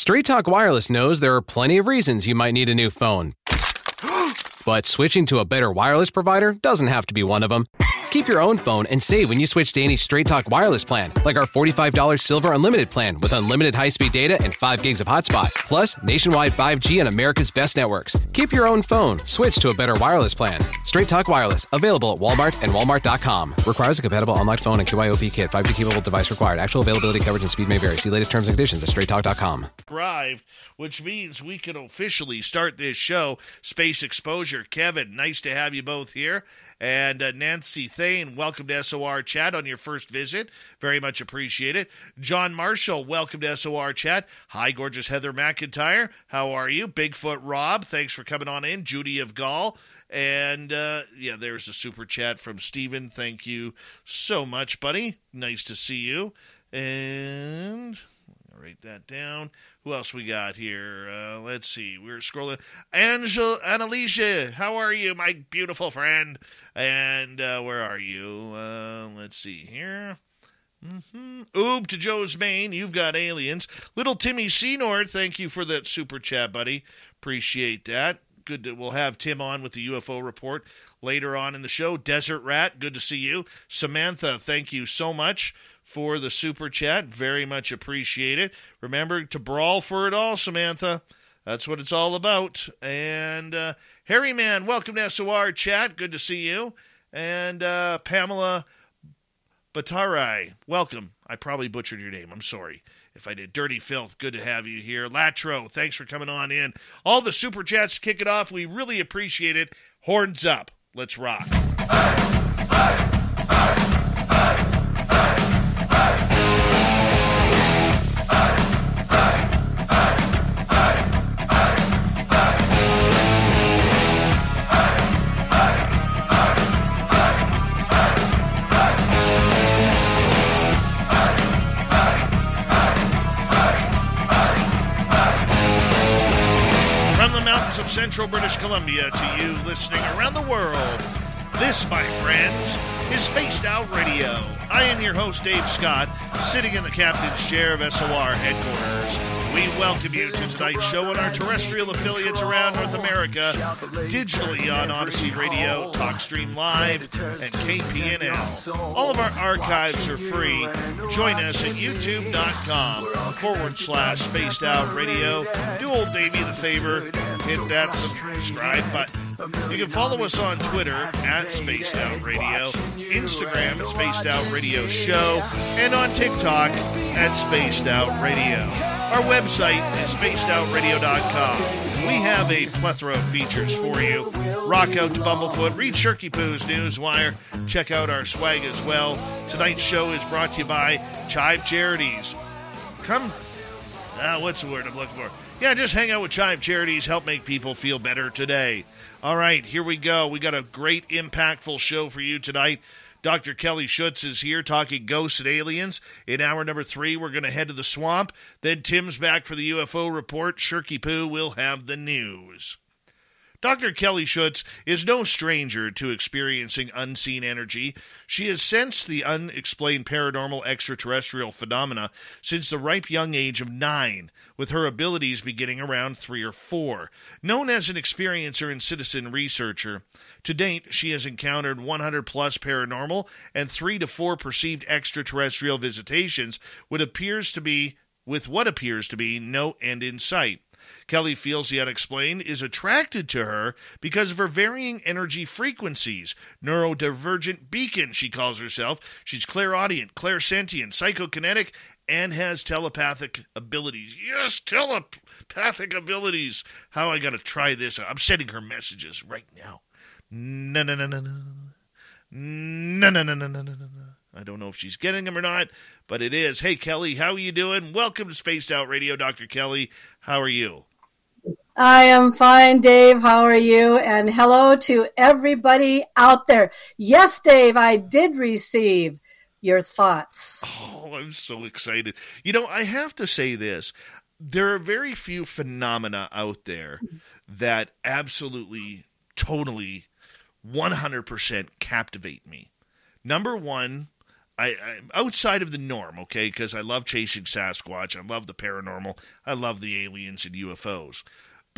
Straight Talk Wireless knows there are plenty of reasons you might need a new phone. But switching to a better wireless provider doesn't have to be one of them. Keep your own phone and save when you switch to any Straight Talk wireless plan, like our $45 Silver Unlimited plan with unlimited high speed data and 5 gigs of hotspot, plus nationwide 5G and America's best networks. Keep your own phone, switch to a better wireless plan. Straight Talk Wireless, available at Walmart and Walmart.com. Requires a compatible unlocked phone and QIOP kit. 5G capable device required. Actual availability, coverage, and speed may vary. See latest terms and conditions at straighttalk.com. Arrived, which means we can officially start this show. Space Exposure. Kevin, nice to have you both here. And uh, Nancy Thane, welcome to SOR Chat on your first visit. Very much appreciate it. John Marshall, welcome to SOR Chat. Hi, gorgeous Heather McIntyre. How are you? Bigfoot Rob, thanks for coming on in. Judy of Gaul. And uh, yeah, there's a super chat from Steven. Thank you so much, buddy. Nice to see you. And write that down. Who else we got here? Uh, let's see. We're scrolling. Angel, Annalisa, how are you, my beautiful friend? And uh, where are you? Uh, let's see here. Mm-hmm. Oob to Joe's Maine. You've got aliens. Little Timmy Senor, thank you for that super chat, buddy. Appreciate that. Good that we'll have Tim on with the UFO report later on in the show. Desert Rat, good to see you. Samantha, thank you so much for the super chat. Very much appreciate it. Remember to brawl for it all, Samantha. That's what it's all about. And uh, Harry Man, welcome to SOR chat. Good to see you. And uh, Pamela Batarai, welcome. I probably butchered your name. I'm sorry if I did. Dirty Filth, good to have you here. Latro, thanks for coming on in. All the super chats to kick it off. We really appreciate it. Horns up. Let's rock. Hey, hey, of central British Columbia to you listening around the world. This, my friends, is Spaced Out Radio. I am your host, Dave Scott, sitting in the captain's chair of SOR headquarters. We welcome you to tonight's show on our terrestrial affiliates around North America, digitally on Odyssey Radio, TalkStream Live, and KPNL. All of our archives are free. Join us at youtube.com forward slash spaced out radio. Do old Davey the favor, hit that subscribe button. You can follow us on Twitter at Spaced Out Radio, Instagram at Spaced Out Radio Show, and on TikTok at Spaced Out Radio. Our website is spacedoutradio.com. We have a plethora of features for you. Rock out to Bumblefoot, read Shirky Poo's Newswire, check out our swag as well. Tonight's show is brought to you by Chive Charities. Come, ah, what's the word I'm looking for? Yeah, just hang out with Chive Charities, help make people feel better today. All right, here we go. We got a great, impactful show for you tonight. Dr. Kelly Schutz is here talking ghosts and aliens. In hour number three, we're going to head to the swamp. Then Tim's back for the UFO report. Shirky Poo will have the news. Dr. Kelly Schutz is no stranger to experiencing unseen energy. She has sensed the unexplained paranormal extraterrestrial phenomena since the ripe young age of nine, with her abilities beginning around three or four. Known as an experiencer and citizen researcher, to date she has encountered 100 plus paranormal and three to four perceived extraterrestrial visitations, what appears to be with what appears to be no end in sight. Kelly feels the unexplained is attracted to her because of her varying energy frequencies. Neurodivergent beacon, she calls herself. She's clairaudient, clairsentient, psychokinetic, and has telepathic abilities. Yes, telepathic abilities. How I got to try this? I'm sending her messages right now. No, no, no, no, no. No, no, no, no, no, no, no. I don't know if she's getting them or not, but it is. Hey, Kelly, how are you doing? Welcome to Spaced Out Radio, Dr. Kelly. How are you? I am fine, Dave. How are you? And hello to everybody out there. Yes, Dave, I did receive your thoughts. Oh, I'm so excited. You know, I have to say this. There are very few phenomena out there that absolutely, totally, 100% captivate me. Number one, I, I outside of the norm, okay, because I love chasing Sasquatch, I love the paranormal, I love the aliens and UFOs,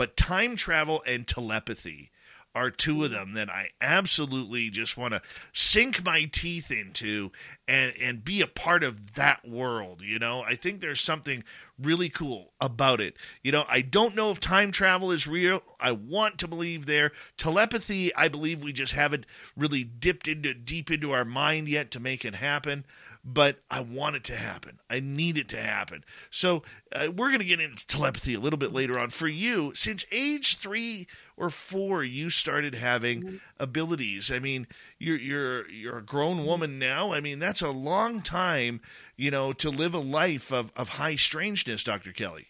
but time travel and telepathy are two of them that I absolutely just want to sink my teeth into and and be a part of that world, you know? I think there's something really cool about it. You know, I don't know if time travel is real. I want to believe there. Telepathy, I believe we just haven't really dipped into deep into our mind yet to make it happen but I want it to happen. I need it to happen. So uh, we're going to get into telepathy a little bit later on. For you, since age three or four, you started having mm-hmm. abilities. I mean, you're you're you're a grown woman now. I mean, that's a long time, you know, to live a life of of high strangeness, Doctor Kelly.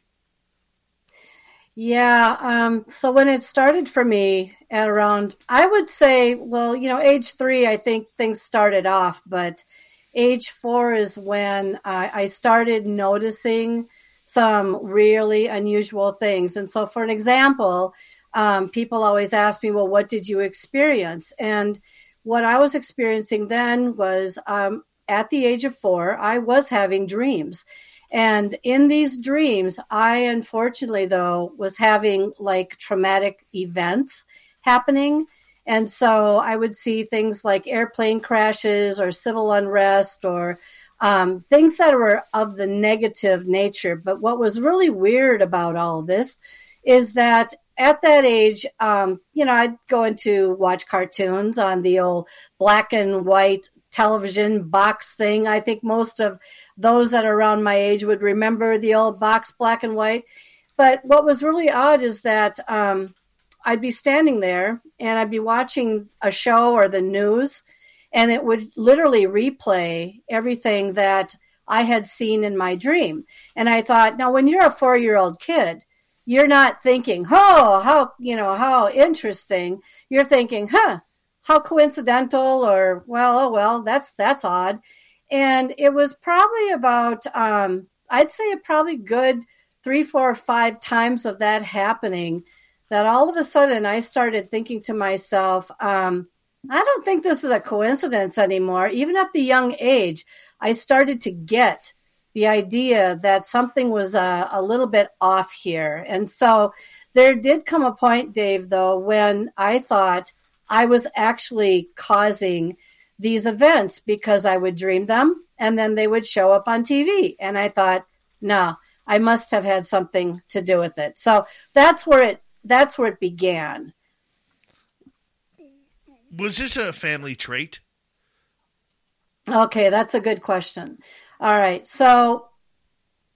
Yeah. Um, so when it started for me at around, I would say, well, you know, age three, I think things started off, but age four is when I, I started noticing some really unusual things. And so, for an example, um, people always ask me, well, what did you experience? And what I was experiencing then was um, at the age of four, I was having dreams. And in these dreams, I unfortunately, though, was having like traumatic events happening. And so I would see things like airplane crashes or civil unrest or um, things that were of the negative nature. But what was really weird about all this is that at that age, um, you know, I'd go into watch cartoons on the old black and white television box thing. I think most of those that are around my age would remember the old box black and white. But what was really odd is that um, I'd be standing there and I'd be watching a show or the news, and it would literally replay everything that I had seen in my dream. And I thought, now, when you're a four year old kid, you're not thinking, oh, how, you know, how interesting. You're thinking, huh, how coincidental, or, well, oh, well, that's, that's odd. And it was probably about, um, I'd say probably good three, four, five times of that happening that all of a sudden I started thinking to myself, um, I don't think this is a coincidence anymore. Even at the young age, I started to get the idea that something was uh, a little bit off here. And so there did come a point, Dave, though, when I thought I was actually causing these events because I would dream them and then they would show up on TV. And I thought, no, I must have had something to do with it. So that's where it that's where it began. Was this a family trait? Okay, that's a good question. All right. So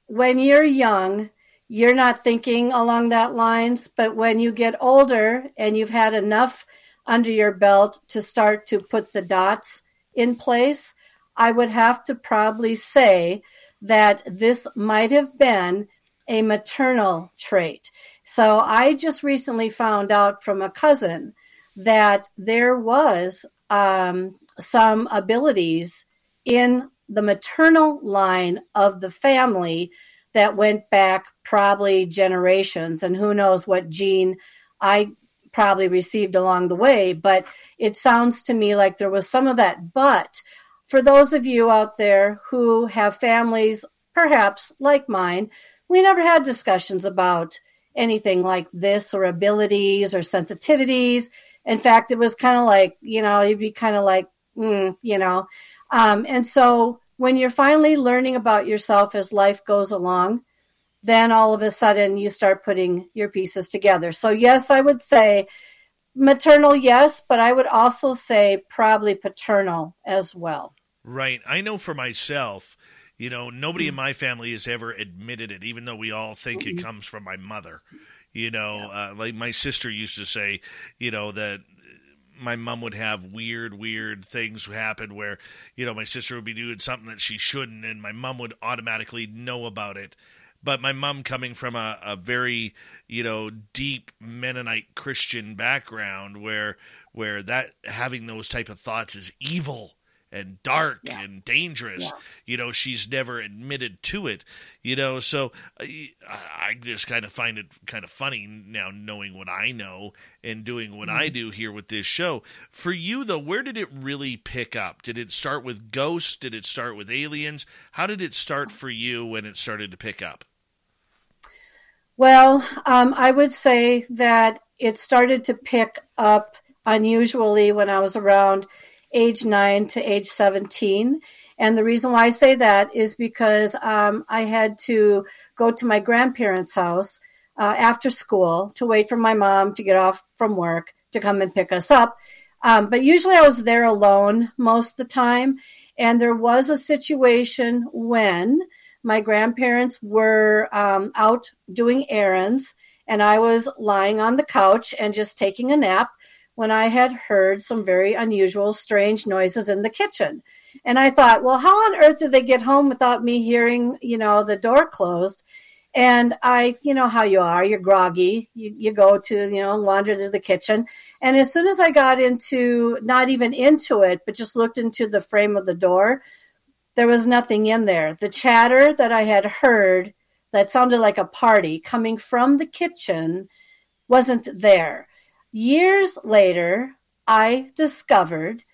when you're young, you're not thinking along that lines, but when you get older and you've had enough under your belt to start to put the dots in place, I would have to probably say that this might have been a maternal trait. So I just recently found out from a cousin that there was um, some abilities in the maternal line of the family that went back probably generations, and who knows what gene I probably received along the way. But it sounds to me like there was some of that. But for those of you out there who have families, perhaps like mine, we never had discussions about anything like this or abilities or sensitivities. In fact, it was kind of like, you know, you'd be kind of like, mm, you know. Um, and so when you're finally learning about yourself as life goes along, then all of a sudden you start putting your pieces together. So, yes, I would say maternal, yes, but I would also say probably paternal as well. Right. I know for myself, you know, nobody in mm. my family has ever admitted it, even though we all think it mm-hmm. comes from my mother. You know, uh, like my sister used to say, you know, that my mom would have weird, weird things happen where, you know, my sister would be doing something that she shouldn't, and my mom would automatically know about it. But my mom, coming from a, a very, you know, deep Mennonite Christian background, where where that having those type of thoughts is evil, and dark yeah. and dangerous. Yeah. You know, she's never admitted to it. You know, so I, I just kind of find it kind of funny now knowing what I know and doing what mm-hmm. I do here with this show. For you though, where did it really pick up? Did it start with ghosts? Did it start with aliens? How did it start for you when it started to pick up? Well, um, I would say that it started to pick up unusually when I was around age nine to age 17. And the reason why I say that is because um, I had to go to my grandparents' house uh, after school to wait for my mom to get off from work to come and pick us up. Um, but usually I was there alone most of the time. And there was a situation when my grandparents were um, out doing errands and I was lying on the couch and just taking a nap when I had heard some very unusual, strange noises in the kitchen. And I thought, well, how on earth did they get home without me hearing, you know, the door closed? And I, you know how you are, you're groggy. You, you go to, you know, wander to the kitchen. And as soon as I got into, not even into it, but just looked into the frame of the door, there was nothing in there. The chatter that I had heard that sounded like a party coming from the kitchen wasn't there. Years later, I discovered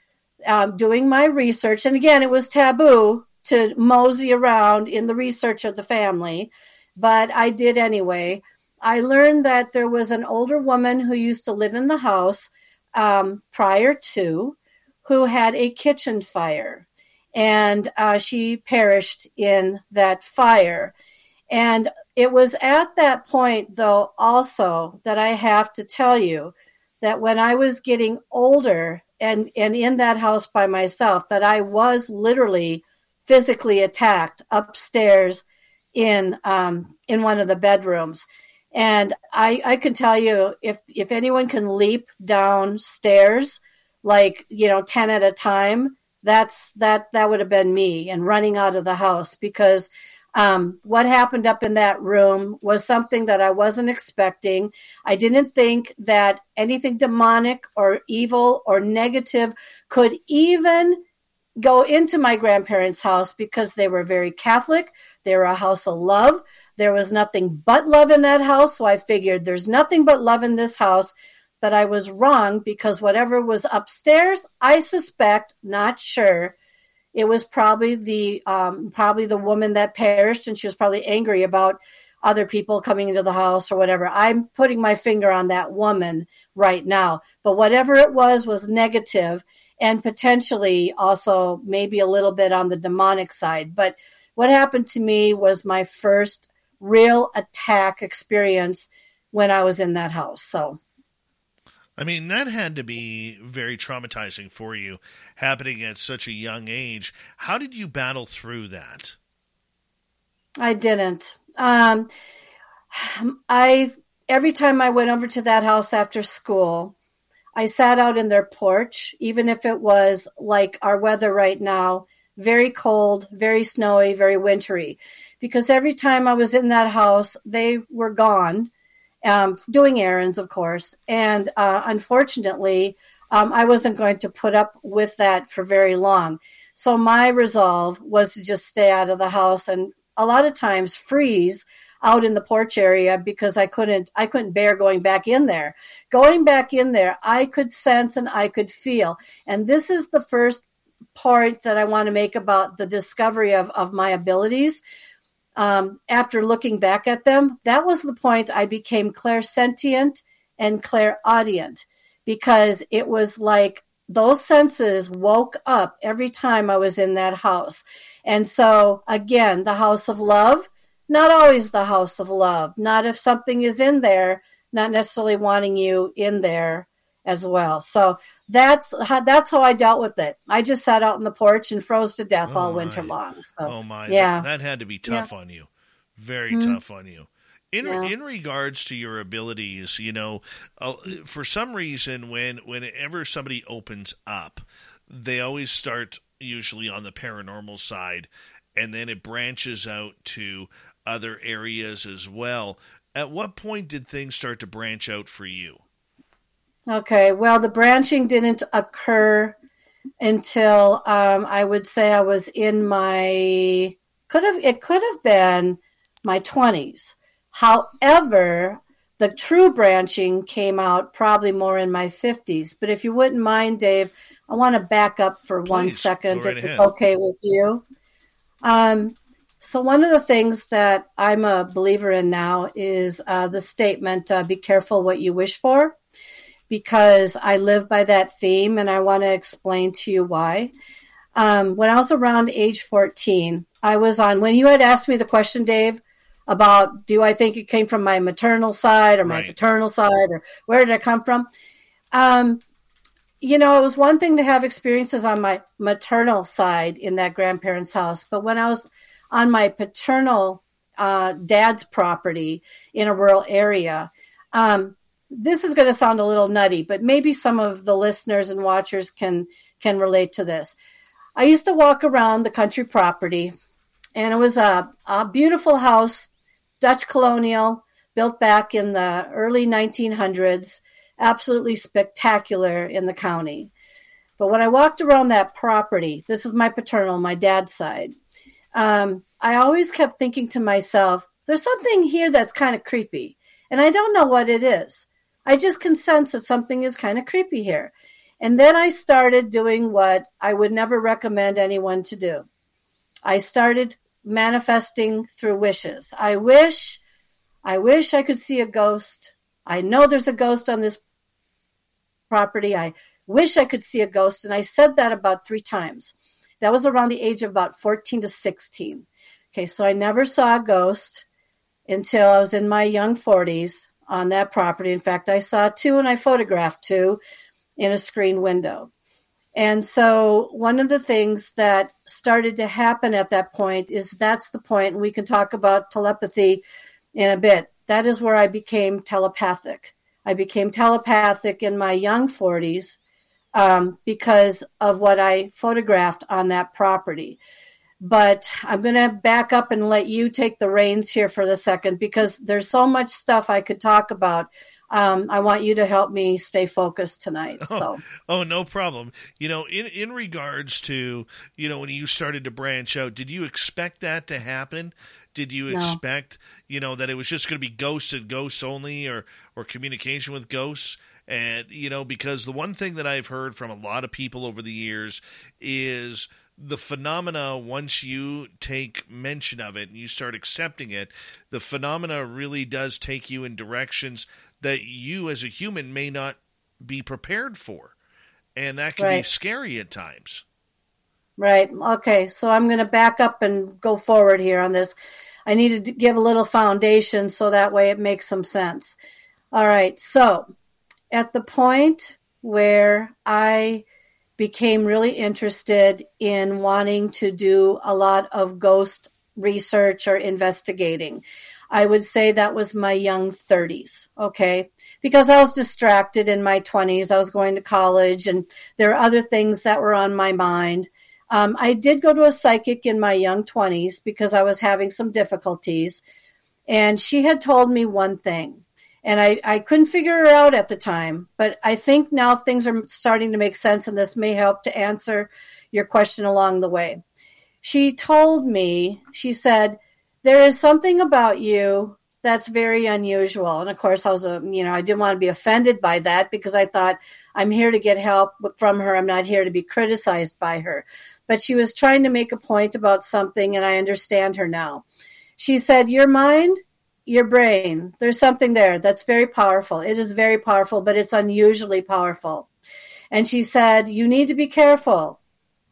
um, doing my research, and again, it was taboo to mosey around in the research of the family, but I did anyway. I learned that there was an older woman who used to live in the house um, prior to who had a kitchen fire, and uh, she perished in that fire. And it was at that point, though, also that I have to tell you that when I was getting older and, and in that house by myself, that I was literally physically attacked upstairs in um, in one of the bedrooms. And I, I can tell you if if anyone can leap downstairs like you know 10 at a time that's that that would have been me and running out of the house because um, what happened up in that room was something that I wasn't expecting. I didn't think that anything demonic or evil or negative could even go into my grandparents' house because they were very Catholic. They were a house of love. There was nothing but love in that house. So I figured there's nothing but love in this house. But I was wrong because whatever was upstairs, I suspect, not sure, it was probably the um, probably the woman that perished, and she was probably angry about other people coming into the house or whatever. I'm putting my finger on that woman right now, but whatever it was was negative and potentially also maybe a little bit on the demonic side. But what happened to me was my first real attack experience when I was in that house. So I mean, that had to be very traumatizing for you, happening at such a young age. How did you battle through that? I didn't. Um, I every time I went over to that house after school, I sat out in their porch, even if it was like our weather right now, very cold, very snowy, very wintry. Because every time I was in that house, they were gone um, doing errands, of course. And uh, unfortunately, um, I wasn't going to put up with that for very long. So my resolve was to just stay out of the house and a lot of times freeze out in the porch area because I couldn't I couldn't bear going back in there. Going back in there, I could sense and I could feel. And this is the first point that I want to make about the discovery of, of my abilities um, after looking back at them, that was the point I became clairsentient and clairaudient because it was like those senses woke up every time I was in that house. And so, again, the house of love, not always the house of love, not if something is in there, not necessarily wanting you in there as well. So that's how, that's how I dealt with it. I just sat out on the porch and froze to death oh all my. winter long. So, oh my, yeah, that, that had to be tough yeah. on you, very mm-hmm. tough on you. In yeah. in regards to your abilities, you know, uh, for some reason, when whenever somebody opens up, they always start usually on the paranormal side, and then it branches out to other areas as well. At what point did things start to branch out for you? Okay, well, the branching didn't occur until um, I would say I was in my could have it could have been my twenties. However, the true branching came out probably more in my fifties. But if you wouldn't mind, Dave, I want to back up for Please, one second, right if it's okay with you. Um, so one of the things that I'm a believer in now is uh, the statement, uh, "Be careful what you wish for." Because I live by that theme and I want to explain to you why. Um, when I was around age 14, I was on, when you had asked me the question, Dave, about do I think it came from my maternal side or my Right. paternal side or where did it come from? Um, you know, it was one thing to have experiences on my maternal side in that grandparents' house, but when I was on my paternal uh, dad's property in a rural area, um, this is going to sound a little nutty, but maybe some of the listeners and watchers can can relate to this. I used to walk around the country property, and it was a, a beautiful house, Dutch colonial, built back in the early 1900s, absolutely spectacular in the county. But when I walked around that property, this is my paternal, my dad's side, um, I always kept thinking to myself, there's something here that's kind of creepy. And I don't know what it is. I just can sense that something is kind of creepy here. And then I started doing what I would never recommend anyone to do. I started manifesting through wishes. I wish, I wish I could see a ghost. I know there's a ghost on this property. I wish I could see a ghost. And I said that about three times. That was around the age of about 14 to 16. Okay, so I never saw a ghost until I was in my young 40s on that property. In fact, I saw two and I photographed two in a screen window. And so, one of the things that started to happen at that point is that's the point, and we can talk about telepathy in a bit. That is where I became telepathic. I became telepathic in my young 40s um, because of what I photographed on that property. But I'm going to back up and let you take the reins here for the second because there's so much stuff I could talk about. Um, I want you to help me stay focused tonight. So, Oh, no problem. You know, in in regards to you know when you started to branch out, did you expect that to happen? Did you No. expect you know that it was just going to be ghosts and ghosts only, or or communication with ghosts? And you know, because the one thing that I've heard from a lot of people over the years is the phenomena once you take mention of it and you start accepting it the phenomena really does take you in directions that you as a human may not be prepared for and that can be scary at times right. Okay. So, I'm going to back up and go forward here on this. I need to give a little foundation so that way it makes some sense. All right. So, at the point where I became really interested in wanting to do a lot of ghost research or investigating. I would say that was my young 30s, okay? Because I was distracted in my 20s. I was going to college and there are other things that were on my mind. Um, I did go to a psychic in my young 20s because I was having some difficulties. And she had told me one thing. And I, I couldn't figure her out at the time, but I think now things are starting to make sense, and this may help to answer your question along the way. She told me, she said, there is something about you that's very unusual. And of course, I was a, you know, I didn't want to be offended by that because I thought I'm here to get help from her. I'm not here to be criticized by her. But she was trying to make a point about something, and I understand her now. She said, Your mind, your brain, there's something there that's very powerful. It is very powerful, but it's unusually powerful. And she said, You need to be careful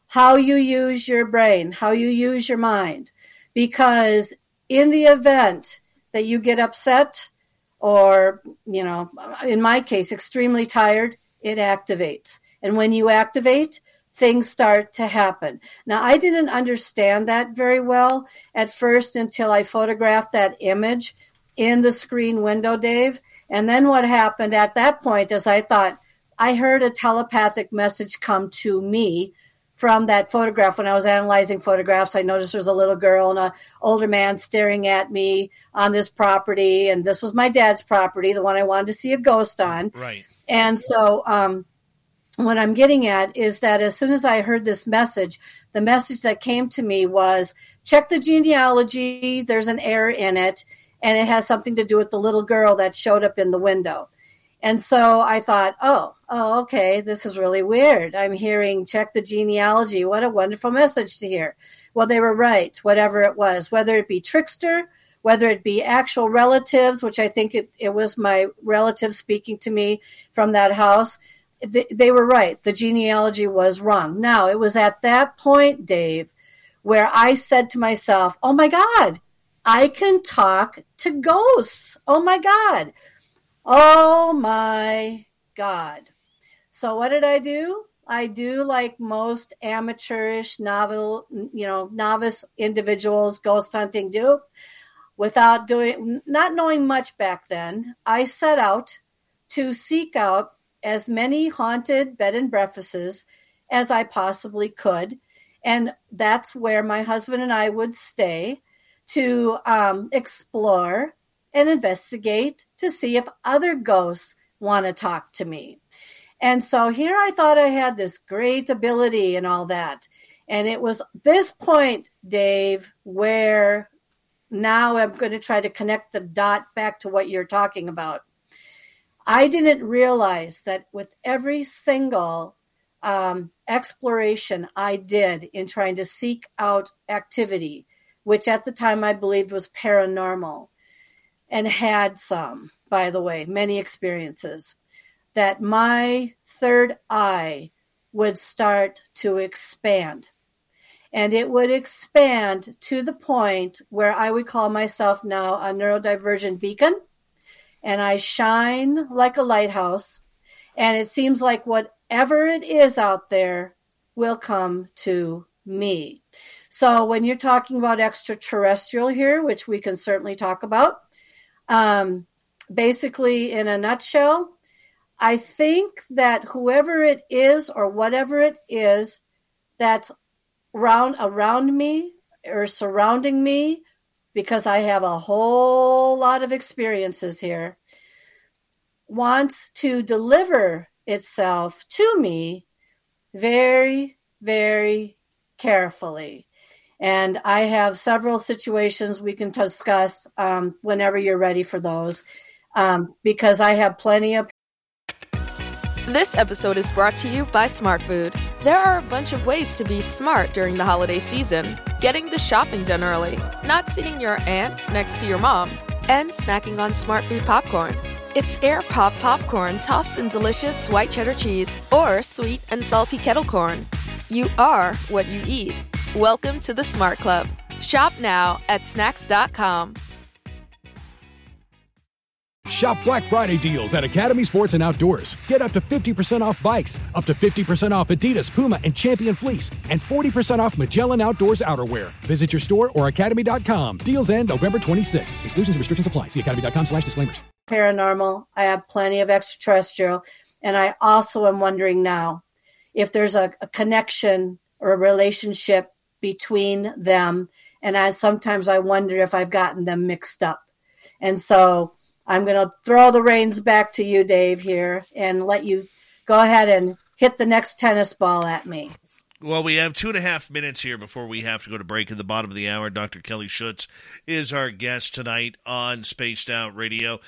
how you use your brain, how you use your mind, because in the event that you get upset or, you know, in my case, extremely tired, it activates. And when you activate, things start to happen. Now, I didn't understand that very well at first until I photographed that image in the screen window, Dave. And then what happened at that point is I thought, I heard a telepathic message come to me from that photograph. When I was analyzing photographs, I noticed there was a little girl and an older man staring at me on this property. And this was my dad's property, the one I wanted to see a ghost on. right And so um, what I'm getting at is that as soon as I heard this message, the message that came to me was check the genealogy, there's an error in it, and it has something to do with the little girl that showed up in the window. And so I thought, oh, oh, okay, this is really weird. I'm hearing check the genealogy. What a wonderful message to hear. Well, they were right, whatever it was, whether it be trickster, whether it be actual relatives, which I think it, it was my relatives speaking to me from that house they, they were right. The genealogy was wrong. Now, it was at that point, Dave, where I said to myself, oh my God, I can talk to ghosts. Oh my God. Oh my God. So, what did I do? I do like most amateurish novel, you know, novice individuals ghost hunting do without doing, not knowing much back then. I set out to seek out as many haunted bed and breakfasts as I possibly could. And that's where my husband and I would stay to um, explore and investigate to see if other ghosts want to talk to me. And so here I thought I had this great ability and all that. And it was this point, Dave, where now I'm going to try to connect the dot back to what you're talking about. I didn't realize that with every single um, exploration I did in trying to seek out activity, which at the time I believed was paranormal, and had some, by the way, many experiences, that my third eye would start to expand. And it would expand to the point where I would call myself now a neurodivergent beacon and I shine like a lighthouse. And it seems like whatever it is out there will come to me. So when you're talking about extraterrestrial here, which we can certainly talk about, um, basically in a nutshell, I think that whoever it is or whatever it is that's around around me or surrounding me because I have a whole lot of experiences here, wants to deliver itself to me very, very carefully. And I have several situations we can discuss um, whenever you're ready for those, um, because I have plenty of this episode is brought to you by Smart Food. There are a bunch of ways to be smart during the holiday season. Getting the shopping done early, not sitting your aunt next to your mom, and snacking on Smart Food popcorn. It's air pop popcorn tossed in delicious white cheddar cheese or sweet and salty kettle corn. You are what you eat. Welcome to the Smart Club. Shop now at snacks.com. Shop Black Friday deals at Academy Sports and Outdoors. Get up to 50% off bikes, up to 50% off Adidas, Puma, and Champion Fleece, and 40% off Magellan Outdoors outerwear. Visit your store or academy.com. Deals end November 26th. Exclusions and restrictions apply. See academy.com slash disclaimers. Paranormal. I have plenty of extraterrestrial. And I also am wondering now if there's a, a connection or a relationship between them. And I sometimes I wonder if I've gotten them mixed up. And so I'm going to throw the reins back to you, Dave, here, and let you go ahead and hit the next tennis ball at me. Well, we have two and a half minutes here before we have to go to break at the bottom of the hour. Dr. Kelly Schutz is our guest tonight on Spaced Out Radio.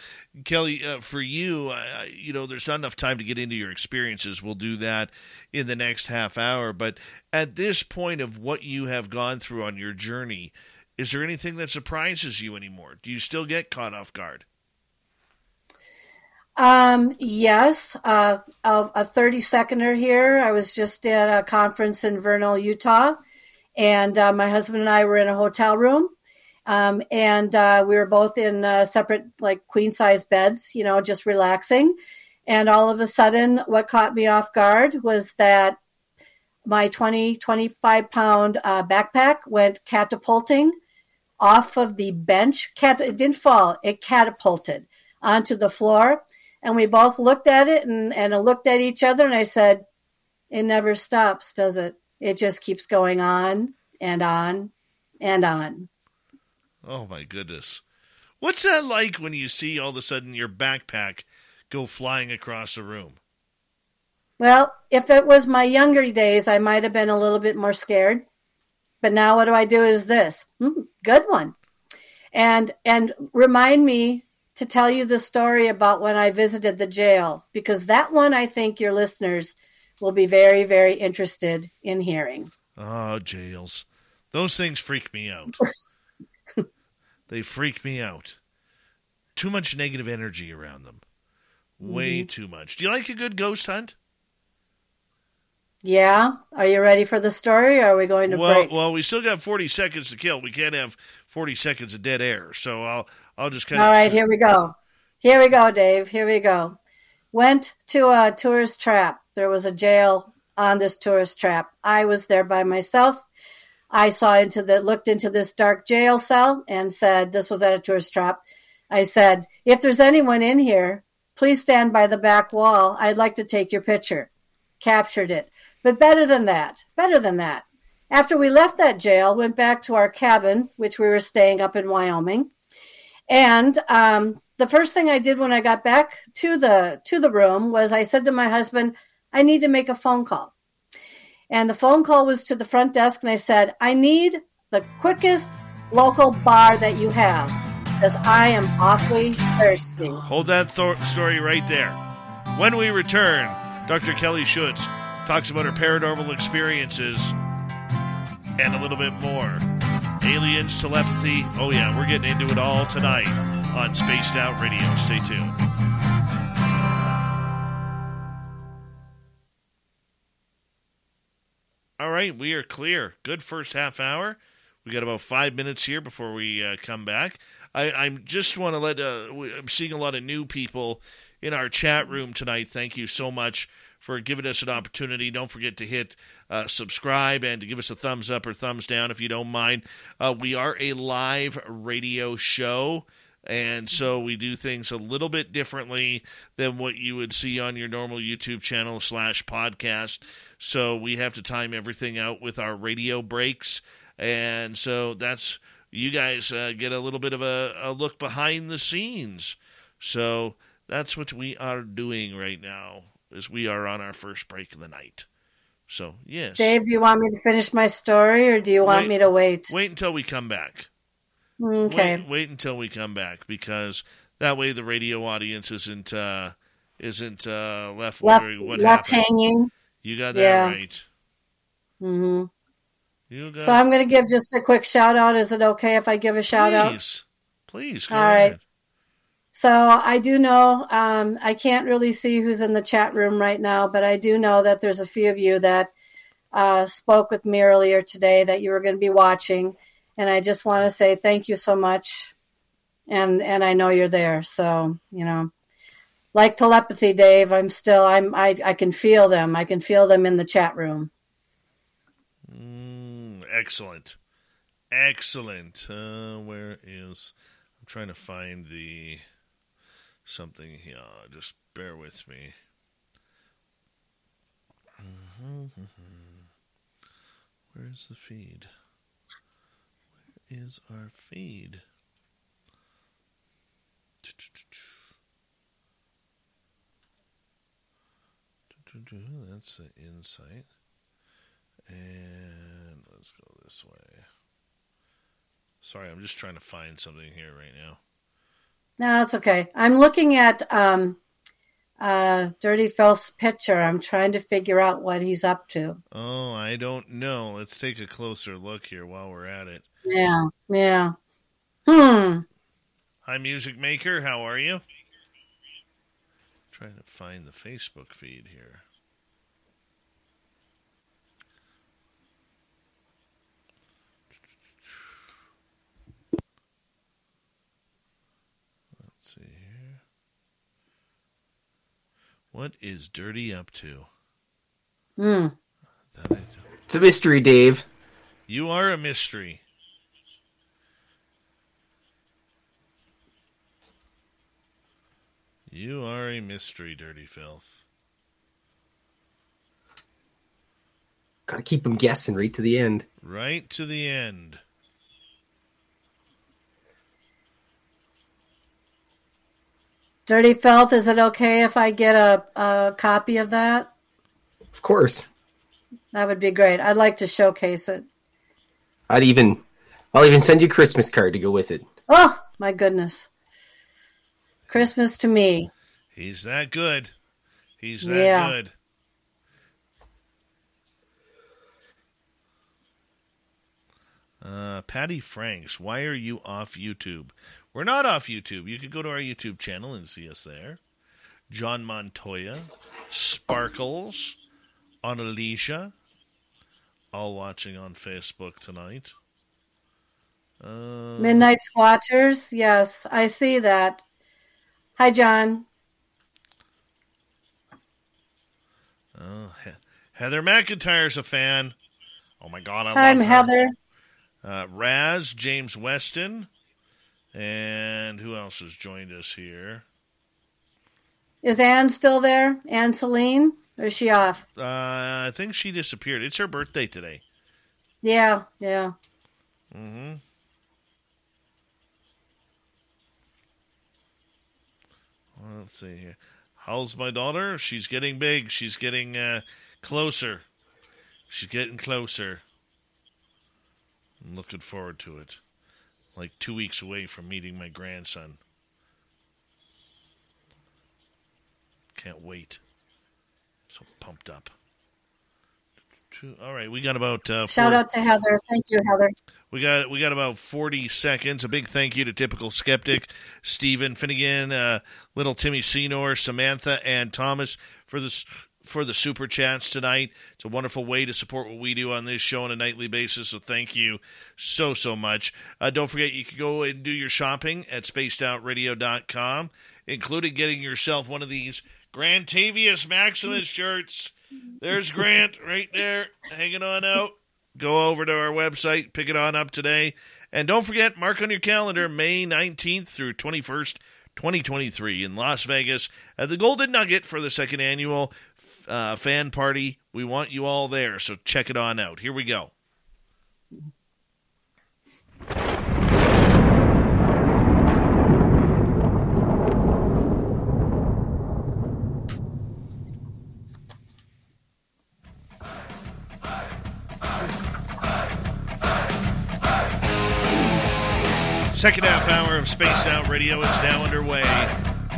Kelly, uh, for you, uh, you know, there's not enough time to get into your experiences. We'll do that in the next half hour. But at this point of what you have gone through on your journey, is there anything that surprises you anymore? Do you still get caught off guard? Um, yes, uh, a 30 seconder here. I was just at a conference in Vernal, Utah, and uh, my husband and I were in a hotel room. Um, and uh, we were both in uh, separate, like queen size beds, you know, just relaxing. And all of a sudden, what caught me off guard was that my 20, 25 pound uh, backpack went catapulting off of the bench. Cat- it didn't fall, it catapulted onto the floor and we both looked at it and, and looked at each other. And I said, It never stops, does it? It just keeps going on and on and on. Oh, my goodness. What's that like when you see all of a sudden your backpack go flying across the room? Well, if it was my younger days, I might have been a little bit more scared. But now what do I do is this. Mm, good one. And and remind me to tell you the story about when I visited the jail because that one I think your listeners will be very very interested in hearing. Oh, jails. Those things freak me out. they freak me out. Too much negative energy around them. Way mm-hmm. too much. Do you like a good ghost hunt? Yeah. Are you ready for the story or are we going to well, break? Well, we still got 40 seconds to kill. We can't have 40 seconds of dead air. So I'll I'll just kind of All right, here we go. Here we go, Dave. Here we go. Went to a tourist trap. There was a jail on this tourist trap. I was there by myself. I saw into the looked into this dark jail cell and said this was at a tourist trap. I said, "If there's anyone in here, please stand by the back wall. I'd like to take your picture." Captured it. But better than that, better than that. After we left that jail, went back to our cabin, which we were staying up in Wyoming, and um, the first thing I did when I got back to the to the room was I said to my husband, "I need to make a phone call." And the phone call was to the front desk, and I said, "I need the quickest local bar that you have because I am awfully thirsty." Hold that th- story right there. When we return, Dr. Kelly Schutz talks about her paranormal experiences and a little bit more. Aliens, telepathy. Oh, yeah, we're getting into it all tonight on Spaced Out Radio. Stay tuned. All right, we are clear. Good first half hour. We got about five minutes here before we uh, come back. I, I just want to let. Uh, I'm seeing a lot of new people in our chat room tonight. Thank you so much for giving us an opportunity. Don't forget to hit uh, subscribe and to give us a thumbs up or thumbs down if you don't mind. Uh, we are a live radio show. And so we do things a little bit differently than what you would see on your normal YouTube channel slash podcast. So we have to time everything out with our radio breaks. And so that's, you guys uh, get a little bit of a, a look behind the scenes. So that's what we are doing right now, as we are on our first break of the night. So yes, Dave, do you want me to finish my story, or do you want wait, me to wait? Wait until we come back. Okay. Wait, wait, until we come back because that way the radio audience isn't uh, isn't uh, left left happened. hanging. You got that yeah. right. Mm-hmm. You got so I'm going to give just a quick shout out. Is it okay if I give a shout Please. out? Please. All right. So I do know um, I can't really see who's in the chat room right now, but I do know that there's a few of you that uh, spoke with me earlier today that you were going to be watching, and I just want to say thank you so much, and and I know you're there. So you know, like telepathy, Dave, I'm still I'm I I can feel them. I can feel them in the chat room. Mm, excellent, excellent. Uh, where is? I'm trying to find the something here. Just bear with me. Mm-hmm. Where's the feed? Where is our feed? That's the insight. And let's go this way. Sorry, I'm just trying to find something here right now. No, that's okay. I'm looking at um, uh, Dirty Phil's picture. I'm trying to figure out what he's up to. Oh, I don't know. Let's take a closer look here while we're at it. Yeah, yeah. Hmm. Hi, Music Maker. How are you? trying to find the Facebook feed here. What is Dirty up to? Hmm. It's a mystery, Dave. You are a mystery. You are a mystery, Dirty Filth. Gotta keep them guessing right to the end. Right to the end. Dirty Filth, is it okay if I get a, a copy of that? Of course. That would be great. I'd like to showcase it. I'd even, I'll even send you a Christmas card to go with it. Oh my goodness! Christmas to me. He's that good. He's that Yeah. good. Uh, Patty Franks, why are you off YouTube? We're not off YouTube. You could go to our YouTube channel and see us there. John Montoya, Sparkles, Annalisa, all watching on Facebook tonight. Uh, Midnight Squatchers. Yes, I see that. Hi, John. oh, He- Heather McIntyre's a fan. Oh my God, I I'm love her. Heather. Uh, Raz, James Weston, and who else has joined us here? Is Anne still there? Anne Celine? Or is she off? Uh, I think she disappeared. It's her birthday today. Yeah, yeah. Mm-hmm. Let's see here. How's my daughter? She's getting big. She's getting uh, closer. She's getting closer. I'm looking forward to it. Like two weeks away from meeting my grandson. Can't wait. So pumped up. All right, we got about uh, Shout out to Heather. Thank you, Heather. we got we got about forty seconds. A big thank you to typical skeptic Stephen Finnegan, uh, little Timmy Senor, Samantha, and Thomas for this for the super chats tonight. It's a wonderful way to support what we do on this show on a nightly basis. So thank you so so much. Uh, don't forget you can go and do your shopping at spacedoutradio.com, including getting yourself one of these Grantavius Maximus shirts. There's Grant right there, hanging on out. Go over to our website, pick it on up today. And don't forget, mark on your calendar May 19th through 21st, 2023 in Las Vegas at the Golden Nugget for the second annual uh, fan party. We want you all there, so check it on out. Here we go. Second half hour of Spaced Out Radio is now underway.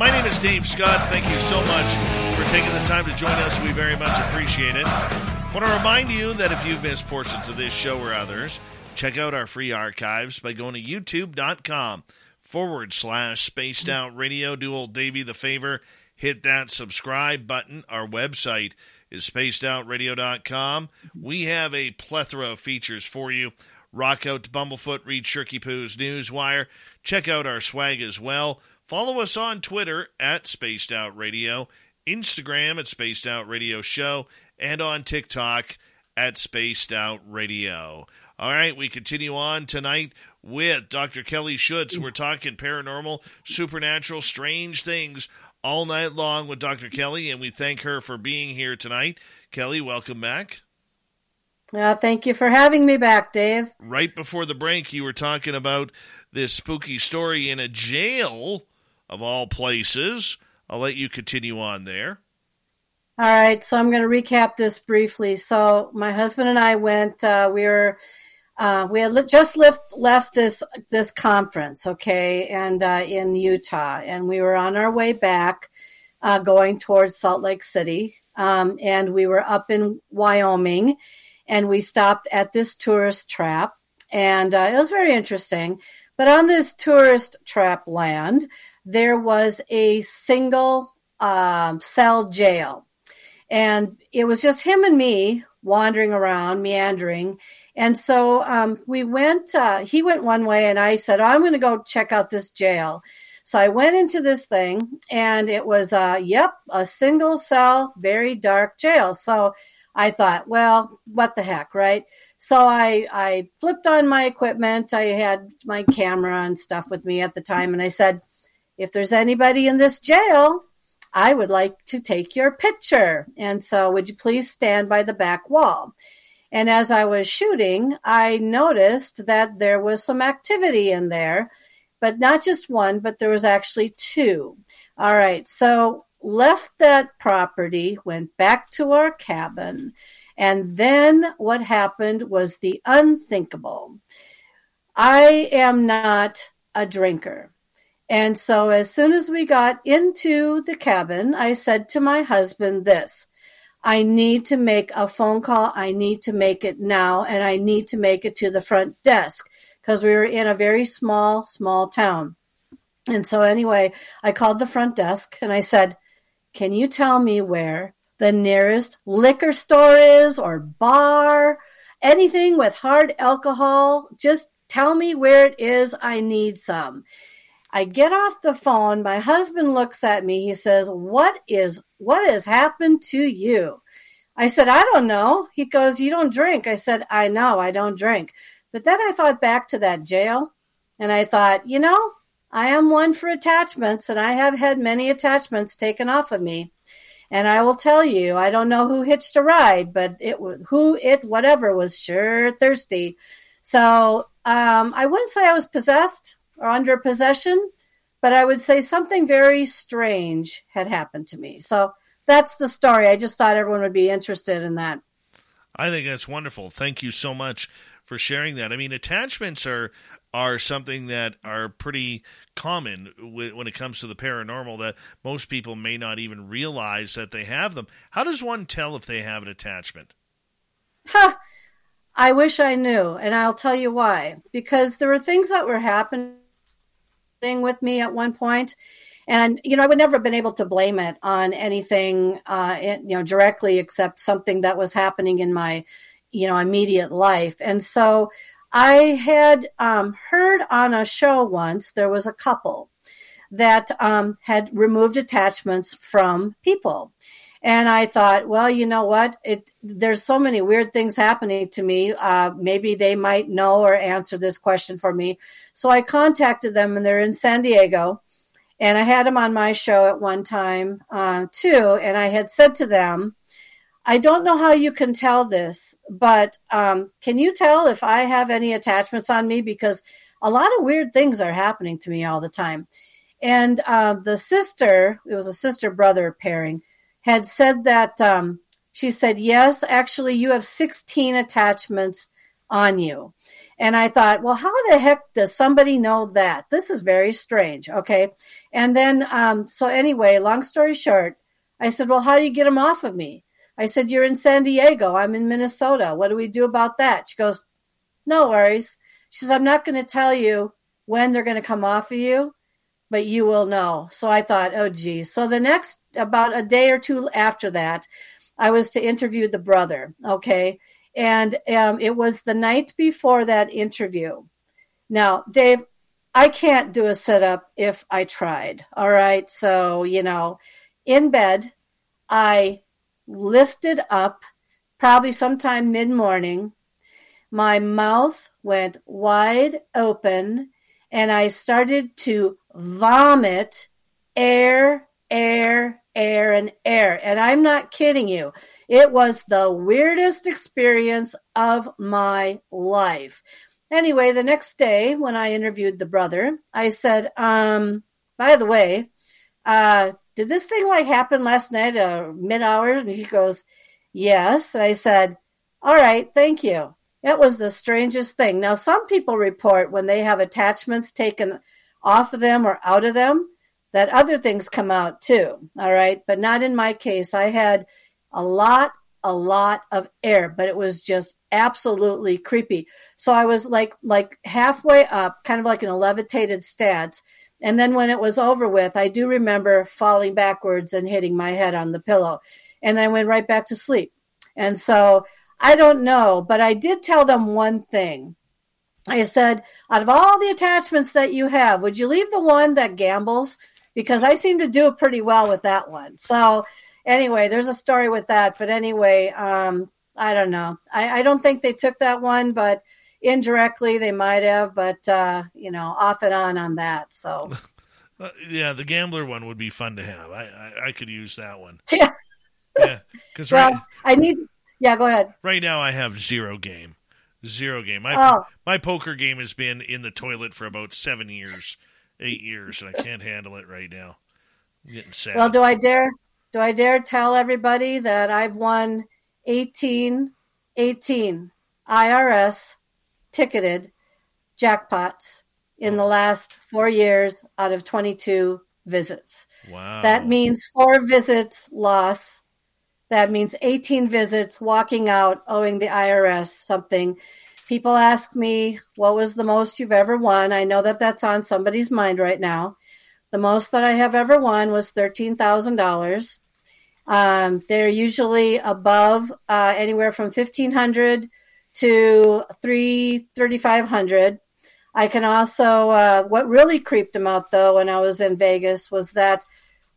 My name is Dave Scott. Thank you so much for taking the time to join us. We very much appreciate it. I want to remind you that if you've missed portions of this show or others, check out our free archives by going to youtube.com forward slash spaced out radio. Do old Davey the favor, hit that subscribe button. Our website is spacedoutradio.com. We have a plethora of features for you. Rock out to Bumblefoot, read Shirky Poo's Newswire. Check out our swag as well. Follow us on Twitter at Spaced Out Radio, Instagram at Spaced Out Radio Show, and on TikTok at Spaced Out Radio. All right, we continue on tonight with Dr. Kelly Schutz. We're talking paranormal, supernatural, strange things all night long with Dr. Kelly, and we thank her for being here tonight. Kelly, welcome back. Uh, thank you for having me back, Dave. right before the break, you were talking about this spooky story in a jail of all places. I'll let you continue on there. All right, so I'm going to recap this briefly. So my husband and I went. Uh, we were uh, we had just left left this this conference, okay, and uh, in Utah, and we were on our way back, uh, going towards Salt Lake City, um, and we were up in Wyoming, and we stopped at this tourist trap, and uh, it was very interesting. But on this tourist trap land, there was a single um, cell jail. And it was just him and me wandering around meandering. And so um, we went uh, he went one way and i said oh, i'm going to go check out this jail. So i went into this thing and it was uh, yep a single cell very dark jail. So i thought well what the heck right? So i i flipped on my equipment. I had my camera and stuff with me at the time and i said if there's anybody in this jail I would like to take your picture. And so, would you please stand by the back wall? And as I was shooting, I noticed that there was some activity in there, but not just one, but there was actually two. All right. So, left that property, went back to our cabin, and then what happened was the unthinkable. I am not a drinker. And so, as soon as we got into the cabin, I said to my husband this I need to make a phone call. I need to make it now, and I need to make it to the front desk because we were in a very small, small town. And so, anyway, I called the front desk and I said, Can you tell me where the nearest liquor store is or bar? Anything with hard alcohol? Just tell me where it is. I need some. I get off the phone. My husband looks at me. He says, What is what has happened to you? I said, I don't know. He goes, You don't drink. I said, I know, I don't drink. But then I thought back to that jail and I thought, you know, I am one for attachments and I have had many attachments taken off of me. And I will tell you, I don't know who hitched a ride, but it who it whatever was sure thirsty. So um, I wouldn't say I was possessed or under possession, but I would say something very strange had happened to me. So that's the story. I just thought everyone would be interested in that. I think that's wonderful. Thank you so much for sharing that. I mean, attachments are are something that are pretty common when it comes to the paranormal that most people may not even realize that they have them. How does one tell if they have an attachment? Huh. I wish I knew, and I'll tell you why. Because there were things that were happening with me at one point. And you know i would never have been able to blame it on anything uh, you know directly except something that was happening in my you know immediate life. And so i had um, heard on a show once there was a couple that um, had removed attachments from people and I thought, well, you know what? It there's so many weird things happening to me. Uh, maybe they might know or answer this question for me. So I contacted them, and they're in San Diego. And I had them on my show at one time uh, too. And I had said to them, I don't know how you can tell this, but um, can you tell if I have any attachments on me? Because a lot of weird things are happening to me all the time. And uh, the sister, it was a sister brother pairing had said that um, she said, Yes, actually, you have 16 attachments on you. And I thought, well, how the heck does somebody know that? This is very strange. Okay. And then, um, so anyway, long story short, I said, well, how do you get them off of me? I said, you're in San Diego. I'm in Minnesota. What do we do about that? She goes, no worries. She says, I'm not going to tell you when they're going to come off of you but you will know. So I thought, oh, geez. So the next, about a day or two after that, I was to interview the brother. Okay. And um, it was the night before that interview. Now, Dave, I can't do a setup if I tried. All right. So, you know, in bed, I lifted up probably sometime mid morning. My mouth went wide open and I started to vomit air, air, air, and air. And I'm not kidding you. It was the weirdest experience of my life. Anyway, the next day when I interviewed the brother, I said, um, by the way, uh, did this thing like happen last night, uh, mid hours? And he goes, yes. And I said, all right, thank you. It was the strangest thing. Now, some people report when they have attachments taken off of them or out of them that other things come out too. All right. But not in my case. I had a lot, a lot of air, but it was just absolutely creepy. So I was like, like halfway up, kind of like in a levitated stance. And then when it was over with, I do remember falling backwards and hitting my head on the pillow. And then I went right back to sleep. And so I don't know, but I did tell them one thing. I said, out of all the attachments that you have, would you leave the one that gambles? Because I seem to do pretty well with that one. So, anyway, there's a story with that. But anyway, um, I don't know. I, I, don't think they took that one, but indirectly they might have. But uh, you know, off and on on that. So, uh, yeah, the gambler one would be fun to have. I I, I could use that one. Yeah. yeah, because well, right, I need yeah, go ahead. Right now, I have zero game, zero game. My oh. my poker game has been in the toilet for about seven years, eight years, and I can't handle it right now. I'm Getting sad. Well, do I dare? Do I dare tell everybody that I've won 18, 18 IRS ticketed jackpots in the oh. last four years out of 22 visits. wow. That means four visits loss. That means 18 visits walking out owing the IRS something. People ask me, what was the most you've ever won? I know that that's on somebody's mind right now. The most that I have ever won was $13,000. Um, they're usually above uh, anywhere from 1500 to 3 3500 I can also, uh, what really creeped him out though when I was in Vegas was that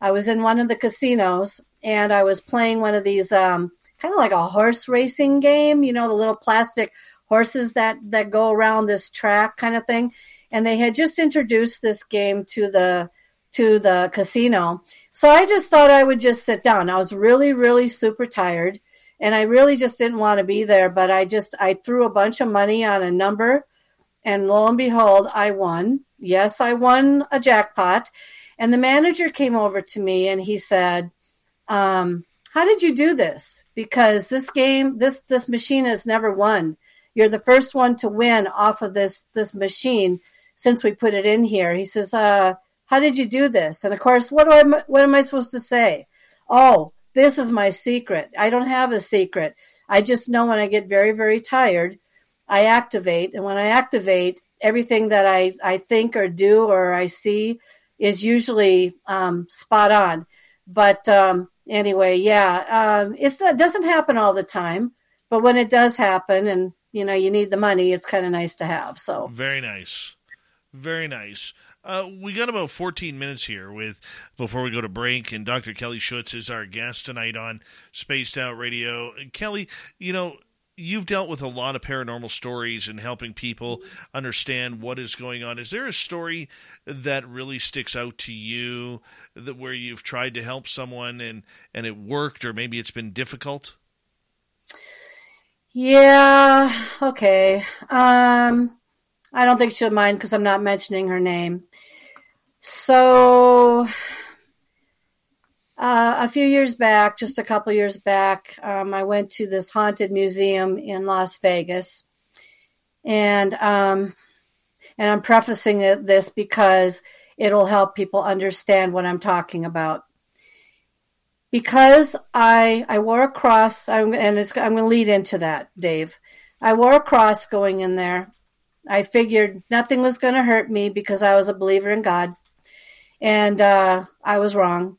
I was in one of the casinos and I was playing one of these um, kind of like a horse racing game, you know, the little plastic horses that, that go around this track kind of thing. And they had just introduced this game to the to the casino. So I just thought I would just sit down. I was really, really super tired and I really just didn't want to be there, but I just I threw a bunch of money on a number and lo and behold, I won. Yes, I won a jackpot. And the manager came over to me and he said, um, "How did you do this? Because this game, this this machine has never won. You're the first one to win off of this this machine since we put it in here." He says, uh, "How did you do this?" And of course, what do I what am I supposed to say? Oh, this is my secret. I don't have a secret. I just know when I get very very tired, I activate, and when I activate, everything that I I think or do or I see is usually um, spot on. But um, anyway, yeah, um, it's not, it doesn't happen all the time, but when it does happen, and you know you need the money, it's kind of nice to have. So Very nice. Very nice. Uh, we got about 14 minutes here with before we go to break, and Dr. Kelly Schutz is our guest tonight on Spaced Out Radio. Kelly, you know, you've dealt with a lot of paranormal stories and helping people understand what is going on. Is there a story that really sticks out to you that where you've tried to help someone and and it worked, or maybe it's been difficult? Yeah, okay. Um, I don't think she'll mind because I'm not mentioning her name. So uh, a few years back, just a couple years back, um, I went to this haunted museum in Las Vegas, and um, and I'm prefacing this because it'll help people understand what I'm talking about. Because I I wore a cross, I'm, and I'm going to lead into that, Dave. I wore a cross going in there. I figured nothing was going to hurt me because I was a believer in God, and uh, I was wrong.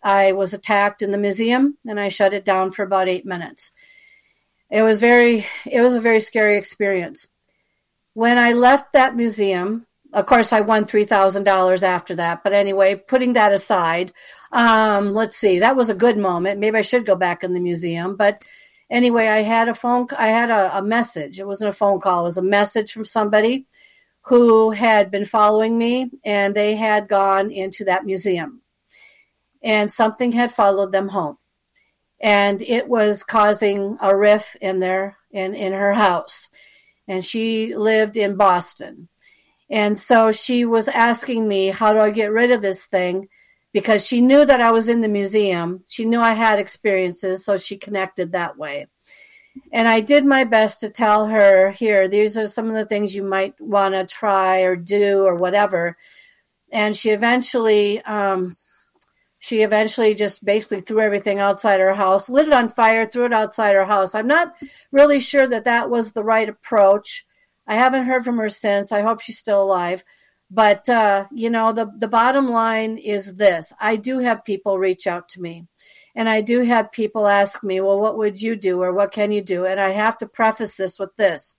I was attacked in the museum and I shut it down for about eight minutes. It was very, it was a very scary experience. When I left that museum, of course, I won three thousand dollars after that. But anyway, putting that aside, um, let's see, that was a good moment. Maybe I should go back in the museum. But anyway, I had a phone, I had a, a message. It wasn't a phone call; it was a message from somebody who had been following me, and they had gone into that museum and something had followed them home and it was causing a rift in their in in her house and she lived in Boston and so she was asking me how do I get rid of this thing because she knew that I was in the museum she knew I had experiences so she connected that way and I did my best to tell her here these are some of the things you might want to try or do or whatever and she eventually um, she eventually just basically threw everything outside her house, lit it on fire, threw it outside her house. I'm not really sure that that was the right approach. I haven't heard from her since. I hope she's still alive. But uh, you know, the the bottom line is this: I do have people reach out to me, and I do have people ask me, "Well, what would you do, or what can you do?" And I have to preface this with this: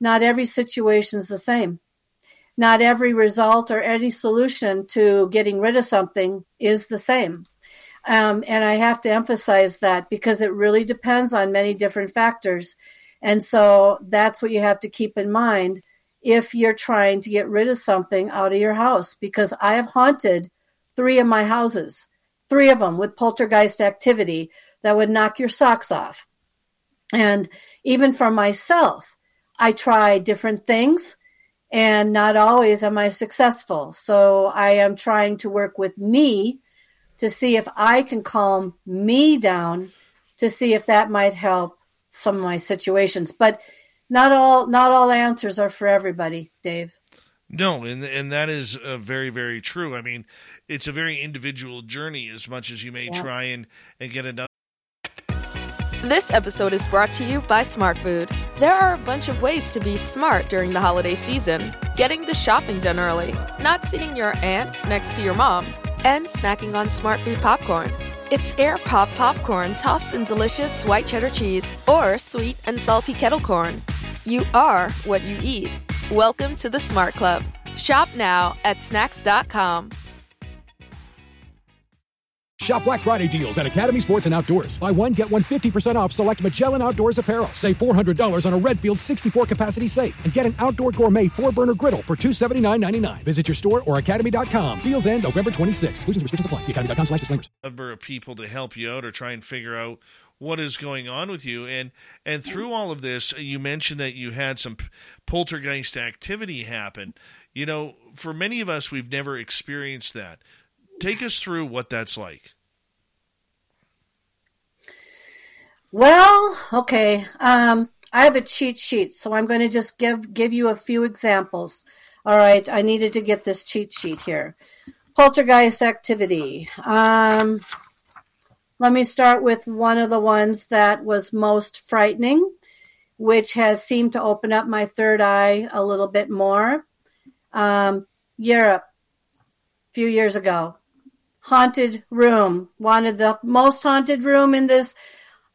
not every situation is the same not every result or any solution to getting rid of something is the same. Um, and I have to emphasize that because it really depends on many different factors. And so that's what you have to keep in mind if you're trying to get rid of something out of your house. Because I have haunted three of my houses, three of them with poltergeist activity that would knock your socks off. And even for myself, I try different things and not always am I successful. So I am trying to work with me to see if I can calm me down to see if that might help some of my situations. But not all not all answers are for everybody, Dave. No, and and that is uh, very very true. I mean, it's a very individual journey as much as you may yeah. try and and get another. This episode is brought to you by Smart Food. There are a bunch of ways to be smart during the holiday season. Getting the shopping done early, not sitting your aunt next to your mom, and snacking on Smart Food popcorn. It's air pop popcorn tossed in delicious white cheddar cheese or sweet and salty kettle corn. You are what you eat. Welcome to the Smart Club. Shop now at snacks.com. Shop Black Friday deals at Academy Sports and Outdoors. Buy one, get one 50% off select Magellan Outdoors apparel. Save $400 on a Redfield 64 capacity safe. And get an outdoor gourmet four burner griddle for $279.99. Visit your store or academy.com. Deals end November 26th. Exclusions restrictions apply. See academy.com slash disclaimers. Number of people to help you out or try and figure out what is going on with you. And and through all of this, you mentioned that you had some poltergeist activity happen. You know, for many of us, we've never experienced that. Take us through what that's like. Well, okay. Um, I have a cheat sheet, so I'm going to just give give you a few examples. All right, I needed to get this cheat sheet here. Poltergeist activity. Um, let me start with one of the ones that was most frightening, which has seemed to open up my third eye a little bit more. Um, Europe, a few years ago haunted room. Wanted the most haunted room in this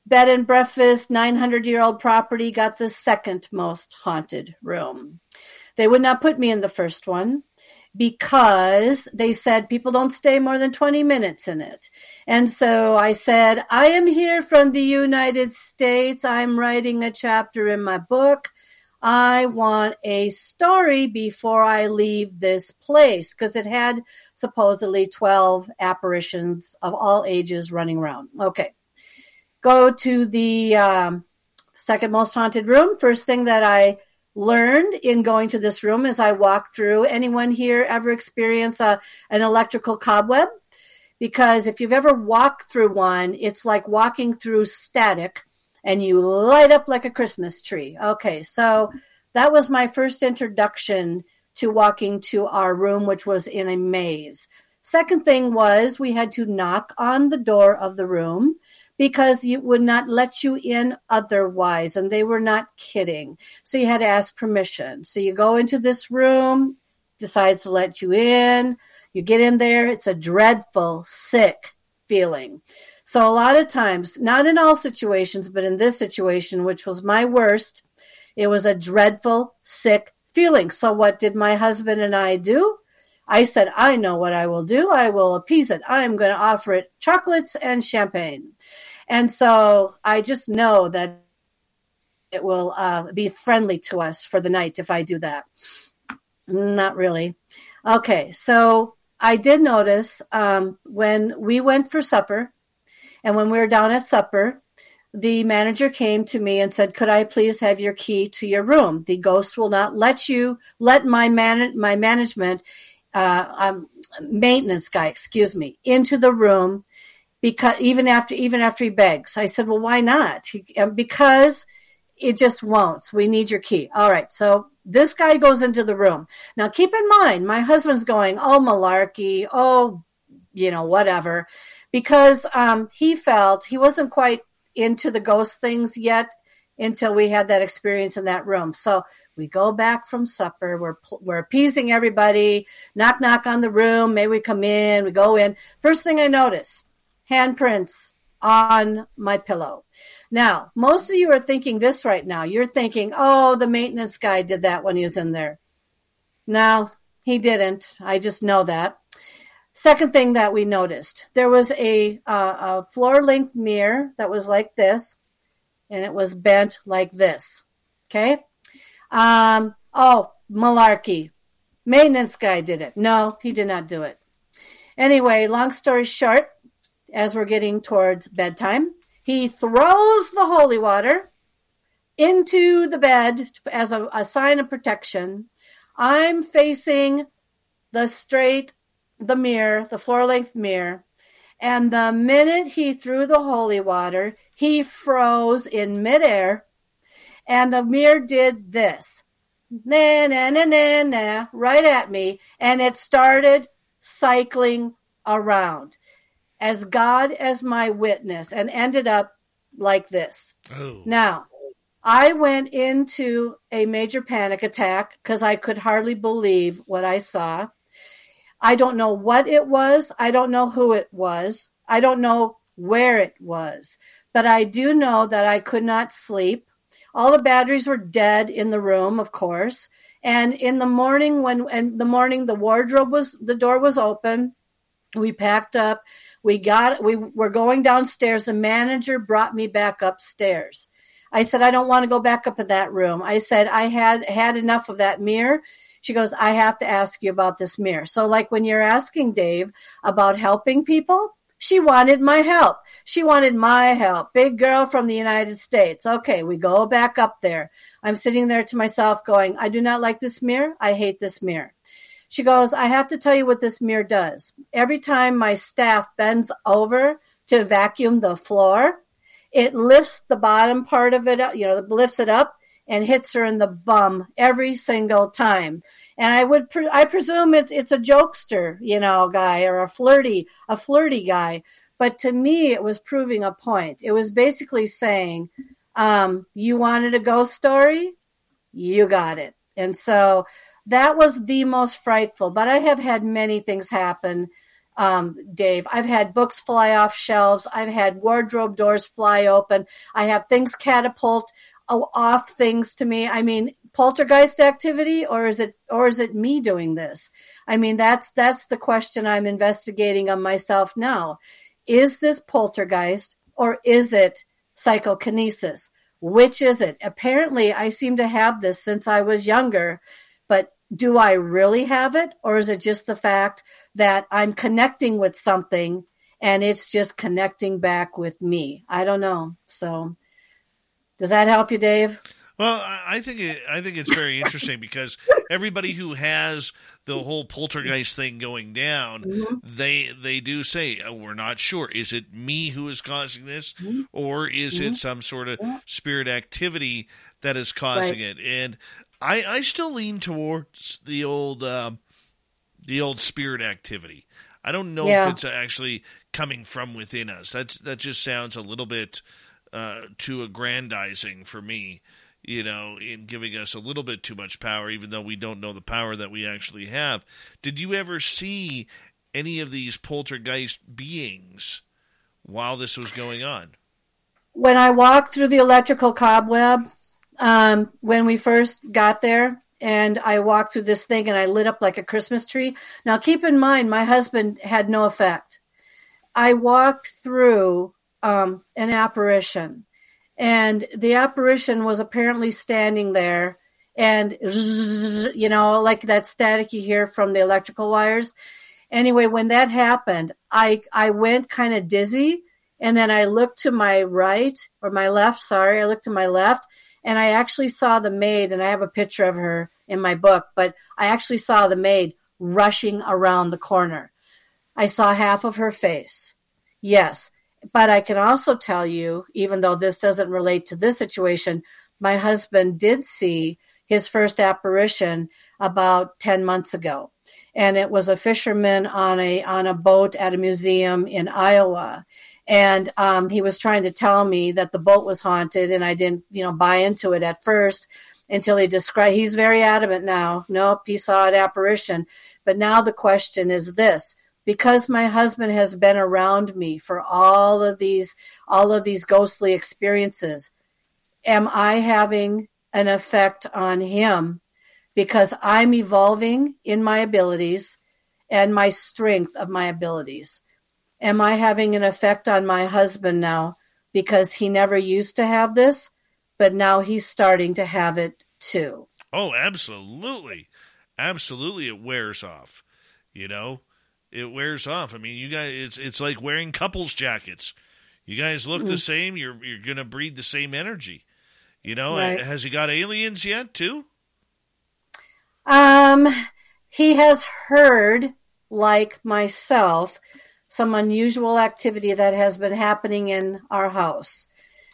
bed and breakfast, 900 year old property, got the second most haunted room. They would not put me in the first one because they said people don't stay more than 20 minutes in it. And so I said, I am here from the United States. I'm writing a chapter in my book. I want a story before I leave this place because it had supposedly 12 apparitions of all ages running around. Okay. Go to the um, second most haunted room. First thing that I learned in going to this room as I walk through. Anyone here ever experience a, an electrical cobweb? Because if you've ever walked through one, it's like walking through static and you light up like a Christmas tree. Okay, so that was my first introduction to walking to our room, which was in a maze. Second thing was we had to knock on the door of the room because it would not let you in otherwise, and they were not kidding. So you had to ask permission. So you go into this room, decides to let you in. You get in there, it's a dreadful, sick feeling. So a lot of times, not in all situations, but in this situation, which was my worst, it was a dreadful, sick feeling. So what did my husband and I do? I said, I know what I will do. I will appease it. I am going to offer it chocolates and champagne. And so I just know that it will uh, be friendly to us for the night if I do that. Not really. Okay, so I did notice um, when we went for supper and when we were down at supper, the manager came to me and said, "Could I please have your key to your room? The ghost will not let you let my man my management uh, um, maintenance guy, excuse me, into the room because even after even after he begs." I said, "Well, why not?" He, because it just won't. We need your key. All right. So this guy goes into the room. Now keep in mind, my husband's going, "Oh, malarkey. Oh, you know, whatever." Because um, he felt he wasn't quite into the ghost things yet until we had that experience in that room. So we go back from supper. We're we're appeasing everybody. Knock knock on the room. May we come in? We go in. First thing I notice, handprints on my pillow. Now, most of you are thinking this right now. You're thinking, "Oh, the maintenance guy did that when he was in there." No, he didn't. I just know that. Second thing that we noticed, there was a, uh, a floor length mirror that was like this, and it was bent like this. Okay. Um, oh, malarkey. Maintenance guy did it. No, he did not do it. Anyway, long story short, as we're getting towards bedtime, he throws the holy water into the bed as a, a sign of protection. I'm facing the straight the mirror, the floor length mirror, And the minute he threw the holy water, he froze in midair. And the mirror did this na na na na na right at me. And it started cycling around as God as my witness and ended up like this. Oh. Now, I went into a major panic attack because I could hardly believe what I saw. I don't know what it was. I don't know who it was. I don't know where it was. But I do know that I could not sleep. All the batteries were dead in the room, of course. And in the morning, when in the morning the wardrobe was the door was open, we packed up. We got we were going downstairs. The manager brought me back upstairs. I said, I don't want to go back up in that room. I said, I had had enough of that mirror. She goes, I have to ask you about this mirror. So, like when you're asking Dave about helping people, she wanted my help. She wanted my help. Big girl from the United States. Okay, we go back up there. I'm sitting there to myself going, I do not like this mirror. I hate this mirror. She goes, I have to tell you what this mirror does. Every time my staff bends over to vacuum the floor, it lifts the bottom part of it up, you know, lifts it up and hits her in the bum every single time. And I would, pre- I presume it, it's a jokester, you know, guy or a flirty, a flirty guy. But to me, it was proving a point. It was basically saying, um, you wanted a ghost story, you got it. And so that was the most frightful. But I have had many things happen um, Dave. I've had books fly off shelves. I've had wardrobe doors fly open. I have things catapult off things to me. I mean, poltergeist activity, or is it, or is it me doing this? I mean, that's that's the question I'm investigating on myself now. Is this poltergeist, or is it psychokinesis? Which is it? Apparently, I seem to have this since I was younger, but do I really have it, or is it just the fact that I'm connecting with something and it's just connecting back with me. I don't know. So does that help you, Dave? Well, I think it, I think it's very interesting because everybody who has the whole poltergeist thing going down, mm-hmm. they they do say oh, we're not sure. Is it me who is causing this, mm-hmm. or is mm-hmm. it some sort of spirit activity that is causing right. it? And I I still lean towards the old. Uh, the old spirit activity. I don't know yeah. if it's actually coming from within us. That's that just sounds a little bit uh, too aggrandizing for me. You know, in giving us a little bit too much power, even though we don't know the power that we actually have. Did you ever see any of these poltergeist beings while this was going on? When I walked through the electrical cobweb, um, when we first got there, and I walked through this thing and I lit up like a Christmas tree. Now, keep in mind, my husband had no effect. I walked through um, an apparition, and the apparition was apparently standing there, and you know, like that static you hear from the electrical wires. Anyway, when that happened, I I went kind of dizzy, and then I looked to my right or my left. Sorry, I looked to my left, and I actually saw the maid, and I have a picture of her in my book, but I actually saw the maid rushing around the corner. I saw half of her face. Yes, but I can also tell you, even though this doesn't relate to this situation, my husband did see his first apparition about 10 months ago. And it was a fisherman on a on a boat at a museum in Iowa. And um, he was trying to tell me that the boat was haunted and i didn't you know buy into it at first until he described he's very adamant now. Nope he saw an apparition. But now the question is this because my husband has been around me for all of these all of these ghostly experiences am i having an effect on him because i'm evolving in my abilities and my strength of my abilities Am I having an effect on my husband now because he never used to have this, but now he's starting to have it too? Oh, absolutely. Absolutely it wears off. You know, it wears off. I mean, you guys it's it's like wearing couples jackets. You guys look mm the same, you're you're going to breed the same energy. You know, right. has he got aliens yet too? Um he has heard like myself some unusual activity that has been happening in our house.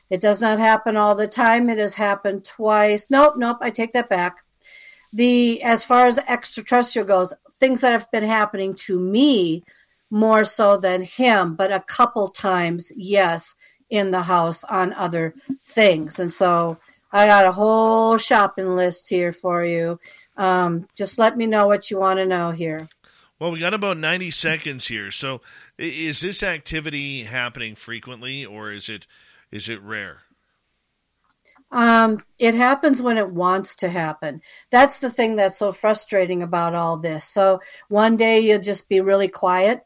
It does not happen all the time. It has happened twice. Nope, nope, I take that back. The as far as extraterrestrial goes, things that have been happening to me more so than him, but a couple times, yes, in the house on other things. And so I got a whole shopping list here for you. Um, just let me know what you want to know here. Well, we got about 90 seconds here. So is this activity happening frequently or is it is it rare? Um, it happens when it wants to happen. That's the thing that's so frustrating about all this. So one day you'll just be really quiet,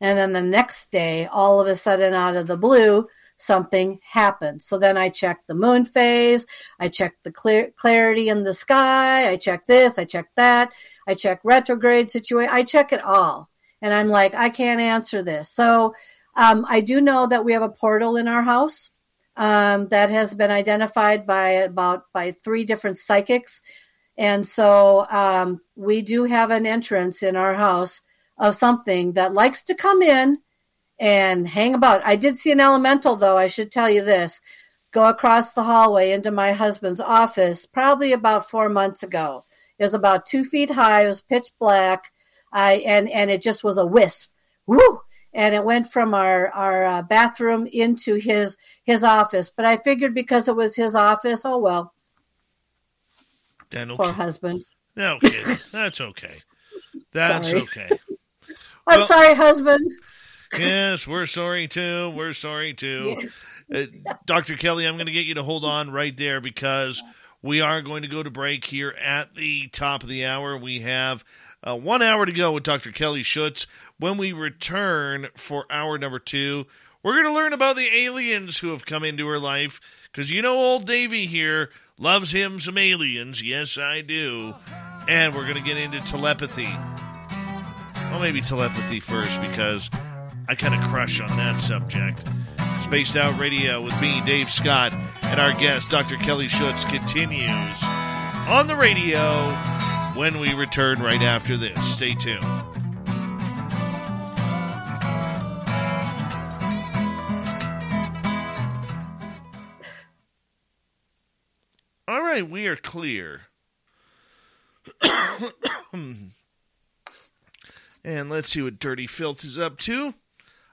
and then the next day, all of a sudden, out of the blue, something happens. So then I check the moon phase, I check the clear, clarity in the sky, I check this, I check that, I check retrograde situation, I check it all. And I'm like, I can't answer this. So um, I do know that we have a portal in our house um, that has been identified by about by three different psychics, and so um, we do have an entrance in our house of something that likes to come in and hang about. I did see an elemental, though. I should tell you this: go across the hallway into my husband's office, probably about four months ago. It was about two feet high. It was pitch black. I and and it just was a wisp. Woo! And it went from our our uh, bathroom into his his office. But I figured because it was his office, oh well. Then okay. Poor husband. Okay, that's okay. That's sorry. okay. I'm well, sorry, husband. yes, we're sorry too. We're sorry too. Uh, Dr. Kelly, I'm going to get you to hold on right there because we are going to go to break here at the top of the hour. We have uh, one hour to go with Dr. Kelly Schutz. When we return for hour number two, we're going to learn about the aliens who have come into her life. Because you know, old Davy here loves him some aliens. Yes, I do. And we're going to get into telepathy. Well, maybe telepathy first because I kind of crush on that subject. Spaced Out Radio with me, Dave Scott, and our guest, Dr. Kelly Schutz, continues on the radio when we return right after this. Stay tuned. All right, we are clear. and let's see what Dirty Filth is up to.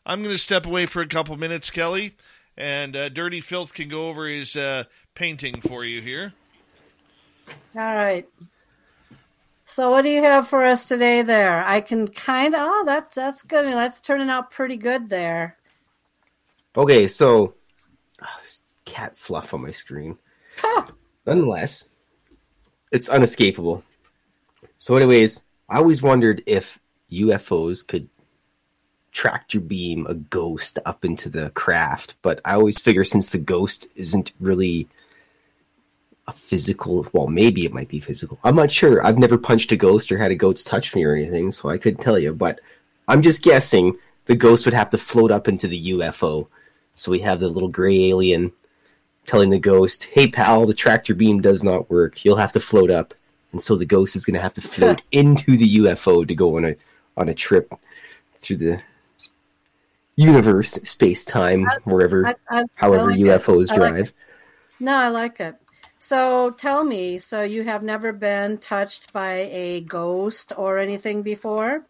I'm going to step away for a couple minutes, Kelly, and uh, Dirty Filth can go over his uh, painting for you here. All right. So what do you have for us today there? I can kind of oh that's that's good. That's turning out pretty good there. Okay, so oh, there's cat fluff on my screen. Huh. Nonetheless, it's unescapable. So anyways, I always wondered if UFOs could tractor beam a ghost up into the craft, but I always figure since the ghost isn't really a physical well maybe it might be physical. I'm not sure. I've never punched a ghost or had a ghost touch me or anything so i couldn't tell you but i'm just guessing the ghost would have to float up into the ufo so we have the little gray alien telling the ghost hey pal the tractor beam does not work. You'll have to float up. And so the ghost is going to have to float into the ufo to go on a on a trip through the universe space time wherever I, I, however I like ufos drive. Like no i like it so tell me, so you have never been touched by a ghost or anything before?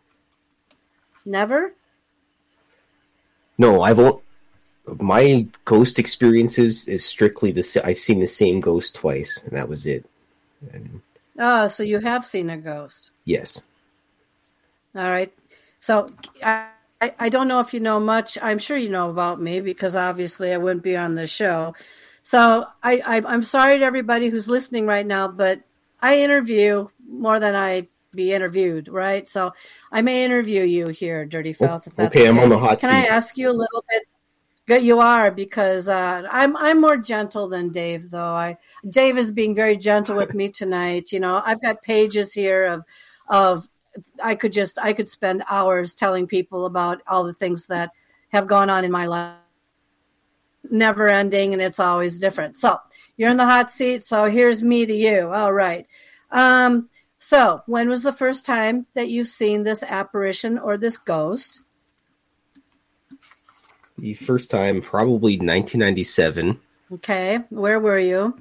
Never? No, I've all my ghost experiences is strictly the same. I've seen the same ghost twice, and that was it. And, oh, so you have seen a ghost? Yes. All right. So I, I don't know if you know much. I'm sure you know about me because obviously I wouldn't be on the show. So I, I am sorry to everybody who's listening right now, but I interview more than I be interviewed, right? So I may interview you here, Dirty Filth. Okay, okay, I'm on the hot Can seat. Can I ask you a little bit? Good, you are because uh, I'm I'm more gentle than Dave, though. I Dave is being very gentle with me tonight. You know, I've got pages here of of I could just I could spend hours telling people about all the things that have gone on in my life never ending and it's always different. So you're in the hot seat. So here's me to you. All right. Um, so when was the first time that you've seen this apparition or this ghost? The first time, probably 1997. Okay, where were you?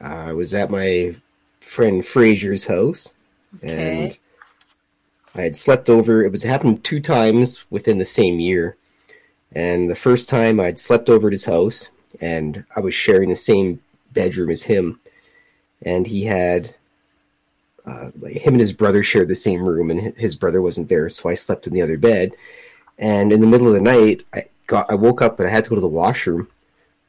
I was at my friend Fraser's house, Okay. and I had slept over. It was it happened two times within the same year, and the first time I'd slept over at his house, and I was sharing the same bedroom as him, and he had. Uh, like, him and his brother shared the same room, and his brother wasn't there, so I slept in the other bed. And in the middle of the night, I got I woke up and I had to go to the washroom,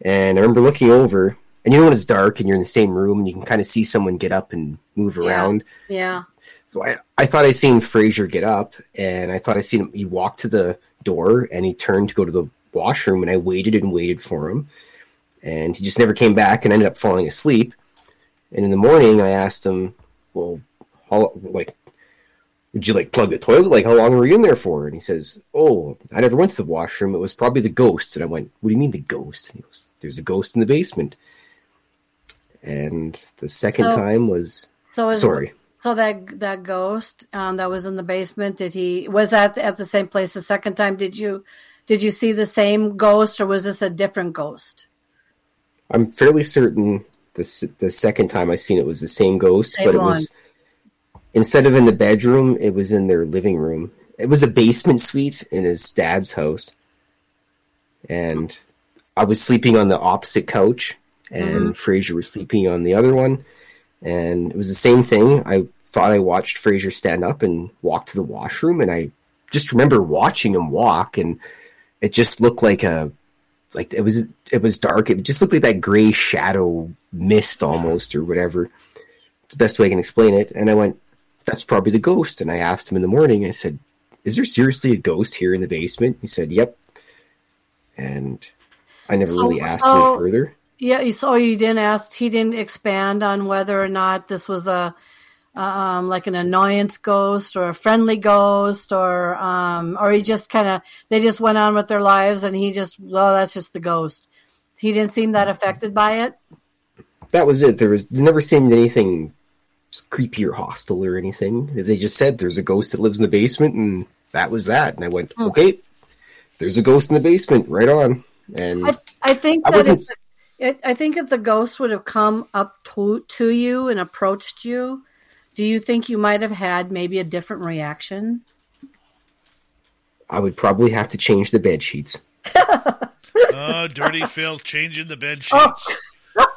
and I remember looking over, and you know when it's dark and you're in the same room and you can kind of see someone get up and move Yeah. around. Yeah. So I, I thought I seen Fraser get up, and I thought I seen him. He walked to the door and he turned to go to the washroom, and I waited and waited for him, and he just never came back, and ended up falling asleep. And in the morning, I asked him, "Well, how like would you like plug the toilet? Like how long were you in there for?" And he says, "Oh, I never went to the washroom. It was probably the ghost." And I went, "What do you mean the ghost?" And he goes, "There's a ghost in the basement." And the second So- time was So is, sorry. So that that ghost um, that was in the basement, did he was that at the same place the second time? Did you did you see the same ghost or was this a different ghost? I'm fairly certain the the second time I seen it was the same ghost, Same but it one. was instead of in the bedroom, it was in their living room. It was a basement suite in his dad's house, and I was sleeping on the opposite couch, and Fraser was sleeping on the other one, and it was the same thing. I thought I watched Fraser stand up and walk to the washroom, and I just remember watching him walk, and it just looked like a like it was it was dark. It just looked like that gray shadow mist almost or whatever. It's the best way I can explain it. And I went, "That's probably the ghost." And I asked him in the morning. I said, "Is there seriously a ghost here in the basement?" He said, "Yep." And I never So- really asked so- any further. Yeah, so you didn't ask. He didn't expand on whether or not this was a um, like an annoyance ghost or a friendly ghost, or um, or he just kind of they just went on with their lives, and he just well, that's just the ghost. He didn't seem that affected by it. That was it. There was there never seemed anything creepy or hostile or anything. They just said there's a ghost that lives in the basement, and that was that. And I went, Hmm. "Okay, there's a ghost in the basement. Right on." And I, I think I that wasn't- if it, I think if the ghost would have come up to to you and approached you, do you think you might have had maybe a different reaction? I would probably have to change the bed sheets. Oh, dirty Phil changing the bed sheets. Oh,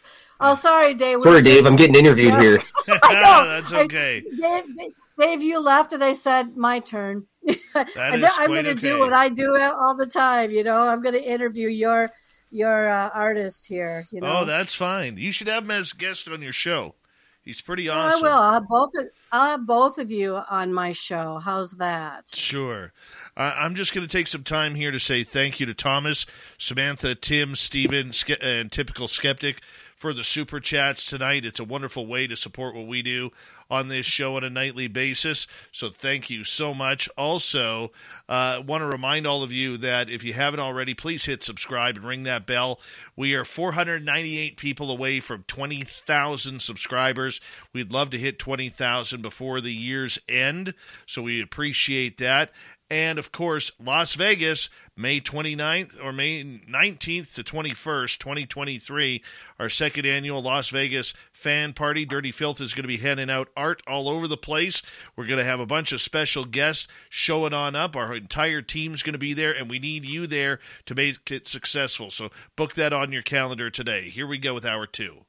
oh sorry, Dave. Sorry, Dave, I'm getting interviewed here. That's okay. Dave, Dave, Dave, you left, and I said my turn. That And I'm going to do what I do all the time. You know, I'm going to interview your your uh, artist here. You know, Oh, that's fine. You should have him as a guest on your show. He's pretty I awesome. will. I'll have both. Of, I'll have both of you on my show. How's that? Sure. Uh, I'm just going to take some time here to say thank you to Thomas, Samantha, Tim, Steven, and Typical Skeptic for the super chats tonight. It's a wonderful way to support what we do on this show on a nightly basis. So thank you so much. Also, uh, want to remind all of you that if you haven't already, please hit subscribe and ring that bell. We are 498 people away from 20,000 subscribers. We'd love to hit 20,000 before the year's end. So we appreciate that. And of course, Las Vegas, May 29th or May 19th to 21st, 2023, our second annual Las Vegas fan party. Dirty Filth is going to be handing out art all over the place. We're going to have a bunch of special guests showing on up. Our entire team's going to be there, and we need you there to make it successful. So book that on your calendar today. Here we go with hour two.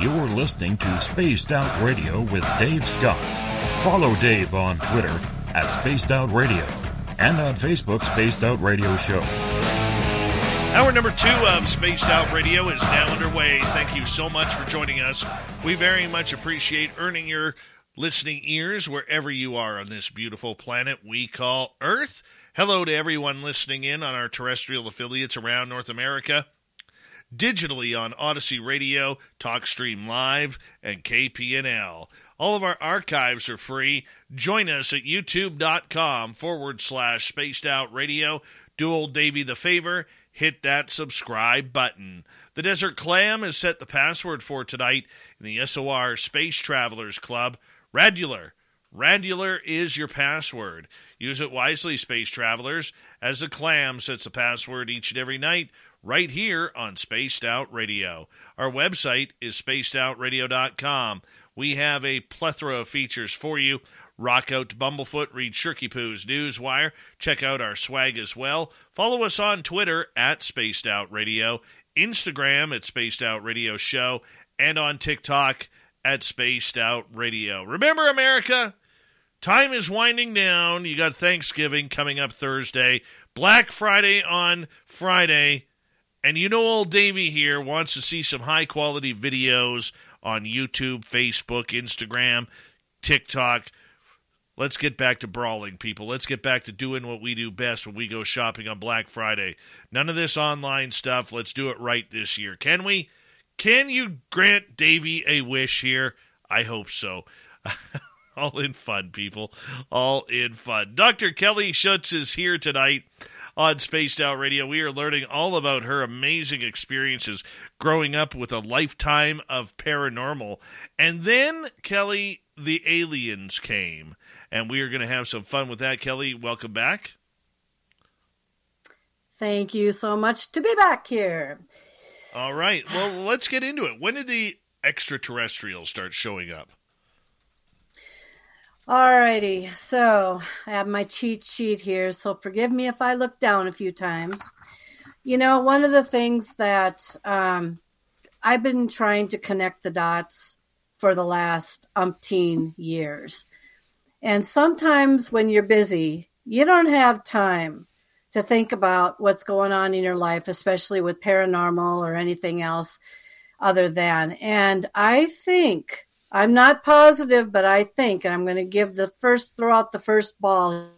You're listening to Spaced Out Radio with Dave Scott. Follow Dave on Twitter at Spaced Out Radio and on Facebook, Spaced Out Radio Show. Hour number two of Spaced Out Radio is now underway. Thank you so much for joining us. We very much appreciate earning your listening ears wherever you are on this beautiful planet we call Earth. Hello to everyone listening in on our terrestrial affiliates around North America digitally on Odyssey Radio, TalkStream Live, and KPNL. All of our archives are free. Join us at youtube.com forward slash spaced out radio. Do old Davy the favor. Hit that subscribe button. The Desert Clam has set the password for tonight in the SOR Space Travelers Club. Radular, Randular is your password. Use it wisely, space travelers, as the clam sets a password each and every night right here on Spaced Out Radio. Our website is spacedoutradio.com. We have a plethora of features for you. Rock out to Bumblefoot, read Shirky Poo's Newswire, check out our swag as well. Follow us on Twitter at Spaced Out Radio, Instagram at Spaced Out Radio Show, and on TikTok at Spaced Out Radio. Remember, America, time is winding down. You got Thanksgiving coming up Thursday, Black Friday on Friday. And you know, old Davy here wants to see some high quality videos on YouTube, Facebook, Instagram, TikTok. Let's get back to brawling, people. Let's get back to doing what we do best when we go shopping on Black Friday. None of this online stuff. Let's do it right this year. Can we? Can you grant Davy a wish here? I hope so. All in fun, people. All in fun. Dr. Kelly Schutz is here tonight on Spaced Out Radio. We are learning all about her amazing experiences growing up with a lifetime of paranormal. And then, Kelly, the aliens came. And we are going to have some fun with that. Kelly, welcome back. Thank you so much to be back here. All right. Well, let's get into it. When did the extraterrestrials start showing up? Alrighty, so I have my cheat sheet here, so forgive me if I look down a few times. You know, one of the things that um, I've been trying to connect the dots for the last umpteen years. And sometimes when you're busy, you don't have time to think about what's going on in your life, especially with paranormal or anything else other than. And I think I'm not positive, but I think, and I'm going to give the first, throw out the first ball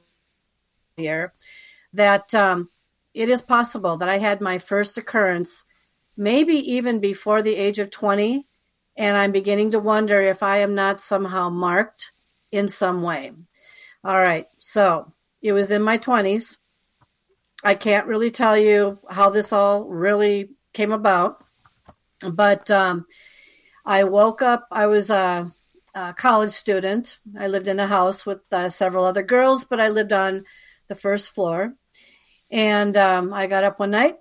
here, that um, it is possible that I had my first occurrence maybe even before the age of 20. And I'm beginning to wonder if I am not somehow marked in some way. All right. So it was in my 20s. I can't really tell you how this all really came about, but um, I woke up. I was a, a, college student. I lived in a house with uh, several other girls, but I lived on the first floor. And um, I got up one night,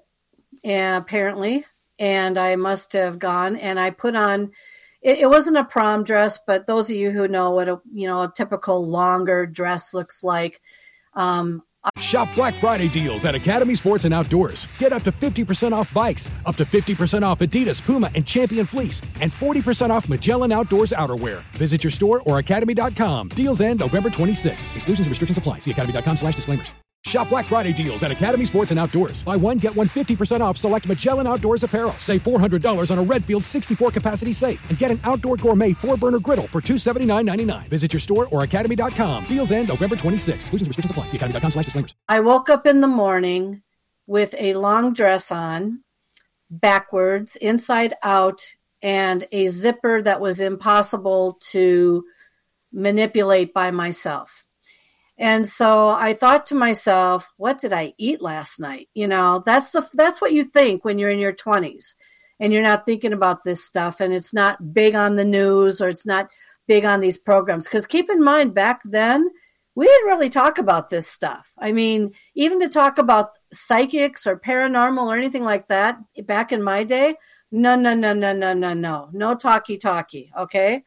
and apparently, and I must have gone and I put on. It, it wasn't a prom dress, but those of you who know what a you know a typical longer dress looks like, um, Shop Black Friday deals at Academy Sports and Outdoors. Get up to 50% off bikes, up to 50% off Adidas, Puma, and Champion Fleece, and 40% off Magellan Outdoors outerwear. Visit your store or academy.com. Deals end November 26th. Exclusions and restrictions apply. See academy.com slash disclaimers. Shop Black Friday deals at Academy Sports and Outdoors. Buy one, get one 50% off select Magellan Outdoors apparel. Save $400 on a Redfield 64 capacity safe and get an outdoor gourmet four burner griddle for $279.99. Visit your store or academy.com. Deals end November 26th. Exclusions restrictions apply. See academy.com slash disclaimers. I woke up in the morning with a long dress on, backwards, inside out, and a zipper that was impossible to manipulate by myself. And so I thought to myself, what did I eat last night? You know, that's the that's what you think when you're in your 20s and you're not thinking about this stuff and it's not big on the news or it's not big on these programs cuz keep in mind back then we didn't really talk about this stuff. I mean, even to talk about psychics or paranormal or anything like that back in my day, no no no no no no no. No talkie talkie, okay?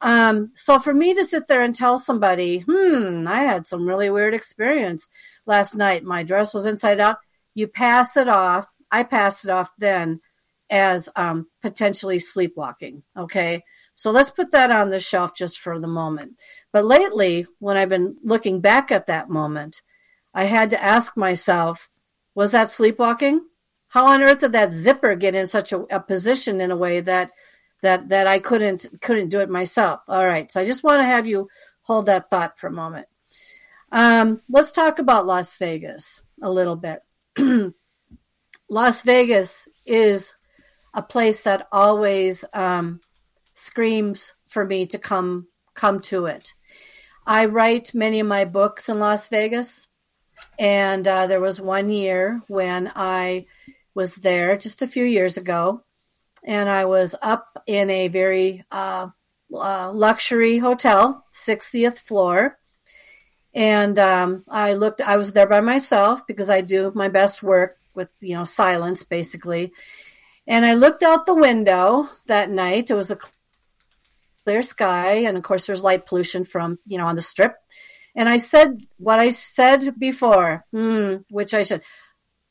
Um, so for me to sit there and tell somebody, hmm, I had some really weird experience last night. My dress was inside out. You pass it off. I passed it off then as um, potentially sleepwalking. Okay. So let's put that on the shelf just for the moment. But lately, when I've been looking back at that moment, I had to ask myself, was that sleepwalking? How on earth did that zipper get in such a, a position in a way that that that I couldn't couldn't do it myself. All right, so I just want to have you hold that thought for a moment. Um, let's talk about Las Vegas a little bit. Las Vegas is a place that always um, screams for me to come come to it. I write many of my books in Las Vegas, and uh, there was one year when I was there just a few years ago, and I was up in a very uh, uh, luxury hotel, 60th floor. And um, I looked, I was there by myself because I do my best work with, you know, silence basically. And I looked out the window that night. It was a clear sky. And of course, there's light pollution from, you know, on the strip. And I said what I said before, hmm, which I said,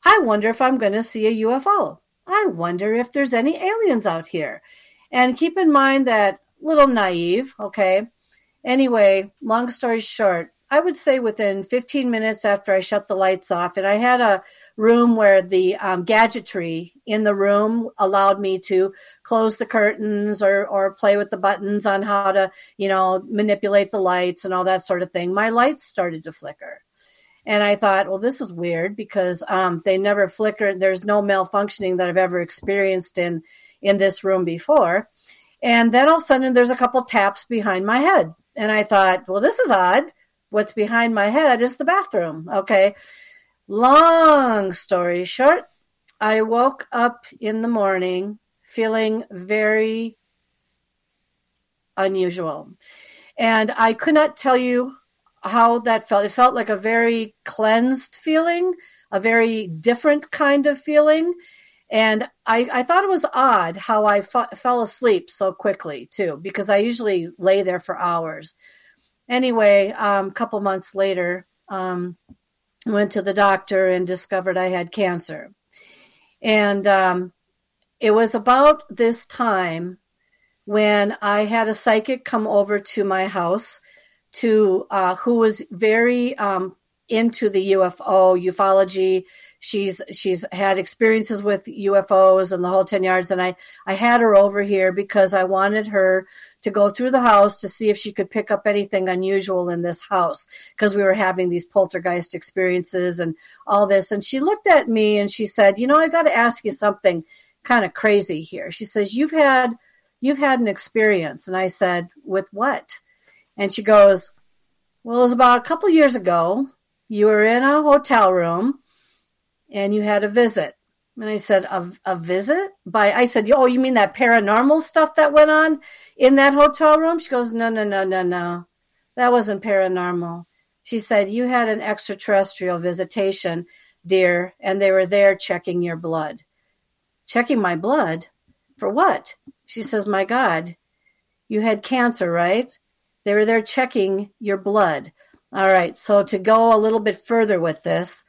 I wonder if I'm going to see a UFO. I wonder if there's any aliens out here. And keep in mind that little naive, okay? Anyway, long story short, I would say within 15 minutes after I shut the lights off, and I had a room where the um, gadgetry in the room allowed me to close the curtains or, or play with the buttons on how to, you know, manipulate the lights and all that sort of thing. My lights started to flicker. And I thought, well, this is weird because um, they never flicker. There's no malfunctioning that I've ever experienced in in this room before. And then all of a sudden, there's a couple taps behind my head, and I thought, well, this is odd. What's behind my head is the bathroom. Okay. Long story short, I woke up in the morning feeling very unusual. And I could not tell you how that felt. It felt like a very cleansed feeling, a very different kind of feeling. And I, I thought it was odd how I f- fell asleep so quickly, too, because I usually lay there for hours. Anyway, um, a couple months later, um, went to the doctor and discovered I had cancer. And um, it was about this time when I had a psychic come over to my house to uh, who was very um, into the UFO ufology. She's she's had experiences with UFOs and the whole ten yards. And I I had her over here because I wanted her to go through the house to see if she could pick up anything unusual in this house because we were having these poltergeist experiences and all this. And she looked at me and she said, "You know, I got to ask you something kind of crazy here." She says, "You've had you've had an experience," and I said, "With what?" And she goes, Well, it was about a couple years ago. You were in a hotel room and you had a visit. And I said, a, a visit? By I said, Oh, you mean that paranormal stuff that went on in that hotel room? She goes, No, no, no, no, no. That wasn't paranormal. She said, You had an extraterrestrial visitation, dear, and they were there checking your blood. Checking my blood? For what? She says, My God, you had cancer, right? They were there checking your blood. All right. So to go a little bit further with this,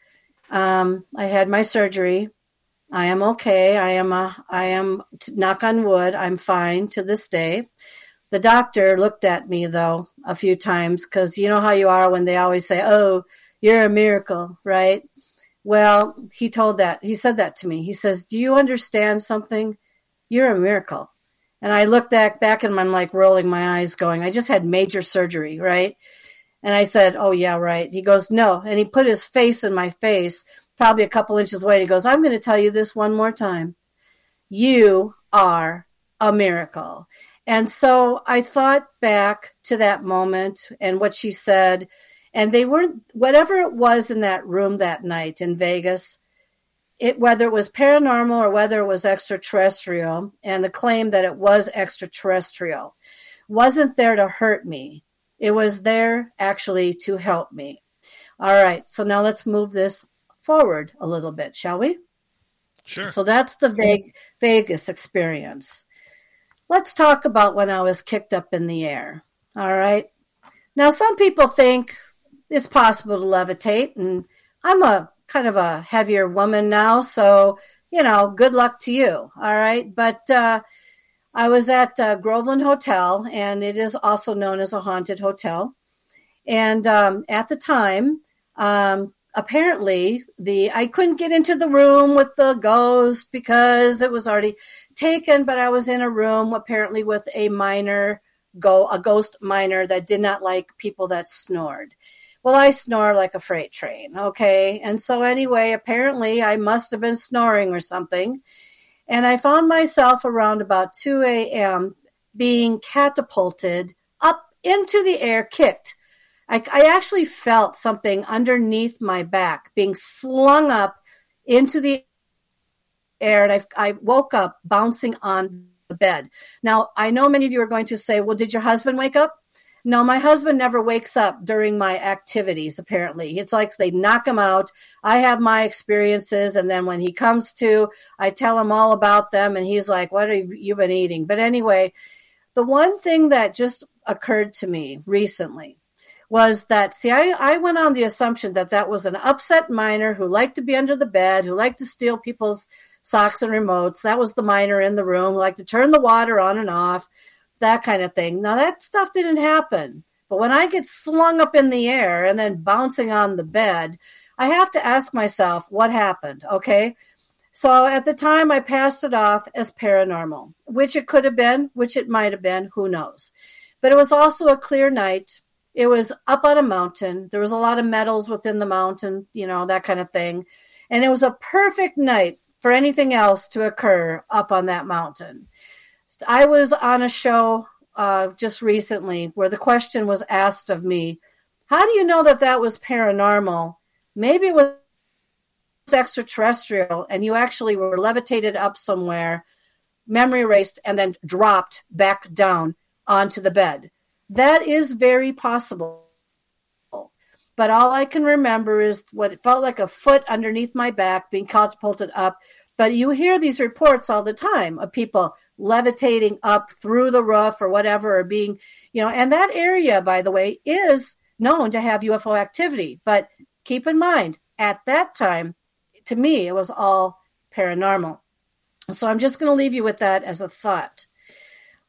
um, I had my surgery. I am okay. I am a, I am knock on wood. I'm fine to this day. The doctor looked at me though a few times because you know how you are when they always say, "Oh, you're a miracle," right? Well, he told that he said that to me. He says, "Do you understand something? You're a miracle." And I looked back back and I'm like rolling my eyes, going, I just had major surgery, right? And I said, Oh yeah, right. He goes, No. And he put his face in my face, probably a couple inches away. He goes, I'm gonna tell you this one more time. You are a miracle. And so I thought back to that moment and what she said, and they weren't whatever it was in that room that night in Vegas it whether it was paranormal or whether it was extraterrestrial, and the claim that it was extraterrestrial wasn't there to hurt me. It was there actually to help me. All right, so now let's move this forward a little bit, shall we? Sure. So that's the Vegas experience. Let's talk about when I was kicked up in the air. All right. Now, some people think it's possible to levitate, and I'm a kind of a heavier woman now, so you know, good luck to you. All right, but uh, I was at uh, Groveland Hotel, and it is also known as a haunted hotel. And um, at the time, um, apparently the I couldn't get into the room with the ghost because it was already taken. But I was in a room apparently with a miner go a ghost miner that did not like people that snored. Well, I snore like a freight train, okay? And so, anyway, apparently I must have been snoring or something. And I found myself around about 2 a.m. being catapulted up into the air, kicked. I, I actually felt something underneath my back being slung up into the air, and I, I woke up bouncing on the bed. Now, I know many of you are going to say, well, did your husband wake up? No, my husband never wakes up during my activities, apparently. It's like they knock him out. I have my experiences, and then when he comes to, I tell him all about them, and he's like, What have you been eating? But anyway, the one thing that just occurred to me recently was that see I, I went on the assumption that that was an upset miner who liked to be under the bed who liked to steal people's socks and remotes that was the miner in the room who liked to turn the water on and off that kind of thing now that stuff didn't happen but when i get slung up in the air and then bouncing on the bed i have to ask myself what happened okay so at the time i passed it off as paranormal which it could have been which it might have been who knows but it was also a clear night it was up on a mountain. There was a lot of metals within the mountain, you know, that kind of thing. And it was a perfect night for anything else to occur up on that mountain. I was on a show uh, just recently where the question was asked of me, How do you know that that was paranormal? Maybe it was extraterrestrial and you actually were levitated up somewhere, memory erased, and then dropped back down onto the bed. That is very possible. But all I can remember is what it felt like a foot underneath my back being catapulted up. But you hear these reports all the time of people levitating up through the roof or whatever, or being, you know, and that area, by the way, is known to have UFO activity. But keep in mind, at that time, to me, it was all paranormal. So I'm just going to leave you with that as a thought.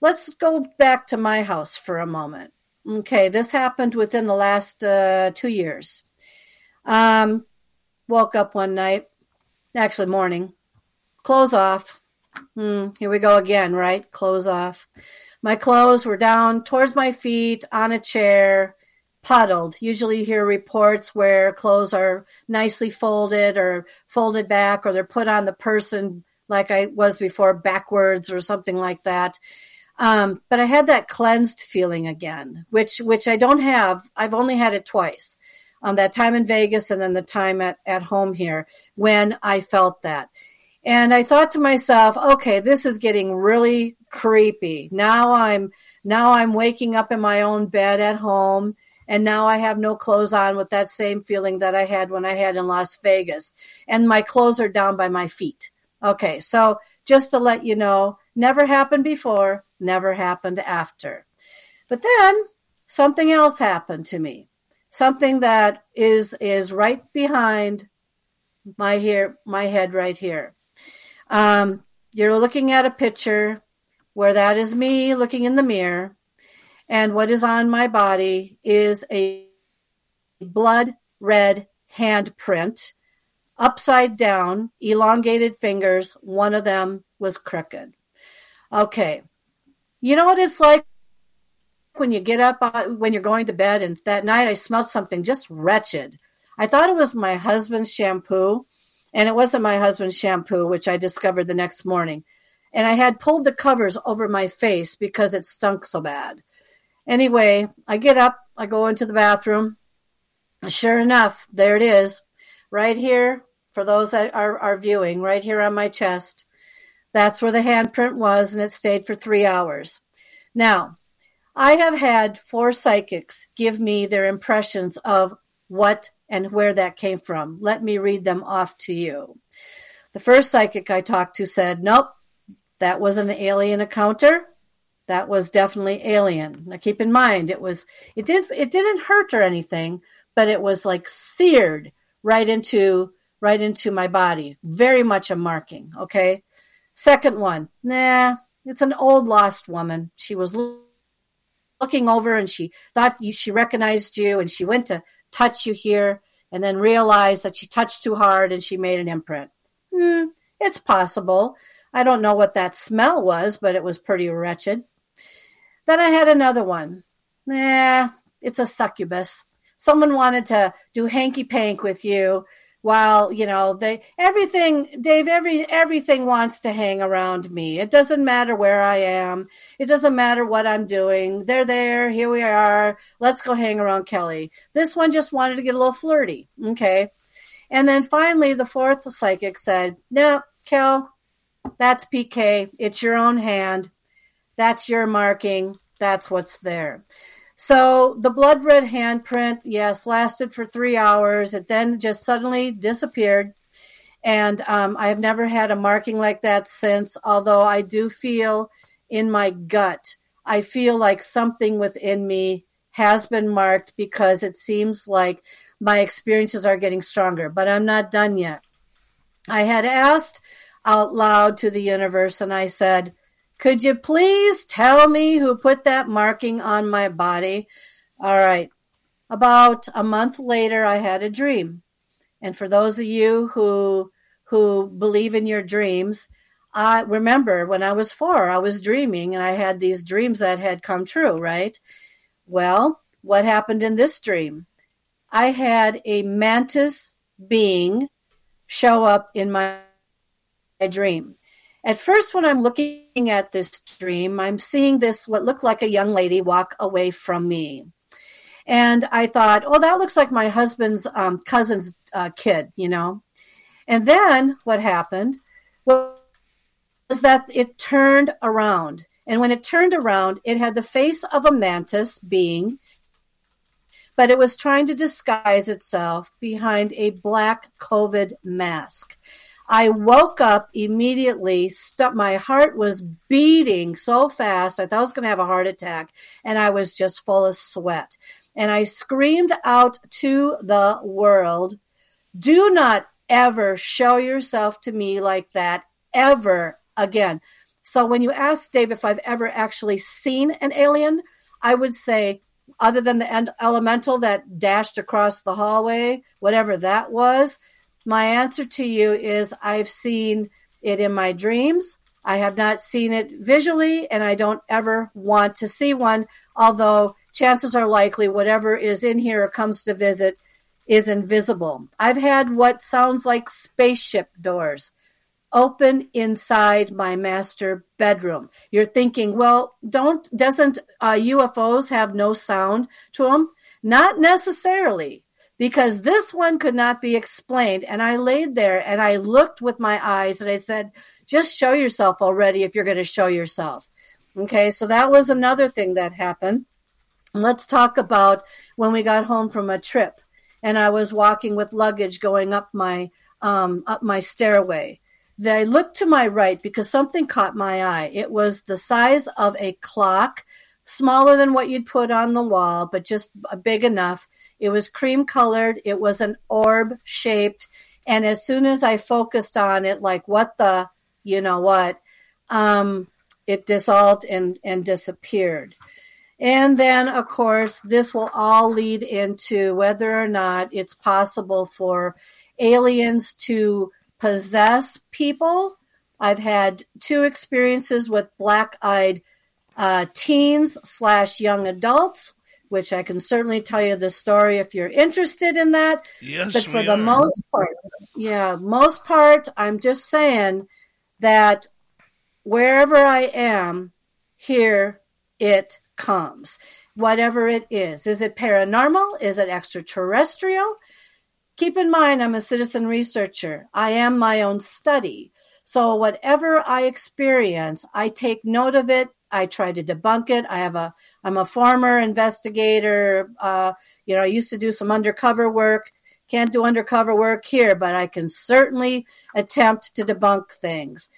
Let's go back to my house for a moment. Okay, this happened within the last uh, two years. Um, woke up one night, actually morning, clothes off. Hmm, here we go again, right? Clothes off. My clothes were down towards my feet on a chair, puddled. Usually you hear reports where clothes are nicely folded or folded back or they're put on the person like I was before backwards or something like that. Um, but I had that cleansed feeling again, which which I don't have. I've only had it twice. Um, that time in Vegas and then the time at, at home here when I felt that. And I thought to myself, okay, this is getting really creepy. Now I'm now I'm waking up in my own bed at home and now I have no clothes on with that same feeling that I had when I had in Las Vegas. And my clothes are down by my feet. Okay, so just to let you know, never happened before, never happened after. But then something else happened to me. Something that is is right behind my here my head right here. Um, you're looking at a picture where that is me looking in the mirror, and what is on my body is a blood red handprint, upside down, elongated fingers. One of them was crooked. Okay, you know what it's like when you get up uh, when you're going to bed and that night I smelled something just wretched. I thought it was my husband's shampoo and it wasn't my husband's shampoo which I discovered the next morning. And I had pulled the covers over my face because it stunk so bad. Anyway, I get up, I go into the bathroom. Sure enough, there it is, right here for those that are, are viewing, right here on my chest. That's where the handprint was, and it stayed for three hours. Now, I have had four psychics give me their impressions of what and where that came from. Let me read them off to you. The first psychic I talked to said, Nope, that was an alien encounter. That was definitely alien. Now keep in mind it was it didn't it didn't hurt or anything, but it was like seared right into right into my body. Very much a marking, okay? Second one, nah, it's an old lost woman. She was looking over and she thought you, she recognized you and she went to touch you here and then realize that she touched too hard and she made an imprint. Hmm, it's possible. I don't know what that smell was, but it was pretty wretched. Then I had another one. Nah, it's a succubus. Someone wanted to do hanky pank with you while you know they everything dave every everything wants to hang around me it doesn't matter where i am it doesn't matter what i'm doing they're there here we are let's go hang around kelly this one just wanted to get a little flirty okay and then finally the fourth psychic said no kel That's PK. It's your own hand. That's your marking. That's what's there. So the blood red handprint, yes, lasted for three hours. It then just suddenly disappeared. And um, I have never had a marking like that since, although I do feel in my gut, I feel like something within me has been marked because it seems like my experiences are getting stronger, but I'm not done yet. I had asked out loud to the universe and I said, Could you please tell me who put that marking on my body? All right. About a month later, I had a dream. And for those of you who who believe in your dreams, I remember when I was four, I was dreaming and I had these dreams that had come true, right? Well, what happened in this dream? I had a mantis being show up in my, dream. At first, when I'm looking at this dream, I'm seeing this, what looked like a young lady, walk away from me. And I thought, oh, that looks like my husband's um, cousin's uh, kid, you know. And then what happened was that it turned around. And when it turned around, it had the face of a mantis being but it was trying to disguise itself behind a black COVID mask. I woke up immediately. St- my heart was beating so fast. I thought I was going to have a heart attack, and I was just full of sweat. And I screamed out to the world Do not ever show yourself to me like that, ever again. So when you ask Dave if I've ever actually seen an alien, I would say other than the elemental that dashed across the hallway, whatever that was, my answer to you is I've seen it in my dreams. I have not seen it visually, and I don't ever want to see one, although chances are likely whatever is in here or comes to visit is invisible. I've had what sounds like spaceship doors open inside my master bedroom. You're thinking, well, don't doesn't uh, UFOs have no sound to them? Not necessarily, because this one could not be explained. And I laid there and I looked with my eyes and I said, just show yourself already if you're going to show yourself. Okay, so that was another thing that happened. Let's talk about when we got home from a trip and I was walking with luggage going up my um, up my stairway I looked to my right because something caught my eye. It was the size of a clock, smaller than what you'd put on the wall, but just big enough. It was cream colored. It was an orb shaped. And as soon as I focused on it, like, what the, you know what, um, it dissolved and, and disappeared. And then, of course, this will all lead into whether or not it's possible for aliens to possess people. I've had two experiences with black eyed uh, teens slash young adults, which I can certainly tell you the story if you're interested in that. Yes, but for the are. most part, yeah, most part, I'm just saying that wherever I am, here it comes. Whatever it is. Is it paranormal? Is it extraterrestrial? keep in mind, I'm a citizen researcher. I am my own study. So whatever I experience, I take note of it. I try to debunk it. I have a, I'm a former investigator. Uh, you know, I used to do some undercover work. Can't do undercover work here, but I can certainly attempt to debunk things.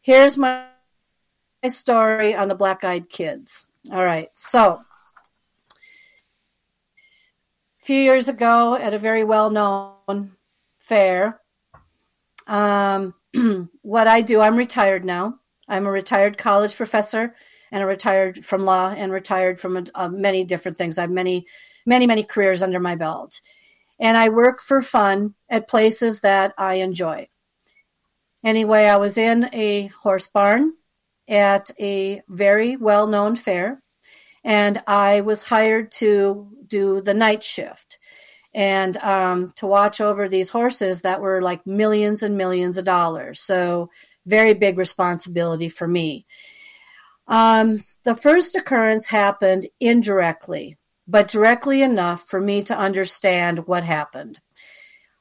Here's my story on the black eyed kids. All right. So a few years ago at a very well known fair. Um, what I do, I'm retired now. I'm a retired college professor and a retired from law and retired from uh, many different things. I have many, many, many careers under my belt. And I work for fun at places that I enjoy. Anyway, I was in a horse barn at a very well known fair, and I was hired to do the night shift and um, to watch over these horses that were like millions and millions of dollars. So, very big responsibility for me. Um, the first occurrence happened indirectly, but directly enough for me to understand what happened.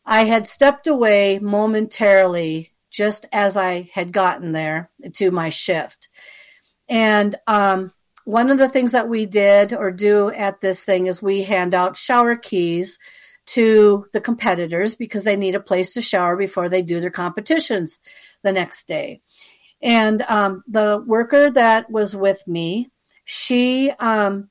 I had stepped away momentarily just as I had gotten there to my shift. And um, one of the things that we did or do at this thing is we hand out shower keys to the competitors because they need a place to shower before they do their competitions the next day. And um, the worker that was with me, she um,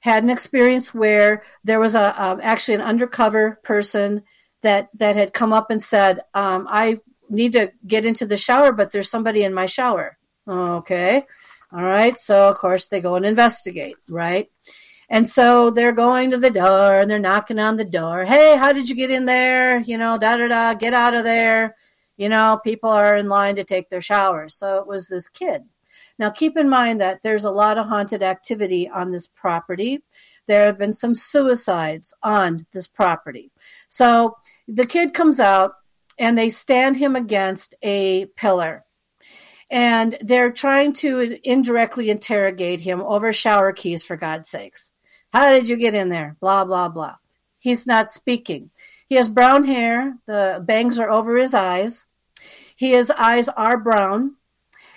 had an experience where there was a um, actually an undercover person that that had come up and said, um, "I need to get into the shower, but there's somebody in my shower." Okay, all right. So of course they go and investigate, right? And so they're going to the door and they're knocking on the door. Hey, how did you get in there? You know, da da da, get out of there. You know, people are in line to take their showers. So it was this kid. Now, keep in mind that there's a lot of haunted activity on this property. There have been some suicides on this property. So the kid comes out and they stand him against a pillar and they're trying to indirectly interrogate him over shower keys for god's sakes how did you get in there? Blah, blah, blah. He's not speaking. He has brown hair. The bangs are over his eyes. His eyes are brown.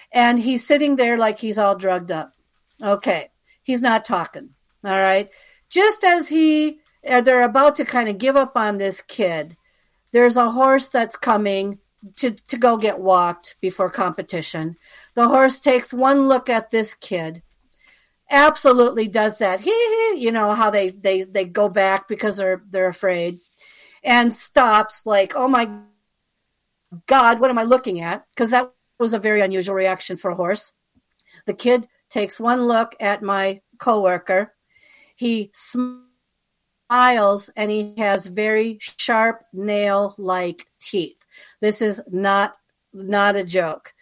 And he's sitting there like he's all drugged up. Okay. He's not talking. All right. Just as he, uh, they're about to kind of give up on this kid, there's a horse that's coming to, to go get walked before competition. The horse takes one look at this kid absolutely does that. He, you know how they they they go back because they're they're afraid, and stops like, oh my God, what am I looking at? Because that was a very unusual reaction for a horse. The kid takes one look at my coworker. He smiles and he has very sharp nail like teeth. This is not not a joke.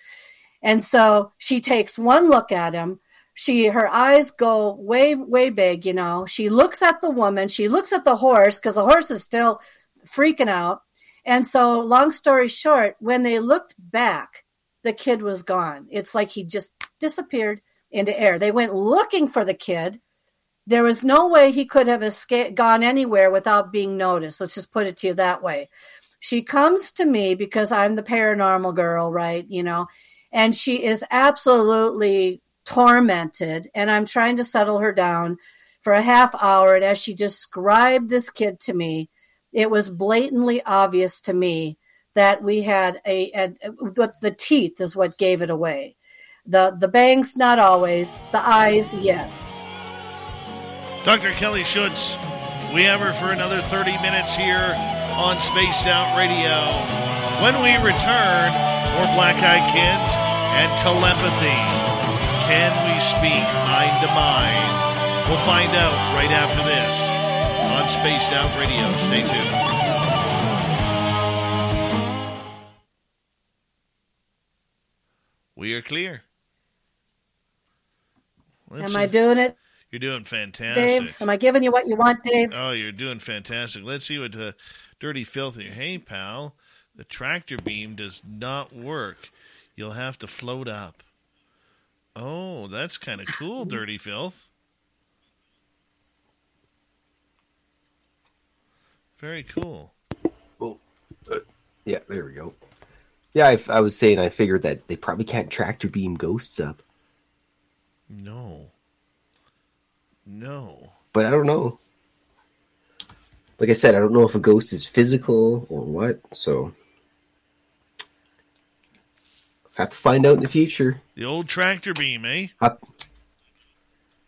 And so she takes one look at him, she her eyes go way way big you know she looks at the woman she looks at the horse because the horse is still freaking out. And so long story short when they looked back the kid was gone. It's like he just disappeared into air. They went looking for the kid. There was no way he could have escaped gone anywhere without being noticed. Let's just put it to you that way. She comes to me because i'm the paranormal girl right you know and she is absolutely tormented and I'm trying to settle her down for a half hour. And as she described this kid to me, it was blatantly obvious to me that we had a, a, a the teeth is what gave it away. The the bangs not always, the eyes yes. Dr. Kelly Schutz, we have her for another 30 minutes here on Spaced Out Radio. When we return, more Black Eyed Kids and telepathy. Can we speak mind to mind? We'll find out right after this on Spaced Out Radio. Stay tuned. We are clear. Let's Am I doing it? You're doing fantastic. Dave, am I giving you what you want, Dave? Oh, you're doing fantastic. Let's see what uh, Dirty Filthy. Hey, pal, the tractor beam does not work. You'll have to float up. Oh, that's kind of cool, Dirty Filth. Very cool. Oh, uh, yeah, there we go. Yeah, I, I, was saying I figured that they probably can't tractor beam ghosts up. No. No. But I don't know. Like I said, I don't know if a ghost is physical or what, so have to find out in the future. The old tractor beam, eh? I'll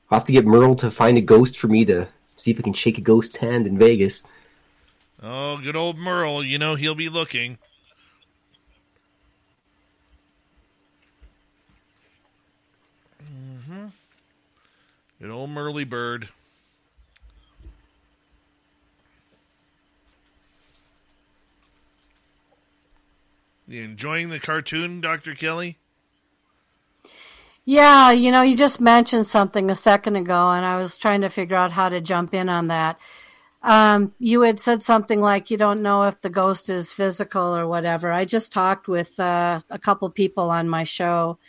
have to get Merle to find a ghost for me to see if I can shake a ghost's hand in Vegas. Oh, good old Merle. You know he'll be looking. Mm-hmm. Good old Merly Bird. You enjoying the cartoon, Dr. Kelly? Yeah, you know, you just mentioned something a second ago, and I was trying to figure out how to jump in on that. Um, you had said something like you don't know if the ghost is physical or whatever. I just talked with uh, a couple people on my show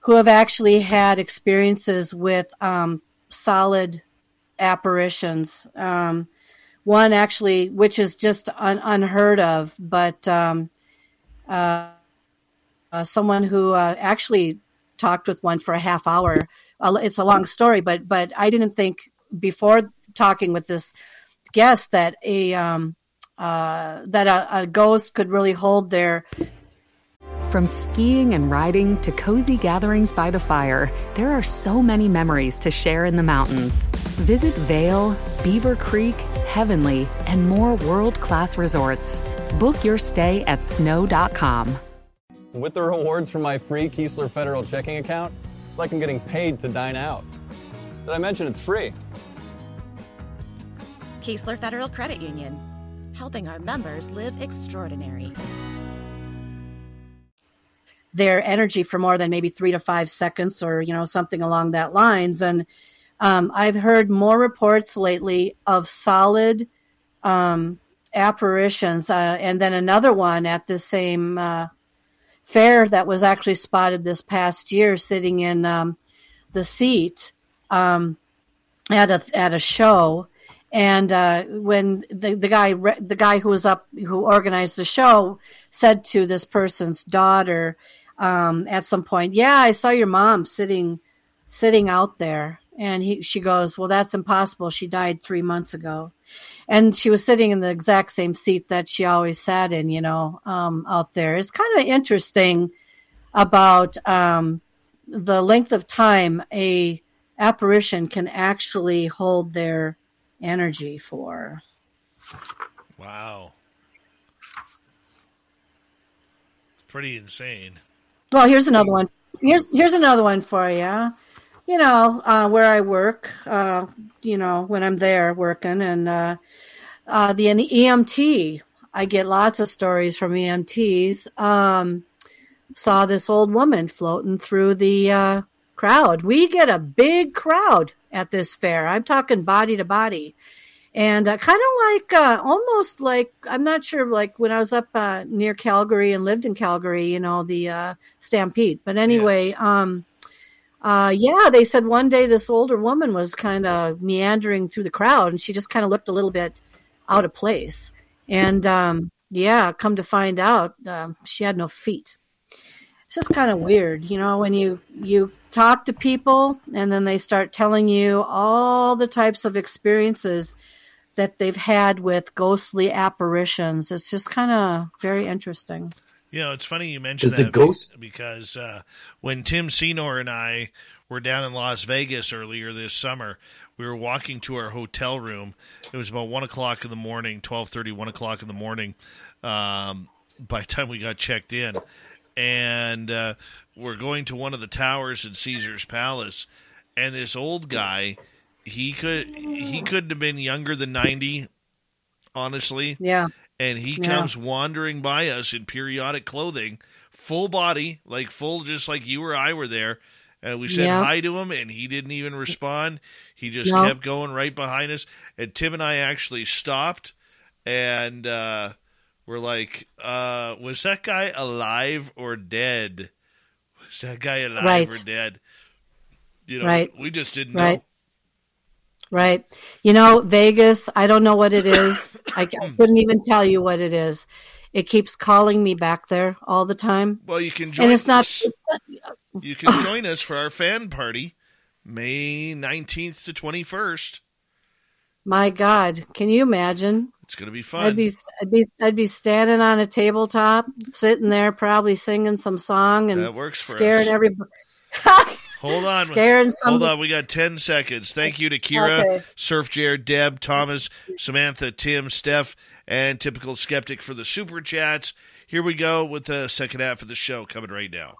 who have actually had experiences with um, solid apparitions. Um, one actually, which is just un- unheard of, but um, uh, uh, someone who uh, actually talked with one for a half hour. It's a long story, but but I didn't think before talking with this guest that a um, uh, that a, a ghost could really hold their from skiing and riding to cozy gatherings by the fire, there are so many memories to share in the mountains. Visit Vail, Beaver Creek, Heavenly, and more world class resorts. Book your stay at snow.com. With the rewards from my free Keesler Federal checking account, it's like I'm getting paid to dine out. Did I mention it's free? Keesler Federal Credit Union, helping our members live extraordinary. Their energy for more than maybe three to five seconds or you know something along that lines. And um, i've heard more reports lately of solid um, apparitions uh, and then another one at the same uh, fair that was actually spotted this past year sitting in um, the seat um, at a at a show and uh, when the, the guy the guy who was up who organized the show said to this person's daughter um, at some point, yeah, I saw your mom sitting sitting out there. And he, she goes, well, that's impossible. She died three months ago. And she was sitting in the exact same seat that she always sat in, you know, um, out there. It's kind of interesting about um, the length of time a apparition can actually hold their energy for. Wow. It's pretty insane. Well, here's another one. Here's here's another one for you. You know, uh, where I work, uh, you know, when I'm there working, and uh, uh the EMT, I get lots of stories from EMTs. Um, saw this old woman floating through the uh, crowd. We get a big crowd at this fair. I'm talking body to body and uh, kind of like uh, almost like I'm not sure like when I was up uh, near Calgary and lived in Calgary, you know, the uh, Stampede. But anyway, yes. um, uh, yeah, they said one day this older woman was kind of meandering through the crowd, and she just kind of looked a little bit out of place. And um, yeah, come to find out, um, she had no feet. It's just kind of weird, you know, when you you talk to people and then they start telling you all the types of experiences that they've had with ghostly apparitions. It's just kind of very interesting. You know, it's funny you mentioned Is that ghost? because uh, when Tim Senor and I were down in Las Vegas earlier this summer, we were walking to our hotel room. It was about one o'clock in the morning, 1230, 1 o'clock in the morning. Um, by the time we got checked in, and uh, we're going to one of the towers in Caesar's Palace, and this old guy he could he couldn't have been younger than 90 honestly yeah and he yeah. comes wandering by us in periodic clothing full body like full just like you or i were there and we said yeah. hi to him and he didn't even respond he just no. kept going right behind us and tim and i actually stopped and uh, we're like uh, was that guy alive or dead was that guy alive right. or dead you know right. we just didn't right. know Right. You know, Vegas, I don't know what it is. I, I couldn't even tell you what it is. It keeps calling me back there all the time. Well, you can join and it's not, it's not you can join us for our fan party May 19th to 21st. My God, can you imagine? It's going to be fun. I'd be, I'd be, I'd be standing on a tabletop, sitting there, probably singing some song and that works for scaring us. everybody. Hold on. Scaring some... Hold on. We got 10 seconds. Thank you to Kira, okay. Surf Jared, Deb, Thomas, Samantha, Tim, Steph, and Typical Skeptic for the super chats. Here we go with the second half of the show coming right now.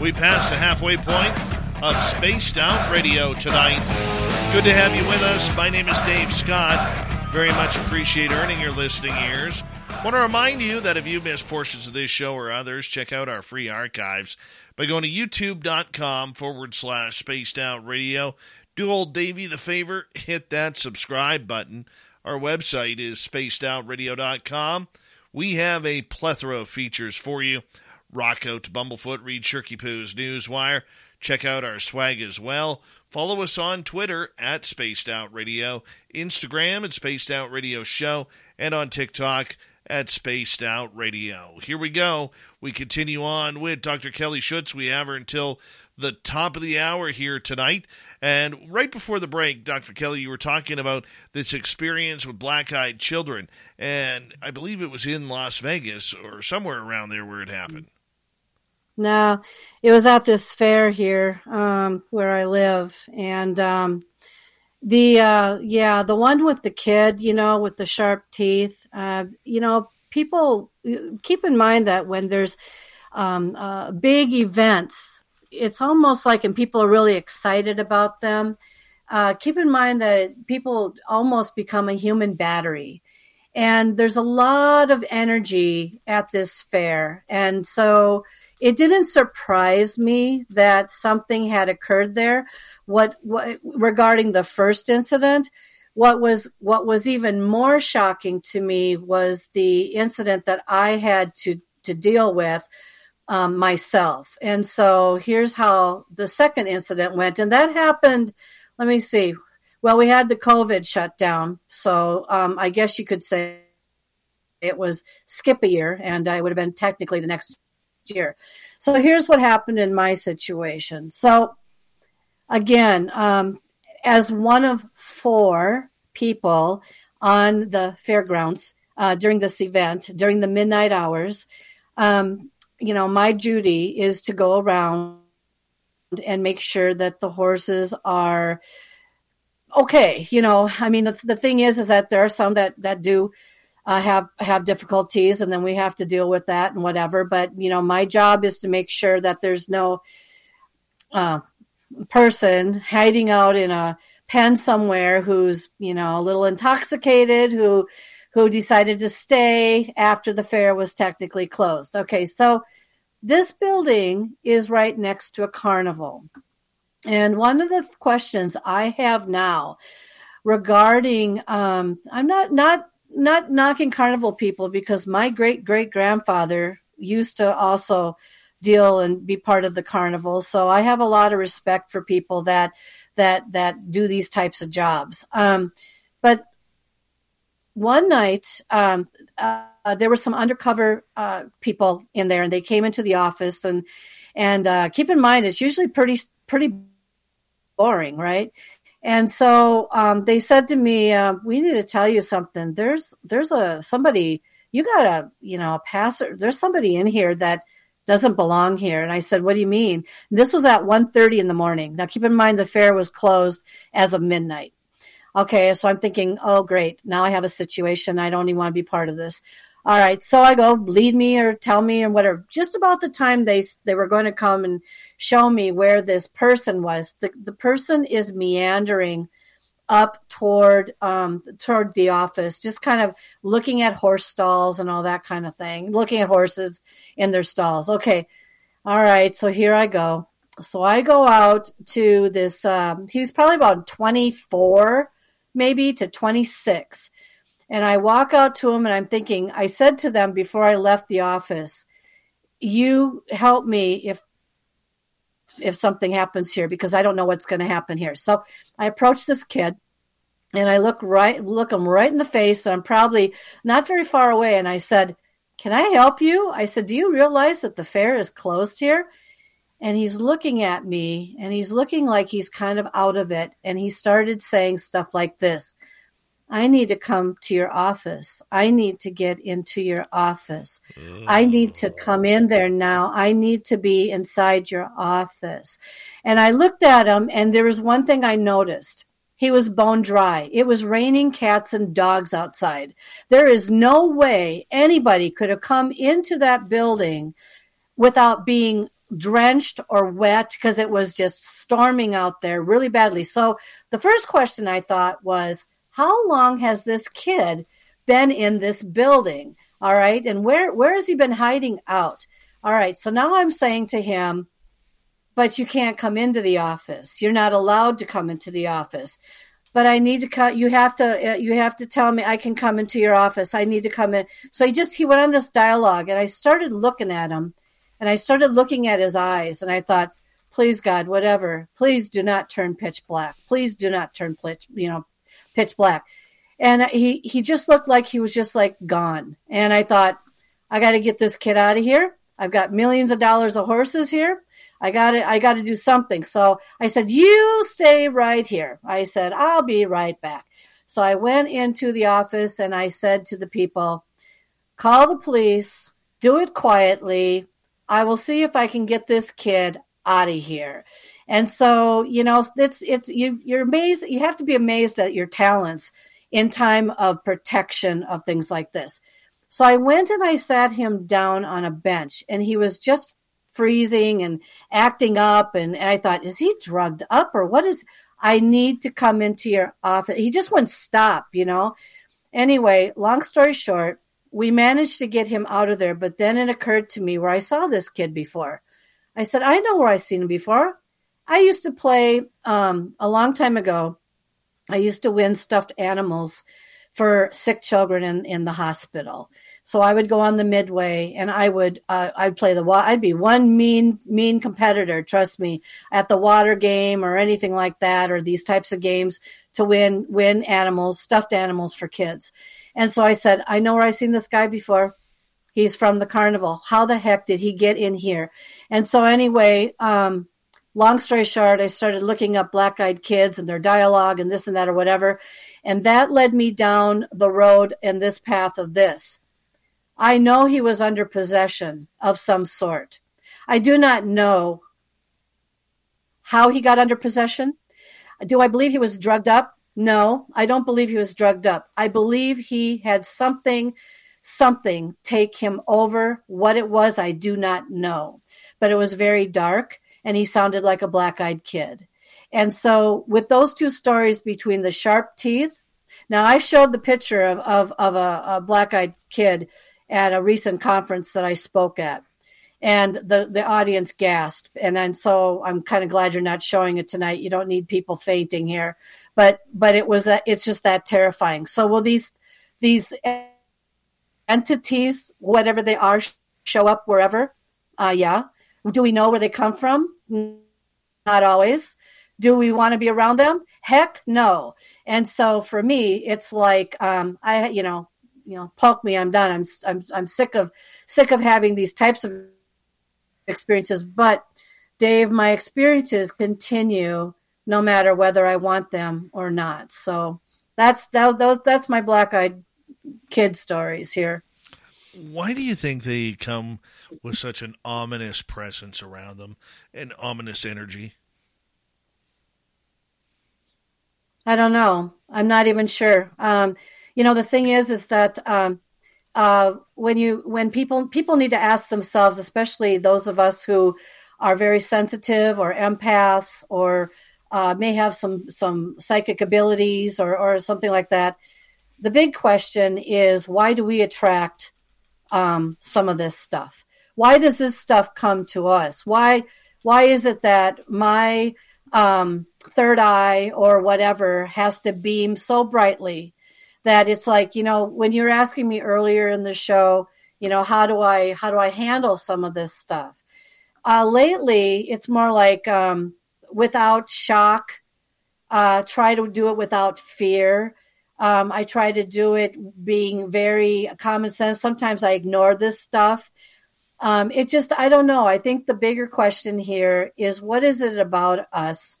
We passed the halfway point of Spaced Out Radio tonight. Good to have you with us. My name is Dave Scott. Very much appreciate earning your listening ears. Want to remind you that if you missed portions of this show or others, check out our free archives by going to youtube.com forward slash spaced out radio. Do old Davey the favor, hit that subscribe button. Our website is spacedoutradio.com. We have a plethora of features for you. Rock out to Bumblefoot, read Shirky Poo's Newswire. Check out our swag as well. Follow us on Twitter at Spaced Out Radio, Instagram at Spaced Out Radio Show, and on TikTok at Spaced Out Radio. Here we go. We continue on with Dr. Kelly Schutz. We have her until the top of the hour here tonight. And right before the break, Dr. Kelly, you were talking about this experience with black eyed children. And I believe it was in Las Vegas or somewhere around there where it happened. No, it was at this fair here um, where I live, and um, the uh, yeah, the one with the kid, you know, with the sharp teeth. Uh, you know, people keep in mind that when there's um, uh, big events, it's almost like, and people are really excited about them. Uh, keep in mind that it, people almost become a human battery. And there's a lot of energy at this fair. And so it didn't surprise me that something had occurred there. What, what regarding the first incident, what was what was even more shocking to me was the incident that I had to to deal with um, myself. And so here's how the second incident went, and that happened. Let me see. Well, we had the COVID shutdown, so um, I guess you could say it was skip a year, and I would have been technically the next year. So here's what happened in my situation. So again, um, as one of four people on the fairgrounds uh, during this event, during the midnight hours, um, you know, my duty is to go around and make sure that the horses are okay. You know, I mean, the, the thing is, is that there are some that, that do uh, have have difficulties, and then we have to deal with that and whatever. But you know, my job is to make sure that there's no uh, person hiding out in a pen somewhere who's you know a little intoxicated who who decided to stay after the fair was technically closed. Okay, so this building is right next to a carnival. And one of the questions I have now regarding um, I'm not not not knocking carnival people because my great great grandfather used to also deal and be part of the carnival. So I have a lot of respect for people that that that do these types of jobs. Um, but one night, um, uh, there were some undercover uh, people in there, and they came into the office. and And uh, keep in mind, it's usually pretty pretty boring, right? And so um, they said to me, uh, "We need to tell you something. There's there's a somebody you got a you know a passer. There's somebody in here that doesn't belong here." And I said, "What do you mean?" And this was at 1.30 in the morning. Now keep in mind the fair was closed as of midnight. Okay, so I'm thinking, "Oh great, now I have a situation. I don't even want to be part of this." All right, so I go lead me or tell me and whatever. Just about the time they they were going to come and show me where this person was, the the person is meandering up toward um, toward the office, just kind of looking at horse stalls and all that kind of thing, looking at horses in their stalls. Okay, all right, so here I go. So I go out to this. Um, he was probably about twenty four, maybe to twenty six and I walk out to him and I'm thinking, I said to them before I left the office, you help me if if something happens here because I don't know what's going to happen here. So I approach this kid and I look right look him right in the face and I'm probably not very far away and I said, "Can I help you?" I said, "Do you realize that the fair is closed here?" And he's looking at me and he's looking like he's kind of out of it and he started saying stuff like this. I need to come to your office. I need to get into your office. Mm. I need to come in there now. I need to be inside your office. And I looked at him, and there was one thing I noticed. He was bone dry. It was raining cats and dogs outside. There is no way anybody could have come into that building without being drenched or wet because it was just storming out there really badly. So the first question I thought was, how long has this kid been in this building? All right. And where, where has he been hiding out? All right. So now I'm saying to him, but you can't come into the office. You're not allowed to come into the office. but I need to cut. You have to. Uh, you have to tell me I can come into your office. I need to come in. So he just he went on this dialogue, and I started looking at him, and I started looking at his eyes, and I thought, please God, whatever, please do not turn pitch black. Please do not turn pitch, you know, pitch black. And he he just looked like he was just like gone. And I thought, I got to get this kid out of here. I've got millions of dollars of horses here. I got to I got to do something. So I said, "You stay right here." I said, "I'll be right back." So I went into the office and I said to the people, "Call the police. Do it quietly. I will see if I can get this kid out of here." And so, you know, it's it's you you're amazed you have to be amazed at your talents in time of protection of things like this. So I went and I sat him down on a bench and he was just freezing and acting up. And, and I thought, is he drugged up or what is, I need to come into your office. He just wouldn't stop, you know? Anyway, long story short, we managed to get him out of there. But then it occurred to me where I saw this kid before. I said, I know where I've seen him before. I used to play um, a long time ago. I used to win stuffed animals for sick children in, in the hospital. So I would go on the midway and I would uh, I'd play the I'd be one mean mean competitor, trust me, at the water game or anything like that or these types of games to win win animals, stuffed animals for kids. And so I said, I know where I've seen this guy before. He's from the carnival. How the heck did he get in here? And so anyway, um, long story short, I started looking up black eyed kids and their dialogue and this and that or whatever. And that led me down the road and this path of this. I know he was under possession of some sort. I do not know how he got under possession. Do I believe he was drugged up? No, I don't believe he was drugged up. I believe he had something, something take him over. What it was, I do not know. But it was very dark and he sounded like a black eyed kid. And so, with those two stories between the sharp teeth, now I showed the picture of, of, of a, a black eyed kid at a recent conference that I spoke at. And the, the audience gasped. And, and so I'm kind of glad you're not showing it tonight. You don't need people fainting here. But but it was a, it's just that terrifying. So will these these entities, whatever they are, show up wherever? Uh, yeah. Do we know where they come from? Not always. Do we want to be around them? Heck no. And so for me, it's like um, I, you know, you know, poke me, I'm done. I'm I'm I'm sick of sick of having these types of experiences. But Dave, my experiences continue no matter whether I want them or not. So that's that, that's my black eyed kid stories here. Why do you think they come with such an ominous presence around them, an ominous energy? I don't know. I'm not even sure. Um, you know the thing is is that um, uh, when you when people people need to ask themselves especially those of us who are very sensitive or empaths or uh, may have some some psychic abilities or or something like that the big question is why do we attract um, some of this stuff. Why does this stuff come to us? Why why is it that my um, third eye or whatever has to beam so brightly that it's like you know when you were asking me earlier in the show you know how do i how do i handle some of this stuff? Uh, lately it's more like um, without shock uh, try to do it without fear um, i try to do it being very common sense sometimes i ignore this stuff um, it just i don't know i think the bigger question here is what is it about us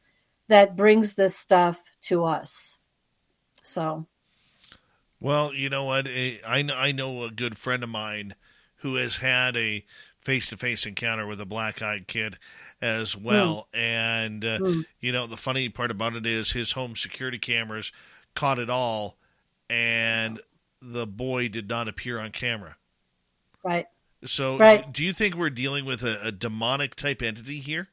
that brings this stuff to us so well, you know what? I, I know a good friend of mine who has had a face to face encounter with a black eyed kid as well. Mm. And, uh, mm. you know, the funny part about it is his home security cameras caught it all, and the boy did not appear on camera. Right. So, right. do you think we're dealing with a, a demonic type entity here?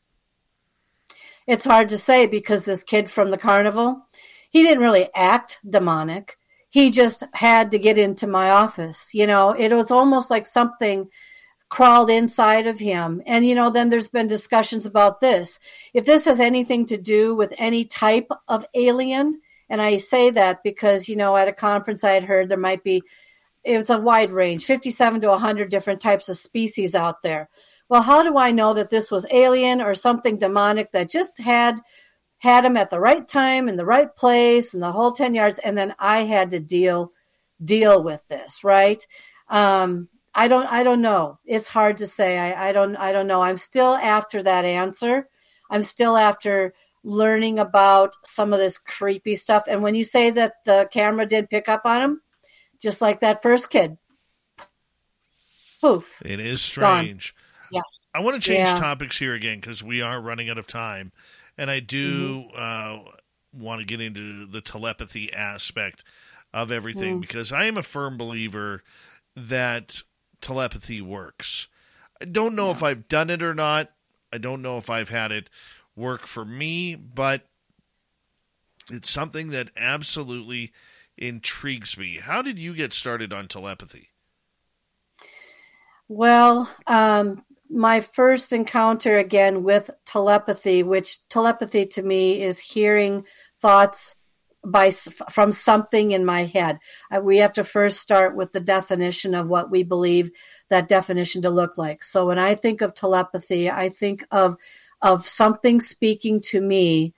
It's hard to say because this kid from the carnival, he didn't really act demonic he just had to get into my office. You know, it was almost like something crawled inside of him. And, you know, then there's been discussions about this. If this has anything to do with any type of alien, And I say that because, you know, at a conference I had heard there might be, it was a wide range, 57 to 100 different types of species out there. Well, how do I know that this was alien or something demonic that just had had him at the right time in the right place and the whole 10 yards and then I had to deal deal with this, right? Um, I don't I don't know. It's hard to say. I, I don't I don't know. I'm still after that answer. I'm still after learning about some of this creepy stuff. And when you say that the camera did pick up on him, just like that first kid. Poof. It is strange. Gone. Yeah. I want to change Yeah. topics here again because we are running out of time. And I do Mm-hmm. uh, want to get into the telepathy aspect of everything Mm. because I am a firm believer that telepathy works. I don't know if I've done it or not. I don't know if I've had it work for me, but it's something that absolutely intrigues me. How did you get started on telepathy? Well, um, my first encounter again with telepathy, which telepathy to me is hearing thoughts by from something in my head. Uh, we have to first start with the definition of what we believe that definition to look like. So when I think of telepathy, I think of of something speaking to me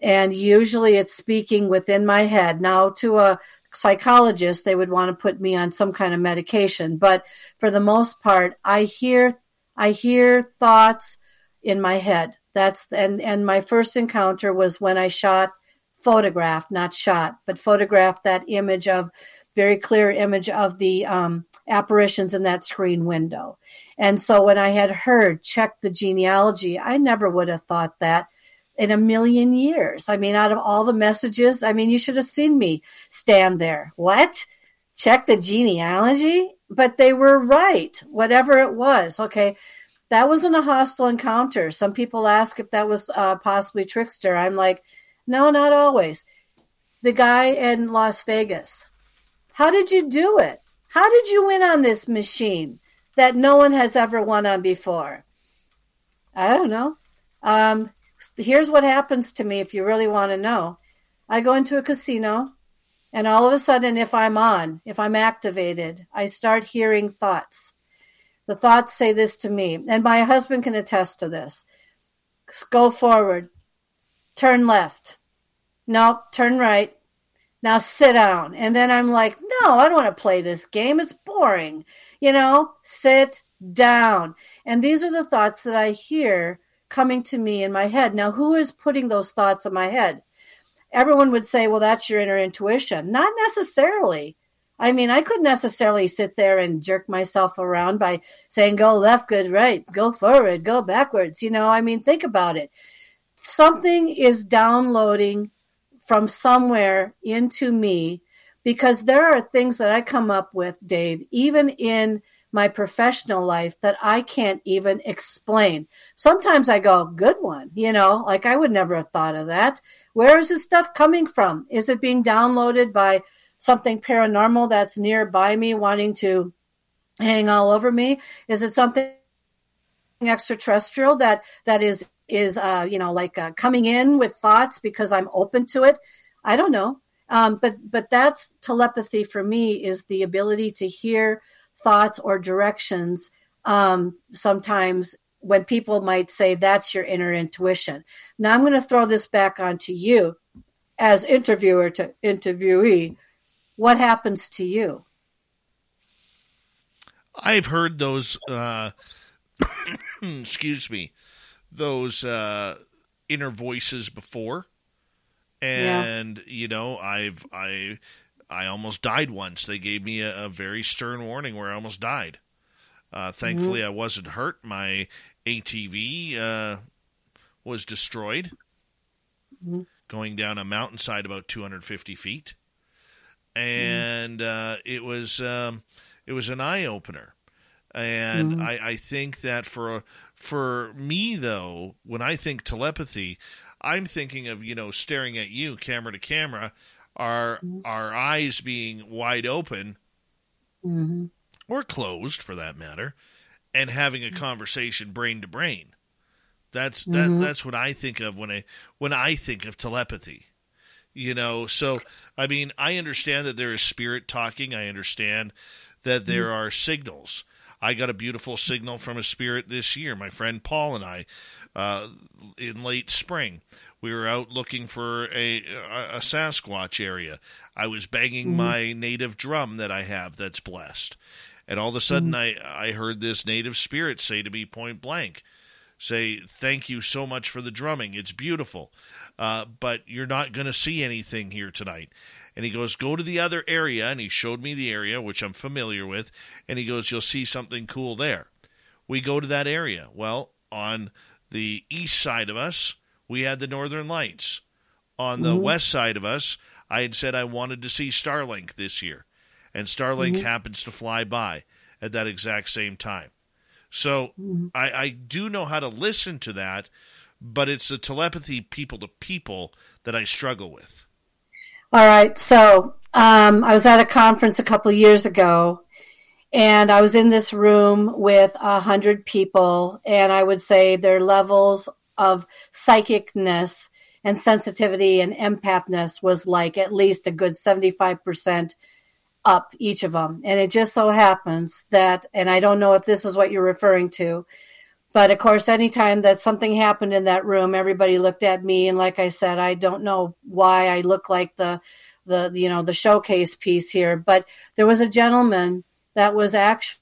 and usually it's speaking within my head. Now to a psychologist they would want to put me on some kind of medication, but for the most part I hear I hear thoughts in my head. That's and and my first encounter was when I shot photographed, not shot, but photographed that image of very clear image of the um, apparitions in that screen window. And so when I had heard check the genealogy, I never would have thought that in a million years. I mean, out of all the messages, I mean, you should have seen me stand there. What? Check the genealogy? But they were right, whatever it was. Okay. That wasn't a hostile encounter. Some people ask if that was uh, possibly trickster. I'm like, no, not always. The guy in Las Vegas. How did you do it? How did you win on this machine that no one has ever won on before? I don't know. Um, here's what happens to me if you really want to know. I go into a casino, and all of a sudden, if I'm on, if I'm activated, I start hearing thoughts. The thoughts say this to me, and my husband can attest to this. Go forward, turn left. No, turn right. Now sit down. And then I'm like, no, I don't want to play this game. It's boring. You know, sit down. And these are the thoughts that I hear coming to me in my head. Now, who is putting those thoughts in my head? Everyone would say, well, that's your inner intuition. Not necessarily. I mean, I couldn't necessarily sit there and jerk myself around by saying, go left, good, right, go forward, go backwards. You know, I mean, think about it. Something is downloading from somewhere into me because there are things that I come up with, Dave, even in my professional life that I can't even explain. Sometimes I go, good one, you know, like I would never have thought of that. Where is this stuff coming from? Is it being downloaded by something paranormal that's nearby me wanting to hang all over me? Is it something extraterrestrial that that is is uh, you know like uh, coming in with thoughts because I'm open to it? I don't know. Um, but but that's telepathy for me is the ability to hear thoughts or directions um, sometimes when people might say that's your inner intuition. Now I'm going to throw this back onto you as interviewer to interviewee. What happens to you? I've heard those. Uh, excuse me, those uh, inner voices before, and you know, I've I I almost died once. They gave me a, a very stern warning where I almost died. Uh, thankfully, I wasn't hurt. My ATV uh, was destroyed going down a mountainside about 250 feet, and uh, it was um, it was an eye opener. And I, I think that for for me though, when I think telepathy, I'm thinking of you know staring at you, camera to camera, our our eyes being wide open Mm-hmm. or closed for that matter, and having a conversation brain to brain. That's that Mhm. that's what I think of when I when I think of telepathy. You know, so I mean, I understand that there is spirit talking. I understand that there are signals. I got a beautiful signal from a spirit this year. My friend Paul and I, uh, in late spring, we were out looking for a, a, a Sasquatch area. I was banging Mm-hmm. my native drum that I have that's blessed. And all of a sudden, Mm-hmm. I, I heard this native spirit say to me point blank, say, Thank you so much for the drumming. It's beautiful. Uh, but you're not going to see anything here tonight. And he goes, Go to the other area. And he showed me the area, which I'm familiar with. And he goes, You'll see something cool there. We go to that area. Well, on the east side of us, we had the Northern Lights. On the mm-hmm. west side of us, I had said I wanted to see Starlink this year. And Starlink mm-hmm. happens to fly by at that exact same time. So mm-hmm. I, I do know how to listen to that, but it's the telepathy people to people that I struggle with. All right. So um, I was at a conference a couple of years ago, and I was in this room with a hundred people, and I would say their levels of psychicness and sensitivity and empathness was like at least a good seventy-five percent up each of them. And it just so happens that, and I don't know if this is what you're referring to, but of course, anytime that something happened in that room, everybody looked at me, and like I said, I don't know why I look like the the you know the showcase piece here, but there was a gentleman that was actually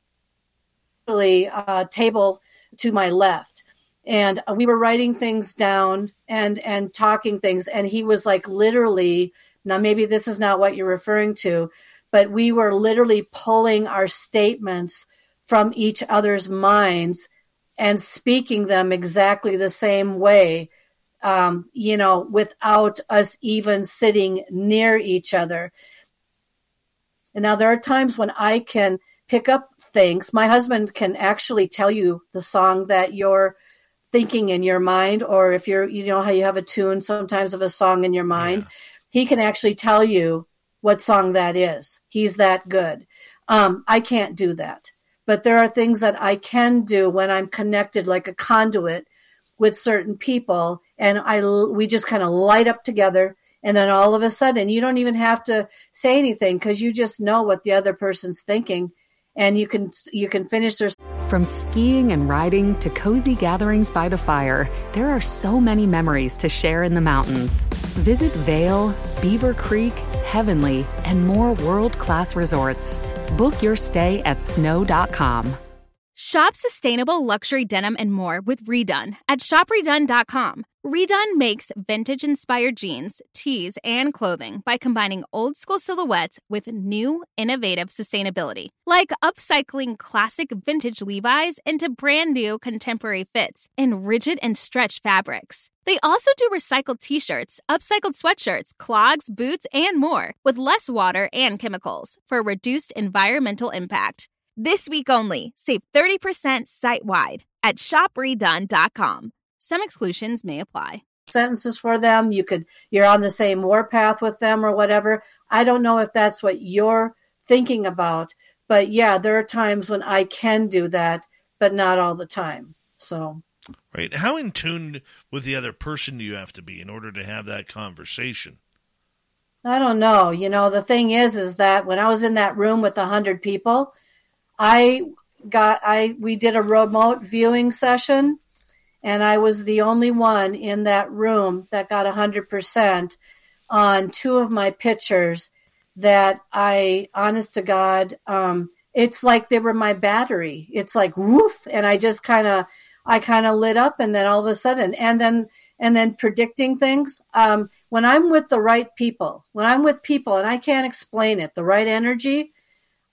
a table to my left, and we were writing things down and and talking things, and he was like literally now maybe this is not what you're referring to, but we were literally pulling our statements from each other's minds and speaking them exactly the same way, um, you know, without us even sitting near each other. And now there are times when I can pick up things. My husband can actually tell you the song that you're thinking in your mind, or if you're, you know, how you have a tune sometimes of a song in your mind, he can actually tell you what song that is. He's that good. Um, I can't do that but there are things that I can do when I'm connected like a conduit with certain people and I we just kind of light up together and then all of a sudden you don't even have to say anything cuz you just know what the other person's thinking and you can you can finish their From skiing and riding to cozy gatherings by the fire, there are so many memories to share in the mountains. Visit Vail, Beaver Creek, Heavenly, and more world class resorts. Book your stay at snow.com. Shop sustainable luxury denim and more with Redone at shopredone.com. Redone makes vintage inspired jeans, tees, and clothing by combining old school silhouettes with new, innovative sustainability, like upcycling classic vintage Levi's into brand new contemporary fits in rigid and stretch fabrics. They also do recycled t shirts, upcycled sweatshirts, clogs, boots, and more with less water and chemicals for reduced environmental impact. This week only, save 30% site wide at shopredone.com. Some exclusions may apply. sentences for them you could you're on the same warpath with them or whatever i don't know if that's what you're thinking about but yeah there are times when i can do that but not all the time so Right. How in tune with the other person do you have to be in order to have that conversation? I don't know. You know, the thing is, is that when I was in that room with a hundred people, I got I we did a remote viewing session, and I was the only one in that room that got a hundred percent on two of my pictures. That I, honest to God, um, it's like they were my battery. It's like woof, and I just kind of I kind of lit up, and then all of a sudden, and then and then predicting things. Um, when I'm with the right people, when I'm with people, and I can't explain it, the right energy.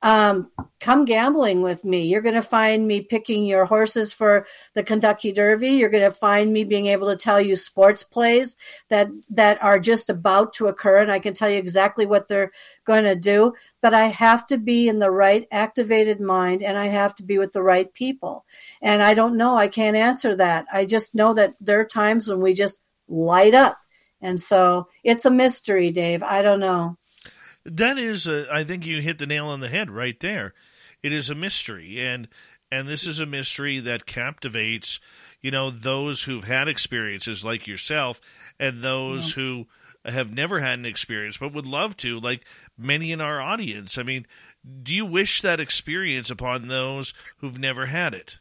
Um, come gambling with me. You're going to find me picking your horses for the Kentucky Derby. You're going to find me being able to tell you sports plays that that are just about to occur, and I can tell you exactly what they're going to do. But I have to be in the right activated mind, and I have to be with the right people. And I don't know. I can't answer that. I just know that there are times when we just light up, and so it's a mystery, Dave. I don't know. That is, a, I think you hit the nail on the head right there. It is a mystery, and and this is a mystery that captivates, you know, those who've had experiences like yourself, and those who have never had an experience but would love to, like many in our audience. I mean, do you wish that experience upon those who've never had it?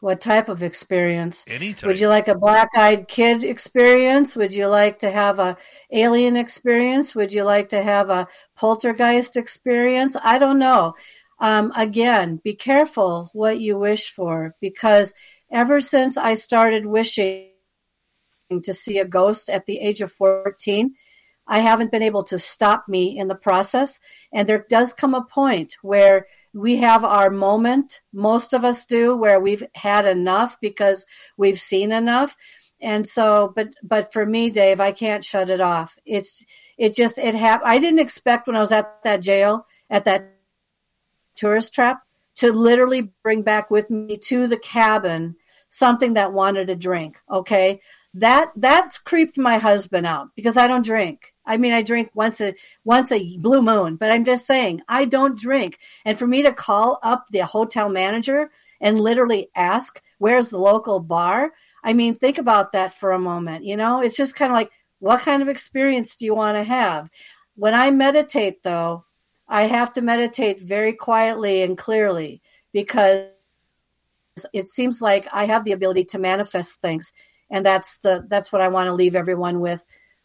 What type of experience? Any type. Would you like a black-eyed kid experience? Would you like to have a alien experience? Would you like to have a poltergeist experience? I don't know. Um, again, be careful what you wish for because ever since I started wishing to see a ghost at the age of 14, I haven't been able to stop me in the process. And there does come a point where we have our moment. Most of us do where we've had enough because we've seen enough. And so, but, but for me, Dave, I can't shut it off. It's, it just, it happened. I didn't expect when I was at that jail, at that tourist trap, to literally bring back with me to the cabin something that wanted a drink. Okay. That, that's creeped my husband out because I don't drink. I mean, I drink once a once a blue moon, but I'm just saying I don't drink. And for me to call up the hotel manager and literally ask, "Where's the local bar?" I mean, think about that for a moment. You know, it's just kind of like, what kind of experience do you want to have? When I meditate, though, I have to meditate very quietly and clearly because it seems like I have the ability to manifest things, and that's the that's what I want to leave everyone with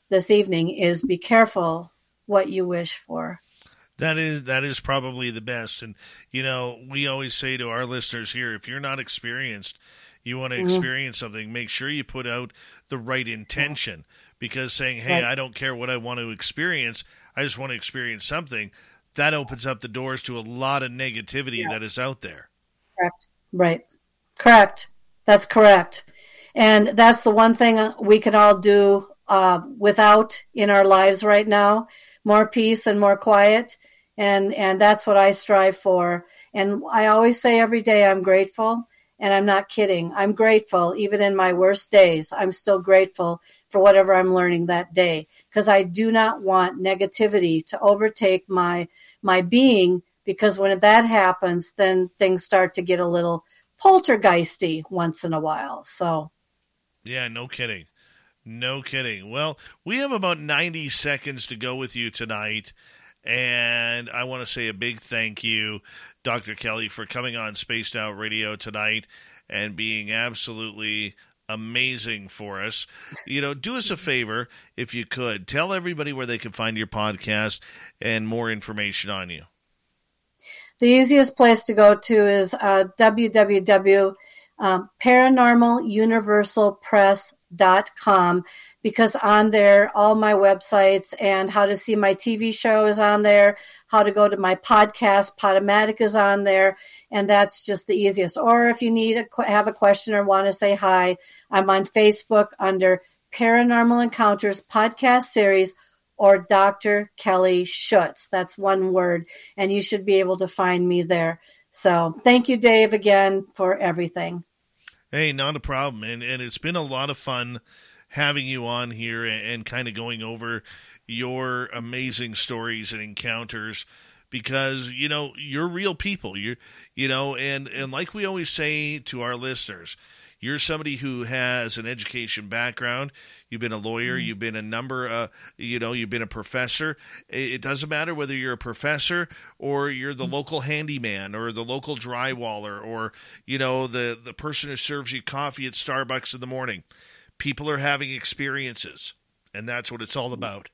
this evening is be careful what you wish for. That is that is probably the best. And you know, we always say to our listeners here, if you're not experienced, you want to mm-hmm. experience something, make sure you put out the right intention. Because saying, Hey, right. I don't care what I want to experience, I just want to experience something, that opens up the doors to a lot of negativity yeah. that is out there. Correct. Right. Correct. That's correct. And that's the one thing we can all do uh, without in our lives right now. More peace and more quiet. And and that's what i strive for. And i always say every day i'm grateful. And i'm not kidding. I'm grateful. Even in my worst days i'm still grateful for whatever i'm learning that day. Because i do not want negativity to overtake my my being. Because when that happens then things start to get a little poltergeisty once in a while. So yeah no kidding no kidding. Well, we have about 90 seconds to go with you tonight. And I want to say a big thank you, Dr. Kelly, for coming on Spaced Out Radio tonight and being absolutely amazing for us. You know, do us a favor if you could. Tell everybody where they can find your podcast and more information on you. The easiest place to go to is uh, www. Um, paranormaluniversalpress dot com because on there all my websites and how to see my tv show is on there how to go to my podcast podomatic is on there and that's just the easiest. Or if you need a have a question or want to say hi i'm on facebook under paranormal encounters podcast series or dr kelly schutz. That's one word and you should be able to find me there so thank you dave again for everything Hey, not a problem. And and it's been a lot of fun having you on here and, and kind of going over your amazing stories and encounters because you know you're real people you you know and and like we always say to our listeners you're somebody who has an education background. You've been a lawyer. Mm-hmm. You've been a number. Uh, you know, you've been a professor. It doesn't matter whether you're a professor or you're the mm-hmm. local handyman or the local drywaller or you know the the person who serves you coffee at Starbucks in the morning. People are having experiences, and that's what it's all about.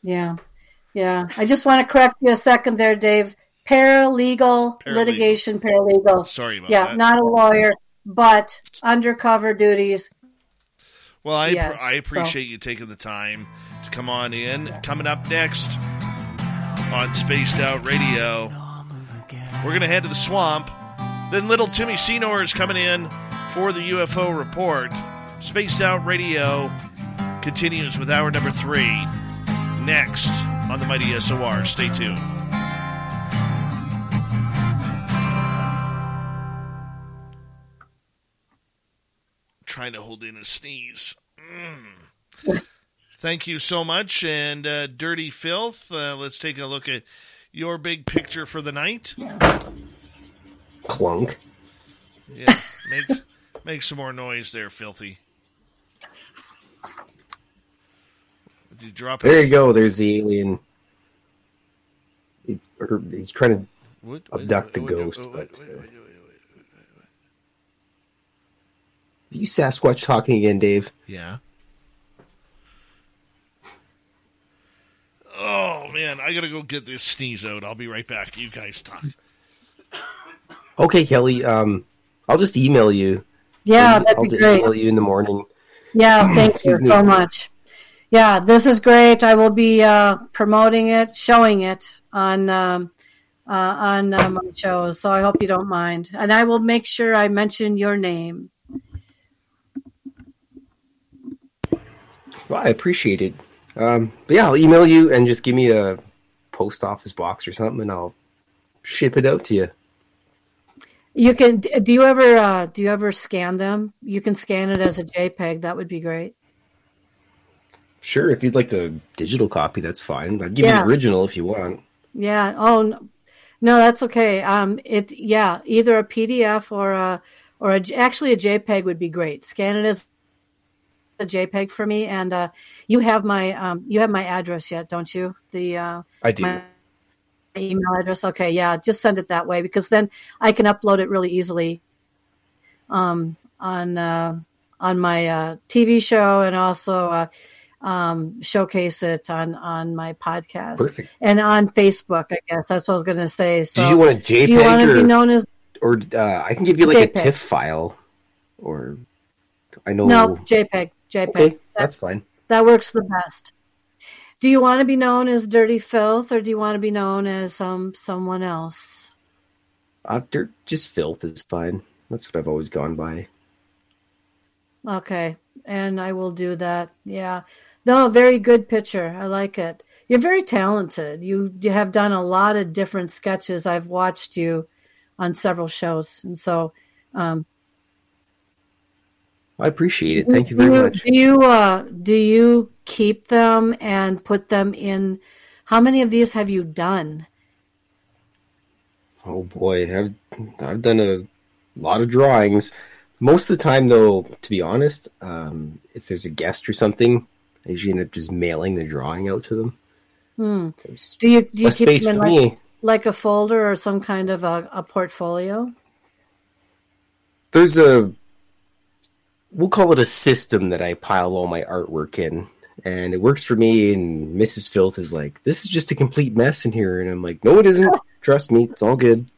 Yeah, yeah. I just want to correct you a second there, Dave. Paralegal, paralegal. litigation paralegal. Sorry about yeah, that. Yeah, not a lawyer but undercover duties. Well, I yes, I appreciate so. you taking the time to come on in. Coming up next on Spaced Out Radio, we're going to head to the swamp. Then little Timmy Senor is coming in for the UFO report. Spaced Out Radio continues with hour number three next on the Mighty SOR. Stay tuned. Trying to hold in a sneeze. Mm. Thank you so much. And uh, Dirty Filth, uh, let's take a look at your big picture for the night. Clunk. Yeah, make, make some more noise there, Filthy. Did you drop There it? you go. There's the alien. He's, or he's trying to What- abduct the wait, wait, ghost, but uh, wait, wait, are you Sasquatch talking again, Dave? Yeah. Oh man, I gotta go get this sneeze out. I'll be right back. You guys talk. Okay, Kelly. Um, I'll just email you. Yeah, I'll, that'd I'll be great. email you in the morning. Yeah, thank you me. so much. Yeah, this is great. I will be uh, promoting it, showing it on um, uh, on uh, my shows. So I hope you don't mind, and I will make sure I mention your name. Well, I appreciate it. Um, but yeah, I'll email you and just give me a post office box or something, and I'll ship it out to you. You can. Do you ever? Uh, do you ever scan them? You can scan it as a JPEG. That would be great. Sure, if you'd like the digital copy, that's fine. I'll give Yeah. you the original if you want. Yeah. Oh no, no, that's okay. Um, it yeah, either a PDF or a or a actually a JPEG would be great. Scan it as a JPEG for me, and uh, you have my um, you have my address yet, don't you? The uh, I do. my email address. Okay, yeah, just send it that way because then I can upload it really easily. Um, on uh, on my uh, TV show and also uh, um, showcase it on on my podcast Perfect. and on Facebook. I guess that's what I was going to say. So, do you want a JPEG do you want to be known as or uh, I can give you like JPEG. a TIFF file, or I know. no JPEG? JPEG. Okay, that's fine. That works the best. Do you want to be known as Dirty Filth, or do you want to be known as um someone else? Uh, dirt, just filth is fine. That's what I've always gone by. Okay, and I will do that. Yeah, no, very good picture. I like it. You're very talented. You, you have done a lot of different sketches. I've watched you on several shows, and so um, I appreciate it. Thank you very do much. Do you uh, do you keep them and put them in? How many of these have you done? Oh boy, I've I've done a lot of drawings. Most of the time, though, to be honest, um, if there's a guest or something, I usually end up just mailing the drawing out to them. Hmm. Do you do you keep them in like, me. like a folder or some kind of a, a portfolio? There's a we'll call it a system that I pile all my artwork in, and it works for me. And Mrs. Filth is like, "This is just a complete mess in here," and I'm like, "No, it isn't. Trust me, it's all good."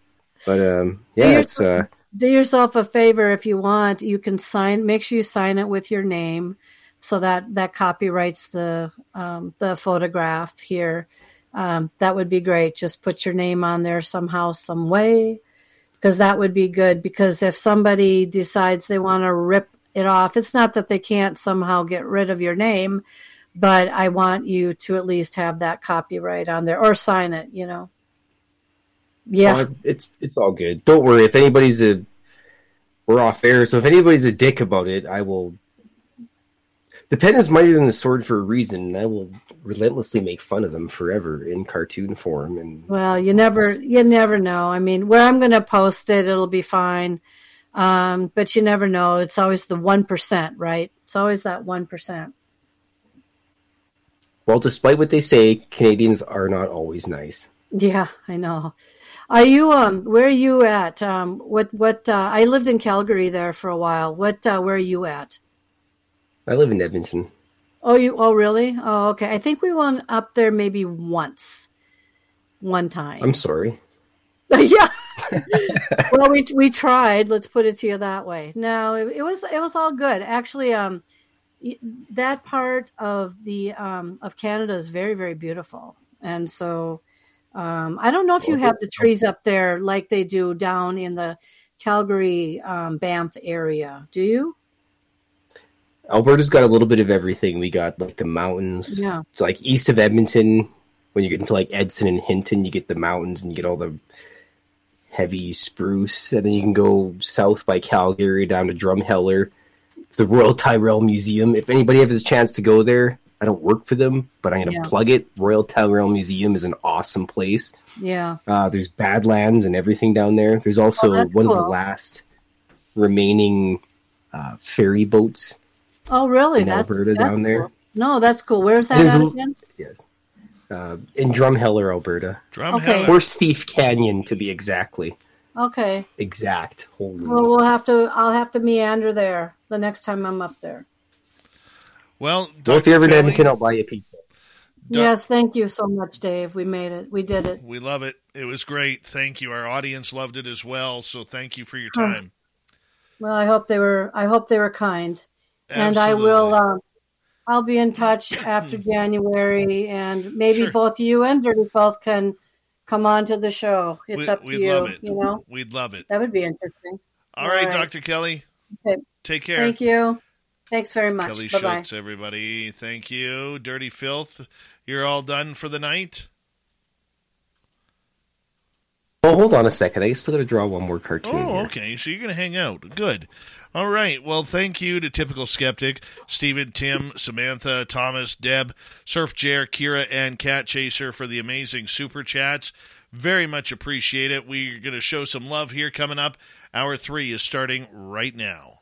But um, yeah, You're- it's uh, do yourself a favor if you want you can sign make sure you sign it with your name so that that copyrights the um, the photograph here um, that would be great just put your name on there somehow some way because that would be good because if somebody decides they want to rip it off it's not that they can't somehow get rid of your name but i want you to at least have that copyright on there or sign it you know yeah Uh, it's it's all good. Don't worry. If anybody's a, we're off air. So if anybody's a dick about it, I will. The pen is mightier than the sword for a reason, and I will relentlessly make fun of them forever in cartoon form. And Well, you never you never know. I mean, where I'm going to post it, it'll be fine. Um, but you never know. It's always the one percent, right? It's always that one percent. well, despite what they say, Canadians are not always nice. Yeah, I know. Are you um? Where are you at? Um, what what? Uh, I lived in Calgary there for a while. What? Uh, where are you at? I live in Edmonton. Oh, you? Oh, really? Oh, okay. I think we went up there maybe once, one time. I'm sorry. yeah. well, we we tried. Let's put it to you that way. No, it, it was it was all good. Actually, um, that part of the um of Canada is very very beautiful, and so um, I don't know if you have the trees up there like they do down in the Calgary um, Banff area. Do you? Alberta's got a little bit of everything. We got like the mountains. Yeah. So, like east of Edmonton, when you get into like Edson and Hinton, you get the mountains and you get all the heavy spruce. And then you can go south by Calgary down to Drumheller. It's the Royal Tyrrell Museum. If anybody has a chance to go there, I don't work for them, but I'm going to Yeah. plug it. Royal Tyrrell Museum is an awesome place. Yeah. Uh, there's Badlands and everything down there. There's also Oh, that's one of the last remaining uh, ferry boats Oh, really? in That- Alberta that's down there. No, that's cool. Where's that at again? Yes. Uh, in Drumheller, Alberta. Drumheller. Okay. Horse Thief Canyon, to be exactly Okay. exact. Holy. Well, we'll have to. I'll have to meander there the next time I'm up there. Well, well, if you're ever in Kelly, Edmonton, I'll buy you pizza. Doc- yes, thank you so much, Dave. We made it. We did it. we love it. It was great. Thank you. Our audience loved it as well. So thank you for your time. Well, I hope they were. I hope they were kind. And I will. Um, I'll be in touch after January, and maybe Sure. both you and Dirty Filth can come on to the show. It's We- up to we'd you. love it. You know, We'd love it. that would be interesting. All right, All right. Dr. Kelly. Okay. Take care. Thank you. Thanks very much. Kelly Bye bye. Schutz, everybody. Thank you. Dirty Filth, you're all done for the night? Well, hold on a second. I still got to draw one more cartoon. Oh, here. okay. So you're going to hang out. Good. All right. Well, thank you to Typical Skeptic, Stephen, Tim, Samantha, Thomas, Deb, Surf Jer, Kira, and Cat Chaser for the amazing super chats. Very much appreciate it. We're going to show some love here coming up. Hour three is starting right now.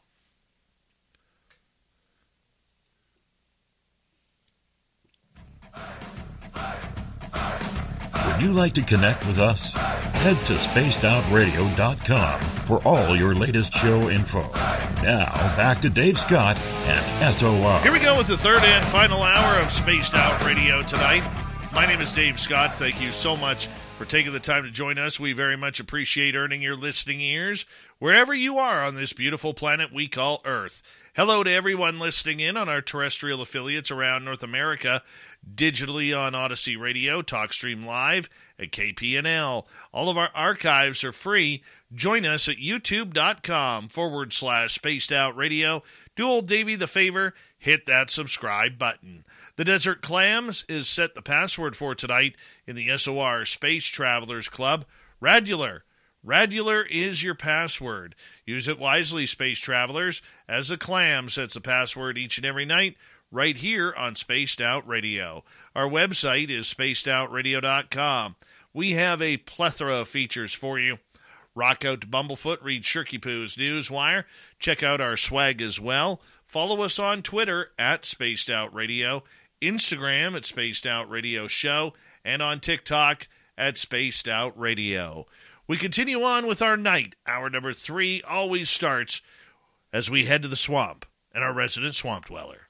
Would you like to connect with us? Head to spacedoutradio.com for all your latest show info. Now, back to Dave Scott and SOR. Here we go with the third and final hour of Spaced Out Radio tonight. My name is Dave Scott. Thank you so much for taking the time to join us. We very much appreciate earning your listening ears wherever you are on this beautiful planet we call Earth. Hello to everyone listening in on our terrestrial affiliates around North America, digitally on Odyssey Radio, TalkStream Live, at KPNL. All of our archives are free. Join us at youtube.com forward slash spaced out radio. Do old Davy the favor, hit that subscribe button. The Desert Clams is set the password for tonight in the SOR Space Travelers Club. Radular. Radular is your password. Use it wisely, space travelers, as the clam sets the password each and every night right here on Spaced Out Radio. Our website is spacedoutradio.com. We have a plethora of features for you. Rock out to Bumblefoot, read Shirky Poo's Newswire. Check out our swag as well. Follow us on Twitter at Spaced Out Radio, Instagram at Spaced Out Radio Show, and on TikTok at Spaced Out Radio. We continue on with our night. Hour number three always starts as we head to the swamp and our resident swamp dweller.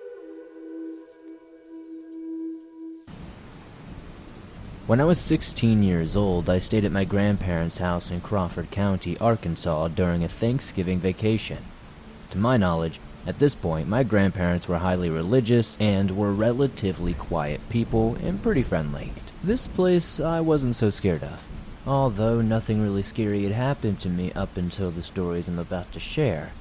When I was 16 years old, I stayed at my grandparents' house in Crawford County, Arkansas during a Thanksgiving vacation. To my knowledge, at this point, my grandparents were highly religious and were relatively quiet people and pretty friendly. This place I wasn't so scared of. Although nothing really scary had happened to me up until the stories I'm about to share.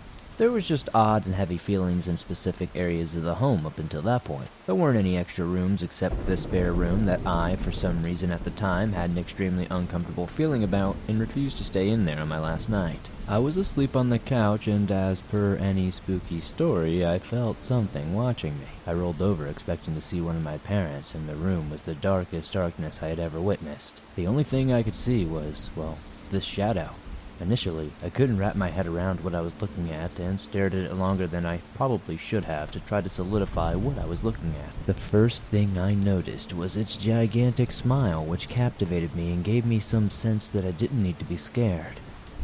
There was just odd and heavy feelings in specific areas of the home up until that point. There weren't any extra rooms except this spare room that I, for some reason at the time, had an extremely uncomfortable feeling about and refused to stay in there on my last night. I was asleep on the couch and as per any spooky story, I felt something watching me. I rolled over expecting to see one of my parents and the room was the darkest darkness I had ever witnessed. The only thing I could see was, well, this shadow. Initially, I couldn't wrap my head around what I was looking at and stared at it longer than I probably should have to try to solidify what I was looking at. The first thing I noticed was its gigantic smile, which captivated me and gave me some sense that I didn't need to be scared.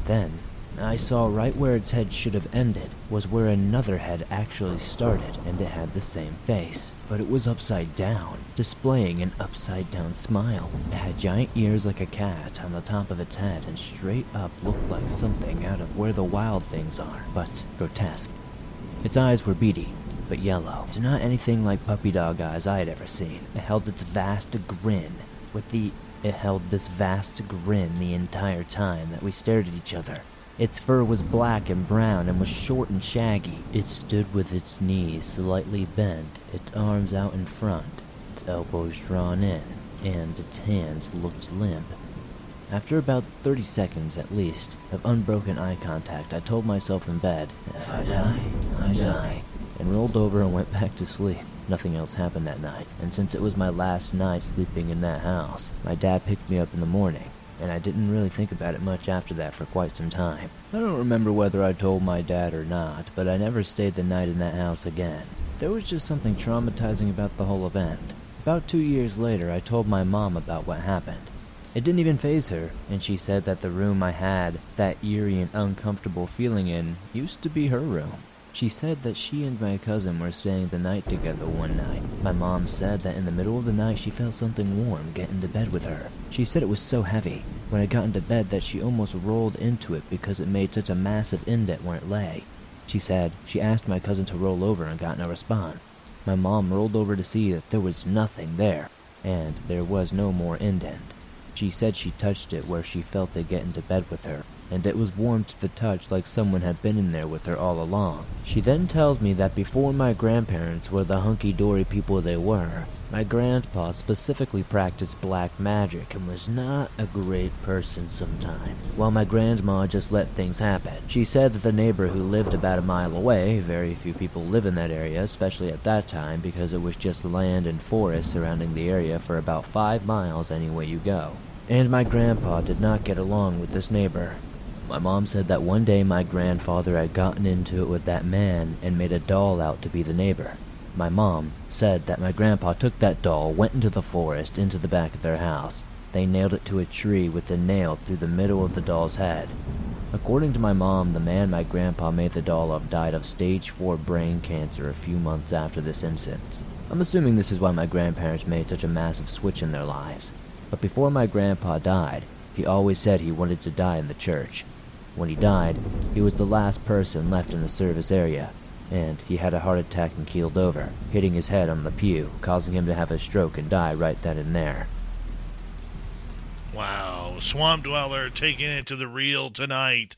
Then, I saw right where its head should have ended was where another head actually started, and it had the same face. But it was upside down, displaying an upside down smile. It had giant ears like a cat on the top of its head, and straight up looked like something out of where the wild things are, but grotesque. Its eyes were beady, but yellow, and not anything like puppy dog eyes I had ever seen. It held its vast grin, with the. It held this vast grin the entire time that we stared at each other. Its fur was black and brown and was short and shaggy. It stood with its knees slightly bent, its arms out in front, its elbows drawn in, and its hands looked limp. After about 30 seconds at least of unbroken eye contact, I told myself in bed, if I die, I die, and rolled over and went back to sleep. Nothing else happened that night, and since it was my last night sleeping in that house, my dad picked me up in the morning, and I didn't really think about it much after that for quite some time. I don't remember whether I told my dad or not, but I never stayed the night in that house again. There was just something traumatizing about the whole event. About two years later, I told my mom about what happened. It didn't even phase her, and she said that the room I had that eerie and uncomfortable feeling in used to be her room. She said that she and my cousin were staying the night together one night. My mom said that in the middle of the night she felt something warm get into bed with her. She said it was so heavy when it got into bed that she almost rolled into it because it made such a massive indent where it lay. She said she asked my cousin to roll over and got no response. My mom rolled over to see that there was nothing there, and there was no more indent. She said she touched it where she felt it get into bed with her, and it was warm to the touch like someone had been in there with her all along. She then tells me that before my grandparents were the hunky-dory people they were, my grandpa specifically practiced black magic and was not a great person sometimes, while my grandma just let things happen. She said that the neighbor who lived about a mile away, very few people live in that area, especially at that time because it was just land and forest surrounding the area for about five miles any way you go. And my grandpa did not get along with this neighbor. My mom said that one day my grandfather had gotten into it with that man and made a doll out to be the neighbor. My mom said that my grandpa took that doll, went into the forest, into the back of their house. They nailed it to a tree with a nail through the middle of the doll's head. According to my mom, the man my grandpa made the doll of died of stage 4 brain cancer a few months after this incident. I'm assuming this is why my grandparents made such a massive switch in their lives. But before my grandpa died, he always said he wanted to die in the church. When he died, he was the last person left in the service area, and he had a heart attack and keeled over, hitting his head on the pew, causing him to have a stroke and die right then and there. Wow. Swamp Dweller taking it to the real tonight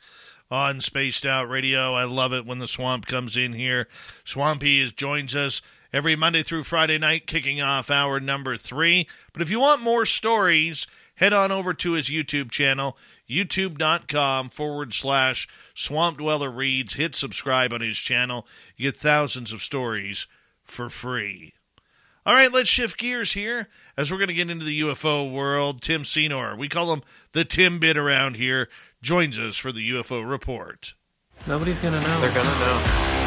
on Spaced Out Radio. I love it when the Swamp comes in here. Swampy is, joins us every Monday through Friday night, kicking off hour number three. But if you want more stories, head on over to his YouTube channel, youtube.com forward slash Swamp Dweller Reads. Hit subscribe on his channel. You get thousands of stories for free. All right, let's shift gears here as we're going to get into the UFO world. Tim Senor, we call him the Tim Bit around here, joins us for the UFO report. Nobody's going to know. They're going to know.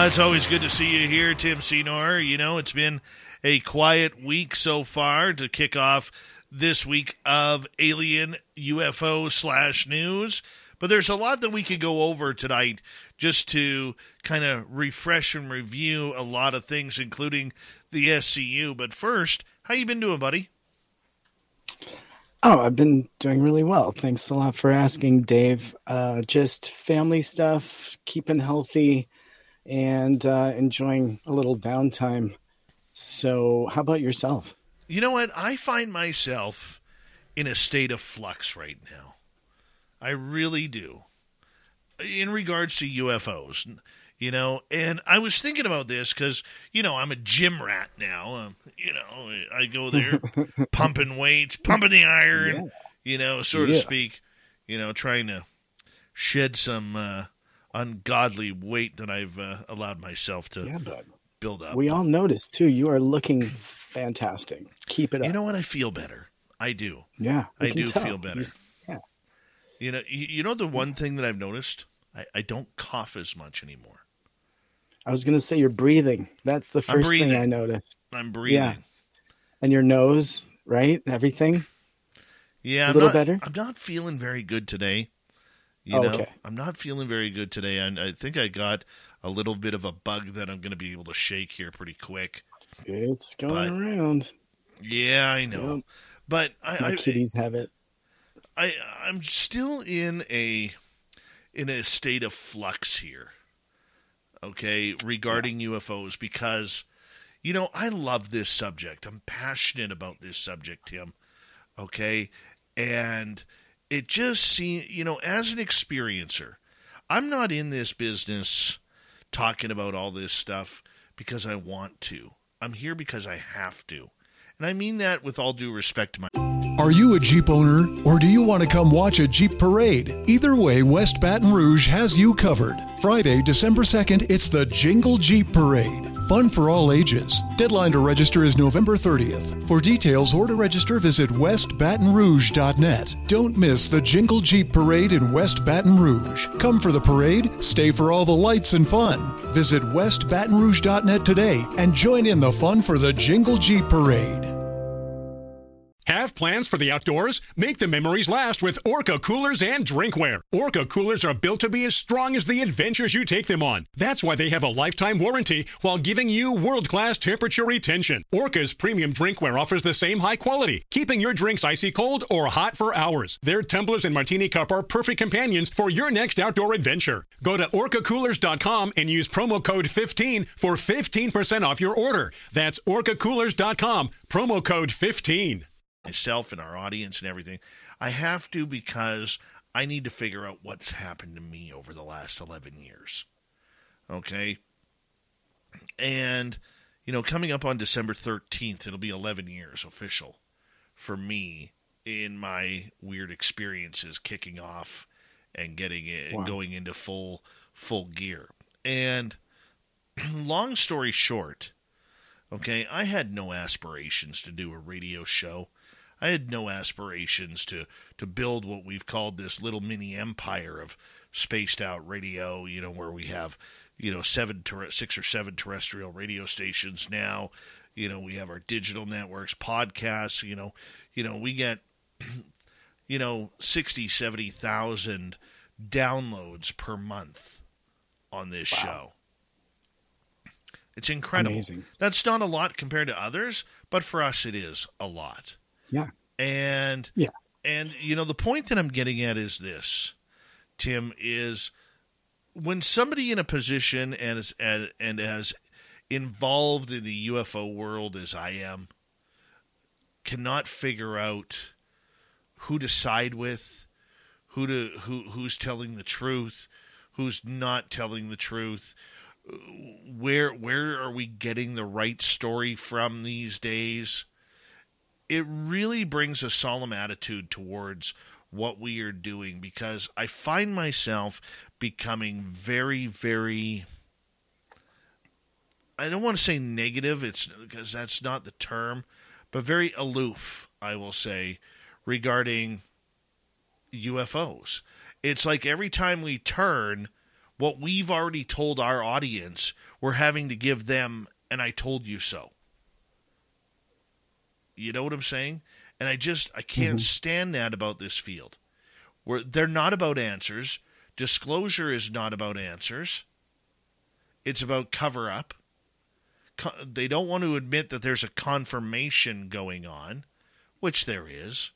Uh, it's always good to see you here, Tim Senor. You know, it's been a quiet week so far to kick off this week of alien UFO slash news. But there's a lot that we could go over tonight just to kind of refresh and review a lot of things, including the SCU. But first, how you been doing, buddy? Oh, I've been doing really well. Thanks a lot for asking, Dave. Uh, just family stuff, keeping healthy and uh, enjoying a little downtime. So, how about yourself? You know what? I find myself in a state of flux right now. I really do. In regards to UFOs, you know, and I was thinking about this because, you know, I'm a gym rat now. Um, you know, I go there pumping weights, pumping the iron, yeah. you know, so yeah. to speak, you know, trying to shed some. Uh, ungodly weight that I've uh, allowed myself to yeah, build up. We all noticed too. You are looking fantastic. Keep it up. You know what? I feel better. I do. Yeah, I do tell. feel better. yeah. You know, you, you, know the one thing that I've noticed. I, I don't cough as much anymore. I was going to say you're breathing. That's the first thing I noticed. I'm breathing. Yeah. And your nose, right? Everything. Yeah, a I'm little not, better. I'm not feeling very good today. You oh, know, okay. I'm not feeling very good today, and I think I got a little bit of a bug that I'm going to be able to shake here pretty quick. It's going but, around. Yeah, I know, yep. but I, My I, kitties have it. I I'm still in a in a state of flux here. Okay, regarding yeah. UFOs because You know, I love this subject. I'm passionate about this subject, Tim. Okay? And it just seems, you know, as an experiencer, I'm not in this business talking about all this stuff because I want to. I'm here because I have to. And I mean that with all due respect to my. Are you a Jeep owner or do you want to come watch a Jeep parade? Either way, West Baton Rouge has you covered. Friday, December 2nd, it's the Jingle Jeep Parade. Fun for all ages. Deadline to register is November 30th. For details or to register, visit westbatonrouge.net. Don't miss the Jingle Jeep Parade in West Baton Rouge. Come for the parade, stay for all the lights and fun. Visit westbatonrouge.net today and join in the fun for the Jingle Jeep Parade. Have plans for the outdoors? Make the memories last with Orca coolers and drinkware. Orca coolers are built to be as strong as the adventures you take them on. That's why they have a lifetime warranty while giving you world class temperature retention. Orca's premium drinkware offers the same high quality, keeping your drinks icy cold or hot for hours. Their tumblers and martini cup are perfect companions for your next outdoor adventure. Go to orcacoolers.com and use promo code 15 for 15% off your order. That's orcacoolers.com, promo code 15 myself and our audience and everything. I have to because I need to figure out what's happened to me over the last 11 years. Okay? And, you know, coming up on December 13th, it'll be 11 years official for me in my weird experiences kicking off and getting it wow. going into full full gear. And long story short, okay, I had no aspirations to do a radio show. I had no aspirations to to build what we've called this little mini empire of spaced out radio. You know, where we have you know seven ter- six or seven terrestrial radio stations now. You know, we have our digital networks, podcasts. You know, you know we get you know 60, 70,000 downloads per month on this wow. show. It's incredible. Amazing. That's not a lot compared to others, but for us it is a lot. Yeah. And yeah. And you know the point that I'm getting at is this, Tim, is when somebody in a position and as and, and as involved in the UFO world as I am cannot figure out who to side with, who to who who's telling the truth, who's not telling the truth, where where are we getting the right story from these days? It really brings a solemn attitude towards what we are doing because I find myself becoming very, very. I don't want to say negative, it's because that's not the term, but very aloof, I will say, regarding UFOs. It's like every time we turn, what we've already told our audience, we're having to give them and I told you so. You know what I'm saying? And I just I can't mm-hmm. stand that about this field. Where they're not about answers. Disclosure is not about answers. It's about cover up. They don't want to admit that there's a confirmation going on, which there is.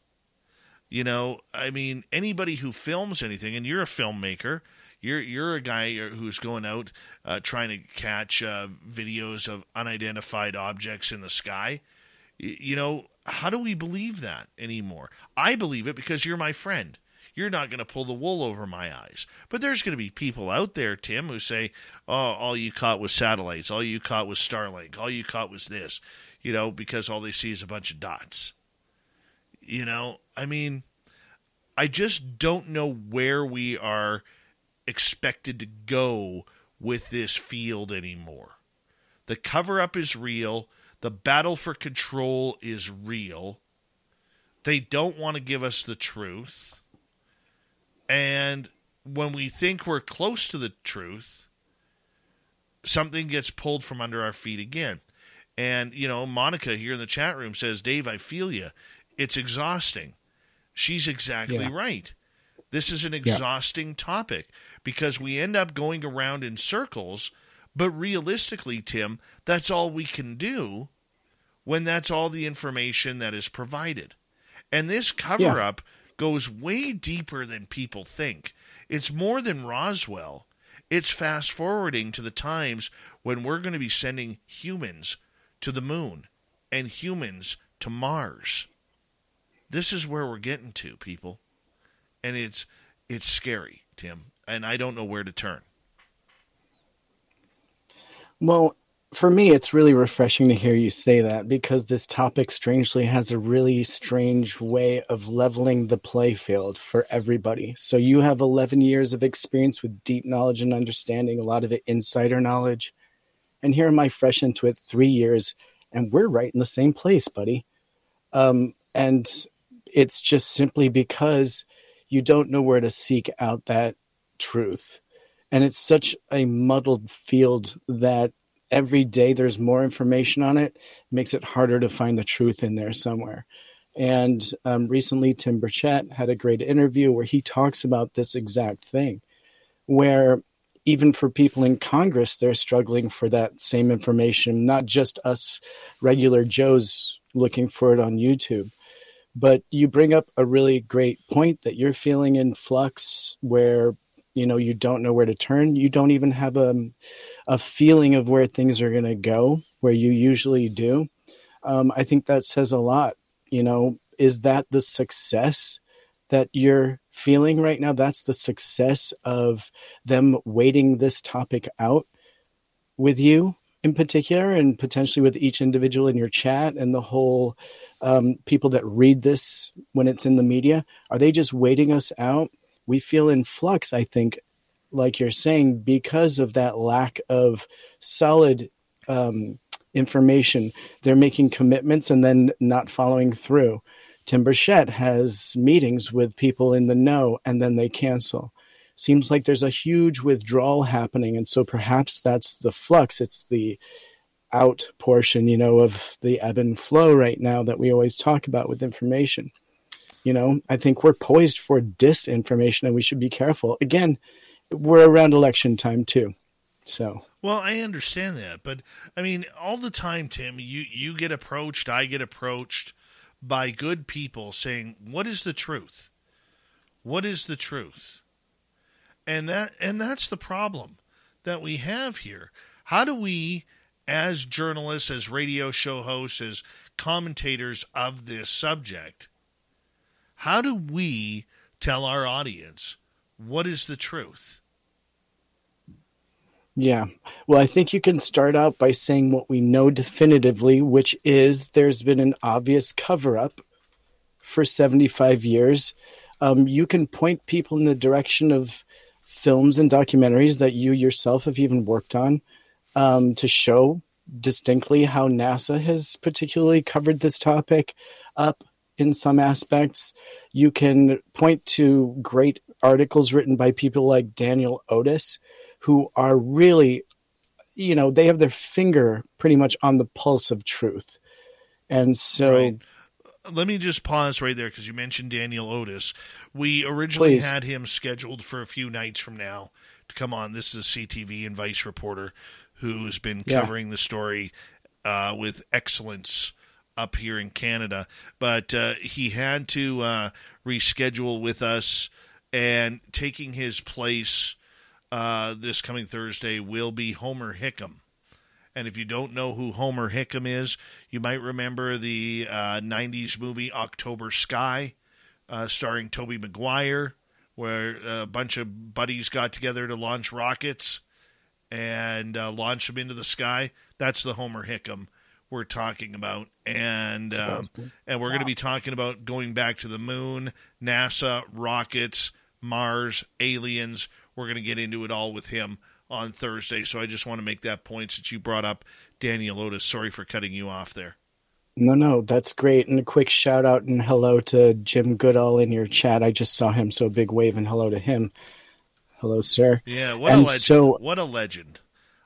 You know, I mean, anybody who films anything, and you're a filmmaker, you're you're a guy who's going out uh, trying to catch uh, videos of unidentified objects in the sky. You know, how do we believe that anymore? I believe it because you're my friend. You're not going to pull the wool over my eyes. But there's going to be people out there, Tim, who say, oh, all you caught was satellites. All you caught was Starlink. All you caught was this, you know, because all they see is a bunch of dots. You know, I mean, I just don't know where we are expected to go with this field anymore. The cover up is real. The battle for control is real. They don't want to give us the truth. And when we think we're close to the truth, something gets pulled from under our feet again. And, you know, Monica here in the chat room says, Dave, I feel you. It's exhausting. She's exactly yeah. right. This is an exhausting yeah. topic because we end up going around in circles. But realistically, Tim, that's all we can do when that's all the information that is provided. And this cover up yeah. goes way deeper than people think. It's more than Roswell. It's fast forwarding to the times when we're going to be sending humans to the moon and humans to Mars. This is where we're getting to, people. And it's it's scary, Tim, and I don't know where to turn. Well, for me, it's really refreshing to hear you say that because this topic strangely has a really strange way of leveling the play field for everybody. So you have 11 years of experience with deep knowledge and understanding, a lot of it insider knowledge. And here am I fresh into it three years, and we're right in the same place, buddy. Um, and it's just simply because you don't know where to seek out that truth. And it's such a muddled field that every day there's more information on it, makes it harder to find the truth in there somewhere. And um, recently, Tim Burchett had a great interview where he talks about this exact thing, where even for people in Congress, they're struggling for that same information, not just us regular Joes looking for it on YouTube. But you bring up a really great point that you're feeling in flux where you know you don't know where to turn. You don't even have a, a feeling of where things are going to go where you usually do. Um, i think that says a lot. You know is that the success that you're feeling right now? That's the success of them waiting this topic out with you in particular and potentially with each individual in your chat and the whole um, people that read this when it's in the media. Are they just waiting us out we feel in flux, I think, like you're saying, because of that lack of solid um, information. They're making commitments and then not following through. Tim Burchett has meetings with people in the know and then they cancel. Seems like there's a huge withdrawal happening. And so perhaps that's the flux. It's the out portion, you know, of the ebb and flow right now that we always talk about with information. You know, I think we're poised for disinformation and we should be careful. Again, we're around election time too. So well, I understand that, but I mean, all the time, Tim, you you get approached, I get approached by good people saying, "What is the truth? What is the truth?" And that and that's the problem that we have here. How do we as journalists, as radio show hosts, as commentators of this subject, how do we tell our audience what is the truth? Yeah. Well, I think you can start out by saying what we know definitively, which is there's been an obvious cover up for 75 years. Um, you can point people in the direction of films and documentaries that you yourself have even worked on um, to show distinctly how NASA has particularly covered this topic up in some aspects. You can point to great articles written by people like Daniel Otis, who are really, you know, they have their finger pretty much on the pulse of truth. And so. Right. Let me just pause right there because you mentioned Daniel Otis. We originally Please. had him scheduled for a few nights from now to come on. This is a CTV and Vice reporter who's been covering yeah. the story uh, with excellence up here in Canada. But uh, he had to uh, reschedule with us, and taking his place uh, this coming Thursday will be Homer Hickam. And if you don't know who Homer Hickam is, you might remember the 90s uh, movie October Sky, uh, starring Tobey Maguire, where a bunch of buddies got together to launch rockets and uh, launch them into the sky. That's the Homer Hickam we're talking about, and um, and we're wow. going to be talking about going back to the moon, NASA, rockets, Mars, aliens. We're going to get into it all with him on Thursday. So I just want to make that point since you brought up Daniel Otis. Sorry for cutting you off there. No, no, that's great. And a quick shout out and hello to Jim Goodall in your chat. I just saw him, so big wave and hello to him. Hello, sir. Yeah, what and a legend! So, what a legend!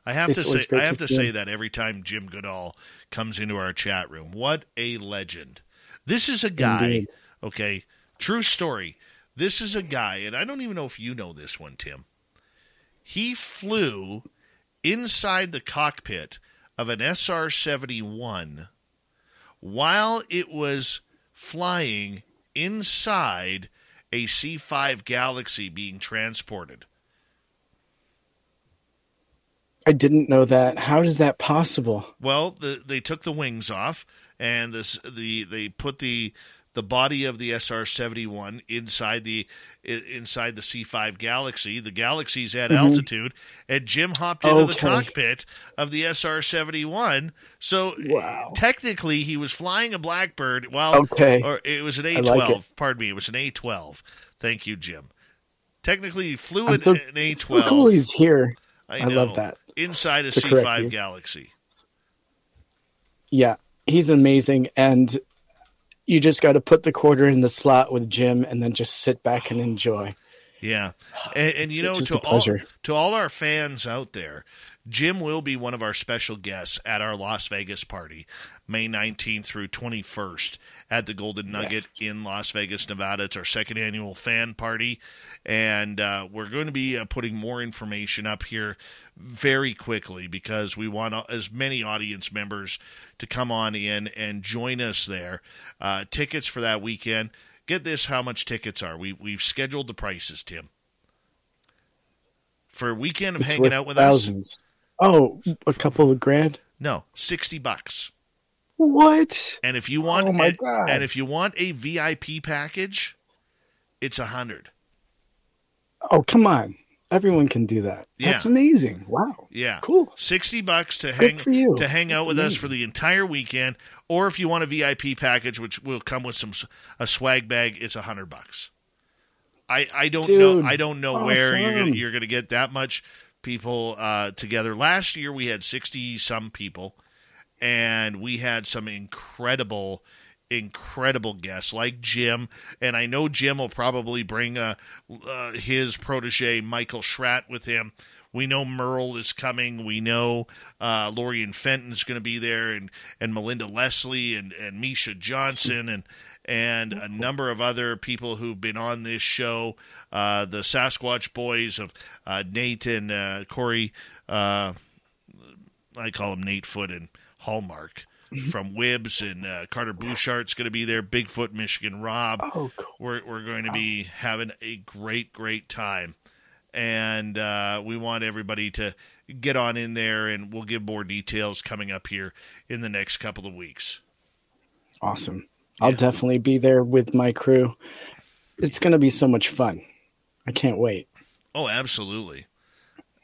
I have to say, I have to, to say that every time Jim Goodall comes into our chat room. What a legend. This is a guy, Indeed. okay, true story. This is a guy, and I don't even know if you know this one, Tim. He flew inside the cockpit of an SR 71 while it was flying inside a C 5 Galaxy being transported. I didn't know that. How is that possible? Well, the, they took the wings off, and this the they put the the body of the SR seventy one inside the inside the C five Galaxy. The Galaxy's at mm-hmm. altitude, and Jim hopped into okay. the cockpit of the SR seventy one. So wow. technically, he was flying a Blackbird. Well, okay, or it was an A twelve. Like pardon me, it was an A twelve. Thank you, Jim. Technically, he flew an, so, an A twelve. So cool, he's here. I, I love that inside a C five Galaxy. Yeah, he's amazing, and you just got to put the quarter in the slot with Jim, and then just sit back and enjoy. Yeah, and, and you know, to all to all our fans out there, Jim will be one of our special guests at our Las Vegas party, May 19th through 21st at the Golden Nugget yes. in Las Vegas, Nevada. It's our second annual fan party, and uh, we're going to be uh, putting more information up here very quickly because we want as many audience members to come on in and join us there. Uh, tickets for that weekend. Get this: how much tickets are we? We've scheduled the prices, Tim, for a weekend of it's hanging out with thousands. us. Oh, a couple of grand? No, sixty bucks. What? And if you want, oh my and, God. and if you want a VIP package, it's a hundred. Oh come on! Everyone can do that. Yeah. That's amazing. Wow. Yeah. Cool. Sixty bucks to hang to hang out That's with amazing. us for the entire weekend, or if you want a VIP package, which will come with some a swag bag, it's a hundred bucks. I, I don't Dude, know I don't know awesome. where you're gonna, you're going to get that much people uh, together. Last year we had sixty some people, and we had some incredible incredible guests like Jim, and I know Jim will probably bring uh, uh, his protege Michael Schratt with him. We know Merle is coming. We know uh, Lorien Fenton is going to be there, and, and Melinda Leslie and, and Misha Johnson and and a number of other people who've been on this show. Uh, the Sasquatch Boys of uh, Nate and uh, Corey. Uh, I call them Nate Foot and Hallmark. Mm-hmm. from Wibbs and uh, Carter Bouchart's going to be there. Bigfoot, Michigan Rob. Oh, cool. We're we're going to be having a great great time, and uh, we want everybody to get on in there, and we'll give more details coming up here in the next couple of weeks. Awesome. I'll definitely be there with my crew. It's going to be so much fun. I can't wait. Oh, absolutely.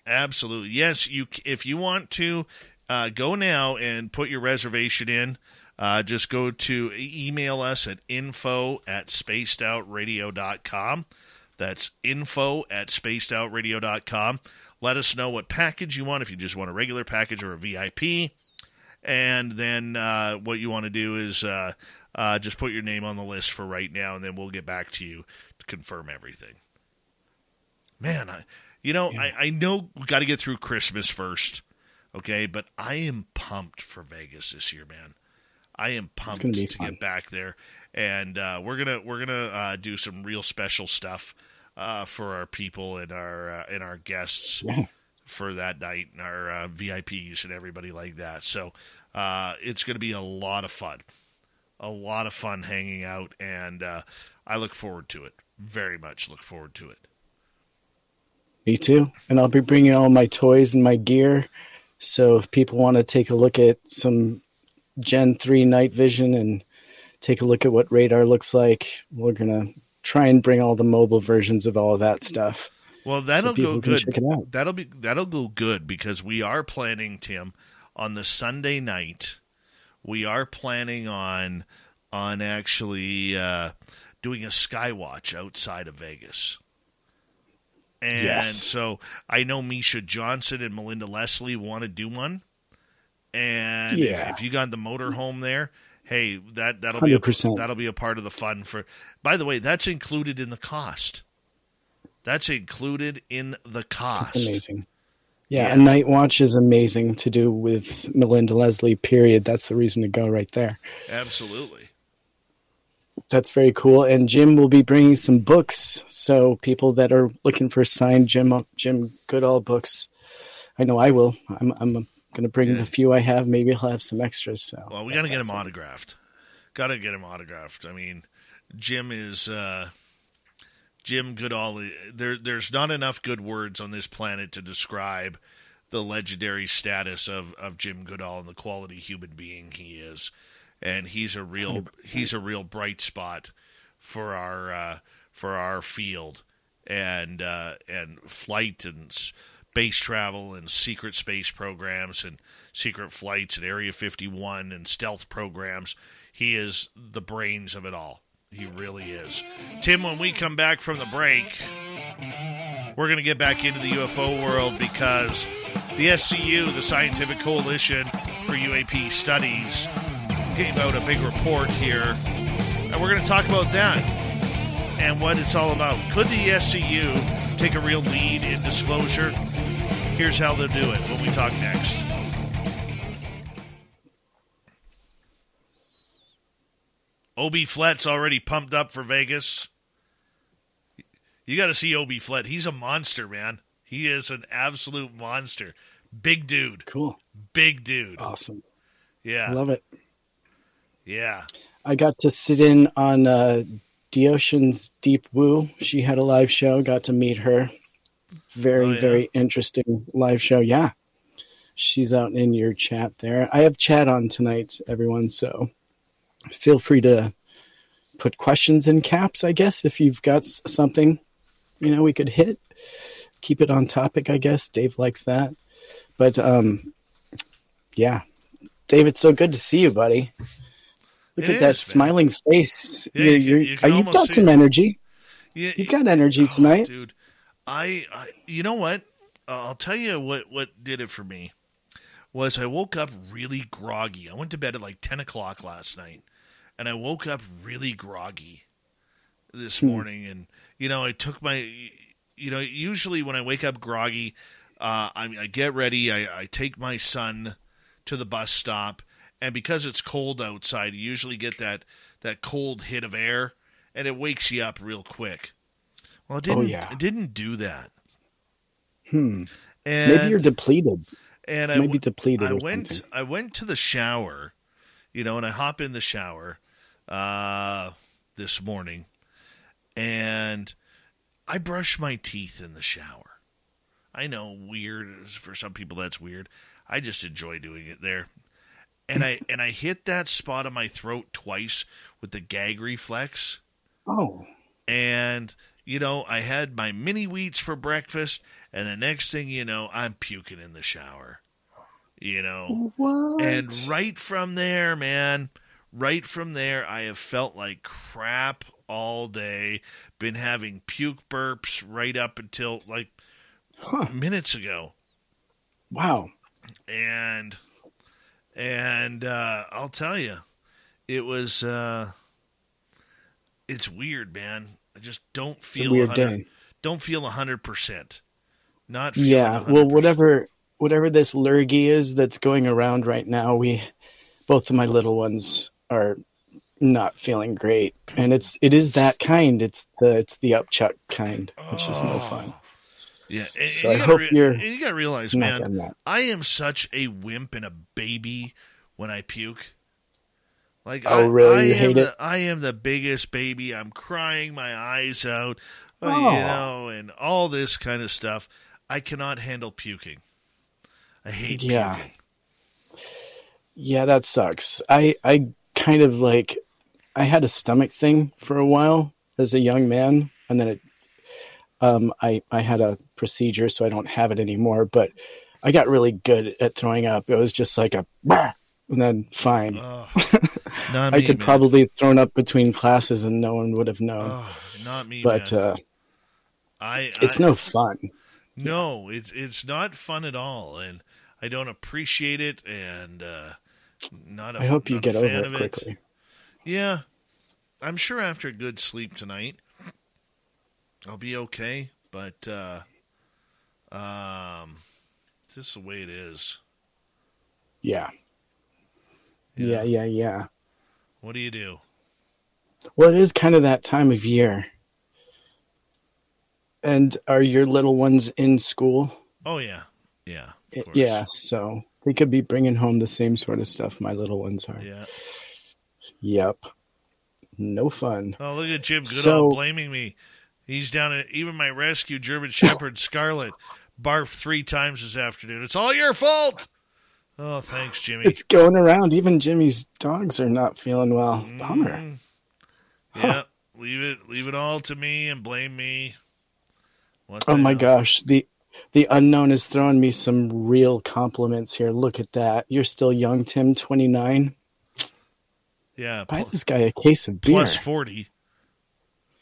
Absolutely. Yes, you if you want to uh, go now and put your reservation in. Uh, just go to email us at info at spacedoutradio.com. That's info at spacedoutradio.com. Let us know what package you want, if you just want a regular package or a VIP. And then uh, what you want to do is uh, uh, just put your name on the list for right now, and then we'll get back to you to confirm everything. Man, I, you know, yeah. I, I know got to get through Christmas first. Okay, but I am pumped for Vegas this year, man. I am pumped to fun. get back there, and uh, we're gonna we're gonna uh, do some real special stuff uh, for our people and our uh, and our guests yeah. for that night, and our uh, VIPs and everybody like that. So uh, it's gonna be a lot of fun, a lot of fun hanging out, and I look forward to it. Very much look forward to it. Me too, and I'll be bringing all my toys and my gear so if people want to take a look at some Gen 3 night vision and take a look at what radar looks like, we're going to try and bring all the mobile versions of all of that stuff. Well, that'll so go good. That'll be that'll go good because we are planning Tim on the Sunday night. We are planning on on actually uh, doing a skywatch outside of Vegas. And yes. so I know Misha Johnson and Melinda Leslie want to do one. And yeah. if, if, you got the motorhome there, hey, that that'll 100%. be a, that'll be a part of the fun for. By the way, that's included in the cost. That's included in the cost. That's amazing. Yeah, yeah, a night watch is amazing to do with Melinda Leslie. Period. That's the reason to go right there. Absolutely. That's very cool. And Jim will be bringing some books. So people that are looking for signed Jim Jim Goodall books, I know I will. I'm I'm going to bring yeah. the few I have. Maybe I'll have some extras. So well, we got to get awesome. him autographed. Got to get him autographed. I mean, Jim is uh, Jim Goodall. There, there's not enough good words on this planet to describe the legendary status of, of Jim Goodall and the quality human being he is, and he's a real he's a real bright spot for our uh, for our field and uh, and flight and space travel and secret space programs and secret flights and Area 51 and stealth programs. He is the brains of it all. He really is. Tim, when we come back from the break, we're going to get back into the UFO world because the SCU, the Scientific Coalition for UAP Studies, gave out a big report here. And we're going to talk about that and what it's all about. Could the SCU take a real lead in disclosure? Here's how they'll do it when we talk next. Obi Flett's already pumped up for Vegas. You got to see Obi Flett. He's a monster, man. He is an absolute monster. Big dude. Cool. Big dude. Awesome. Yeah. Love it. Yeah. I got to sit in on uh, Deocean's Deep Woo. She had a live show. Got to meet her. Very, oh, yeah. very interesting live show. Yeah. She's out in your chat there. I have chat on tonight, everyone. So feel free to put questions in caps, I guess, if you've got something, you know, we could hit. Keep it on topic, I guess. Dave likes that. But um yeah. Dave, it's so good to see you, buddy. Look it at is, that man. smiling face. Yeah, you, you have uh, got some it. energy. Yeah, you've got energy oh, tonight, dude. I, I, you know what? Uh, I'll tell you what what did it for me was I woke up really groggy. I went to bed at like ten o'clock last night, and I woke up really groggy this hmm. morning. And you know, I took my, you know, usually when I wake up groggy, uh, I, I, get ready. I, I, take my son to the bus stop, and because it's cold outside, you usually get that that cold hit of air, and it wakes you up real quick. Well, it oh, didn't. Oh, yeah. It didn't do that. Hmm. And, Maybe you're depleted. And I maybe depleted. I went. Something. I went to the shower, you know, and I hop in the shower, uh, this morning, and I brush my teeth in the shower. I know weird for some people that's weird. I just enjoy doing it there. And I and I hit that spot on my throat twice with the gag reflex. Oh. And you know, I had my mini wheats for breakfast and the next thing you know, I'm puking in the shower. You know. What? And right from there, man, right from there, I have felt like crap all day. Been having puke burps right up until like huh. minutes ago. Wow. And and uh, I'll tell you, it was uh, it's weird, man. I just don't feel a weird day. Don't feel hundred percent. Not yeah. 100%. Well, whatever whatever this lurgy is that's going around right now, we both of my little ones are not feeling great, and it's it is that kind. It's the it's the upchuck kind, which is no fun. Yeah, and, so and I hope re- you're. you got to realize, man, I am such a wimp and a baby when I puke. Like, oh, I, really? I you hate the, it? I am the biggest baby. I'm crying my eyes out, oh. you know, and all this kind of stuff. I cannot handle puking. I hate yeah. puking. Yeah, that sucks. I I kind of like I had a stomach thing for a while as a young man, and then it um, I I had a procedure, so I don't have it anymore. But I got really good at throwing up. It was just like a and then fine. Oh, I me, could man. probably thrown up between classes and no one would have known. Oh, not me, but uh, I, it's I, no fun. No, it's it's not fun at all, and I don't appreciate it. And uh, not. I hope you get over it quickly. It. Yeah, I'm sure after a good sleep tonight, I'll be okay. But uh, um, it's just the way it is. Yeah. Yeah, yeah, yeah. What do you do? Well, it is kind of that time of year. And are your little ones in school? Oh yeah, yeah, yeah. So they could be bringing home the same sort of stuff my little ones are. Yeah. Yep. No fun. Oh, look at Jim Goodall so, blaming me. He's down at even my rescue German Shepherd Scarlet barfed three times this afternoon. It's all your fault. Oh, thanks, Jimmy. It's going around. Even Jimmy's dogs are not feeling well. Bummer. Mm. Yeah, leave it leave it all to me and blame me. What Oh my hell? gosh. The the unknown is throwing me some real compliments here. Look at that. You're still young, Tim, 29. Yeah, Buy this guy a case of beer. plus 40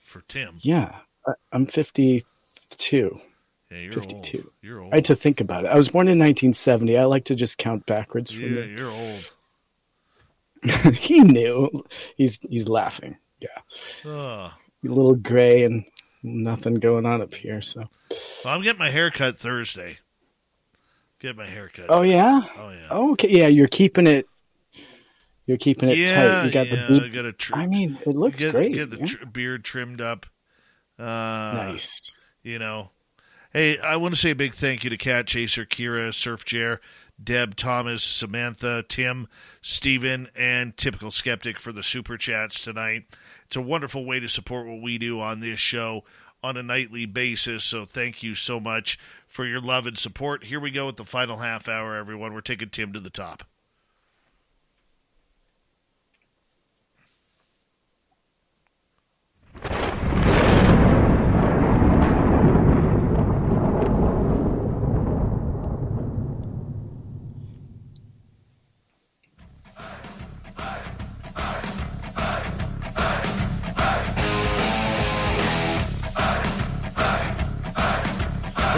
for Tim. Yeah. I- I'm 52. Yeah, you're 52. old. You're old. I had to think about it. I was born in 1970. I like to just count backwards from Yeah, there. you're old. he knew. He's he's laughing. Yeah. Oh. A little gray and nothing going on up here. So. Well, I'm getting my hair cut Thursday. Get my hair cut. Oh yeah. Oh yeah. Oh, okay. Yeah, you're keeping it. You're keeping it yeah, tight. You got yeah, the. I got a tr- I mean, it looks get, great. Get the yeah. tr- beard trimmed up. Uh, nice. You know, hey, I want to say a big thank you to Cat Chaser, Kira, Surf Jer, Deb, Thomas, Samantha, Tim, Steven, and Typical Skeptic for the super chats tonight. It's a wonderful way to support what we do on this show on a nightly basis. So thank you so much for your love and support. Here we go with the final half hour, everyone. We're taking Tim to the top.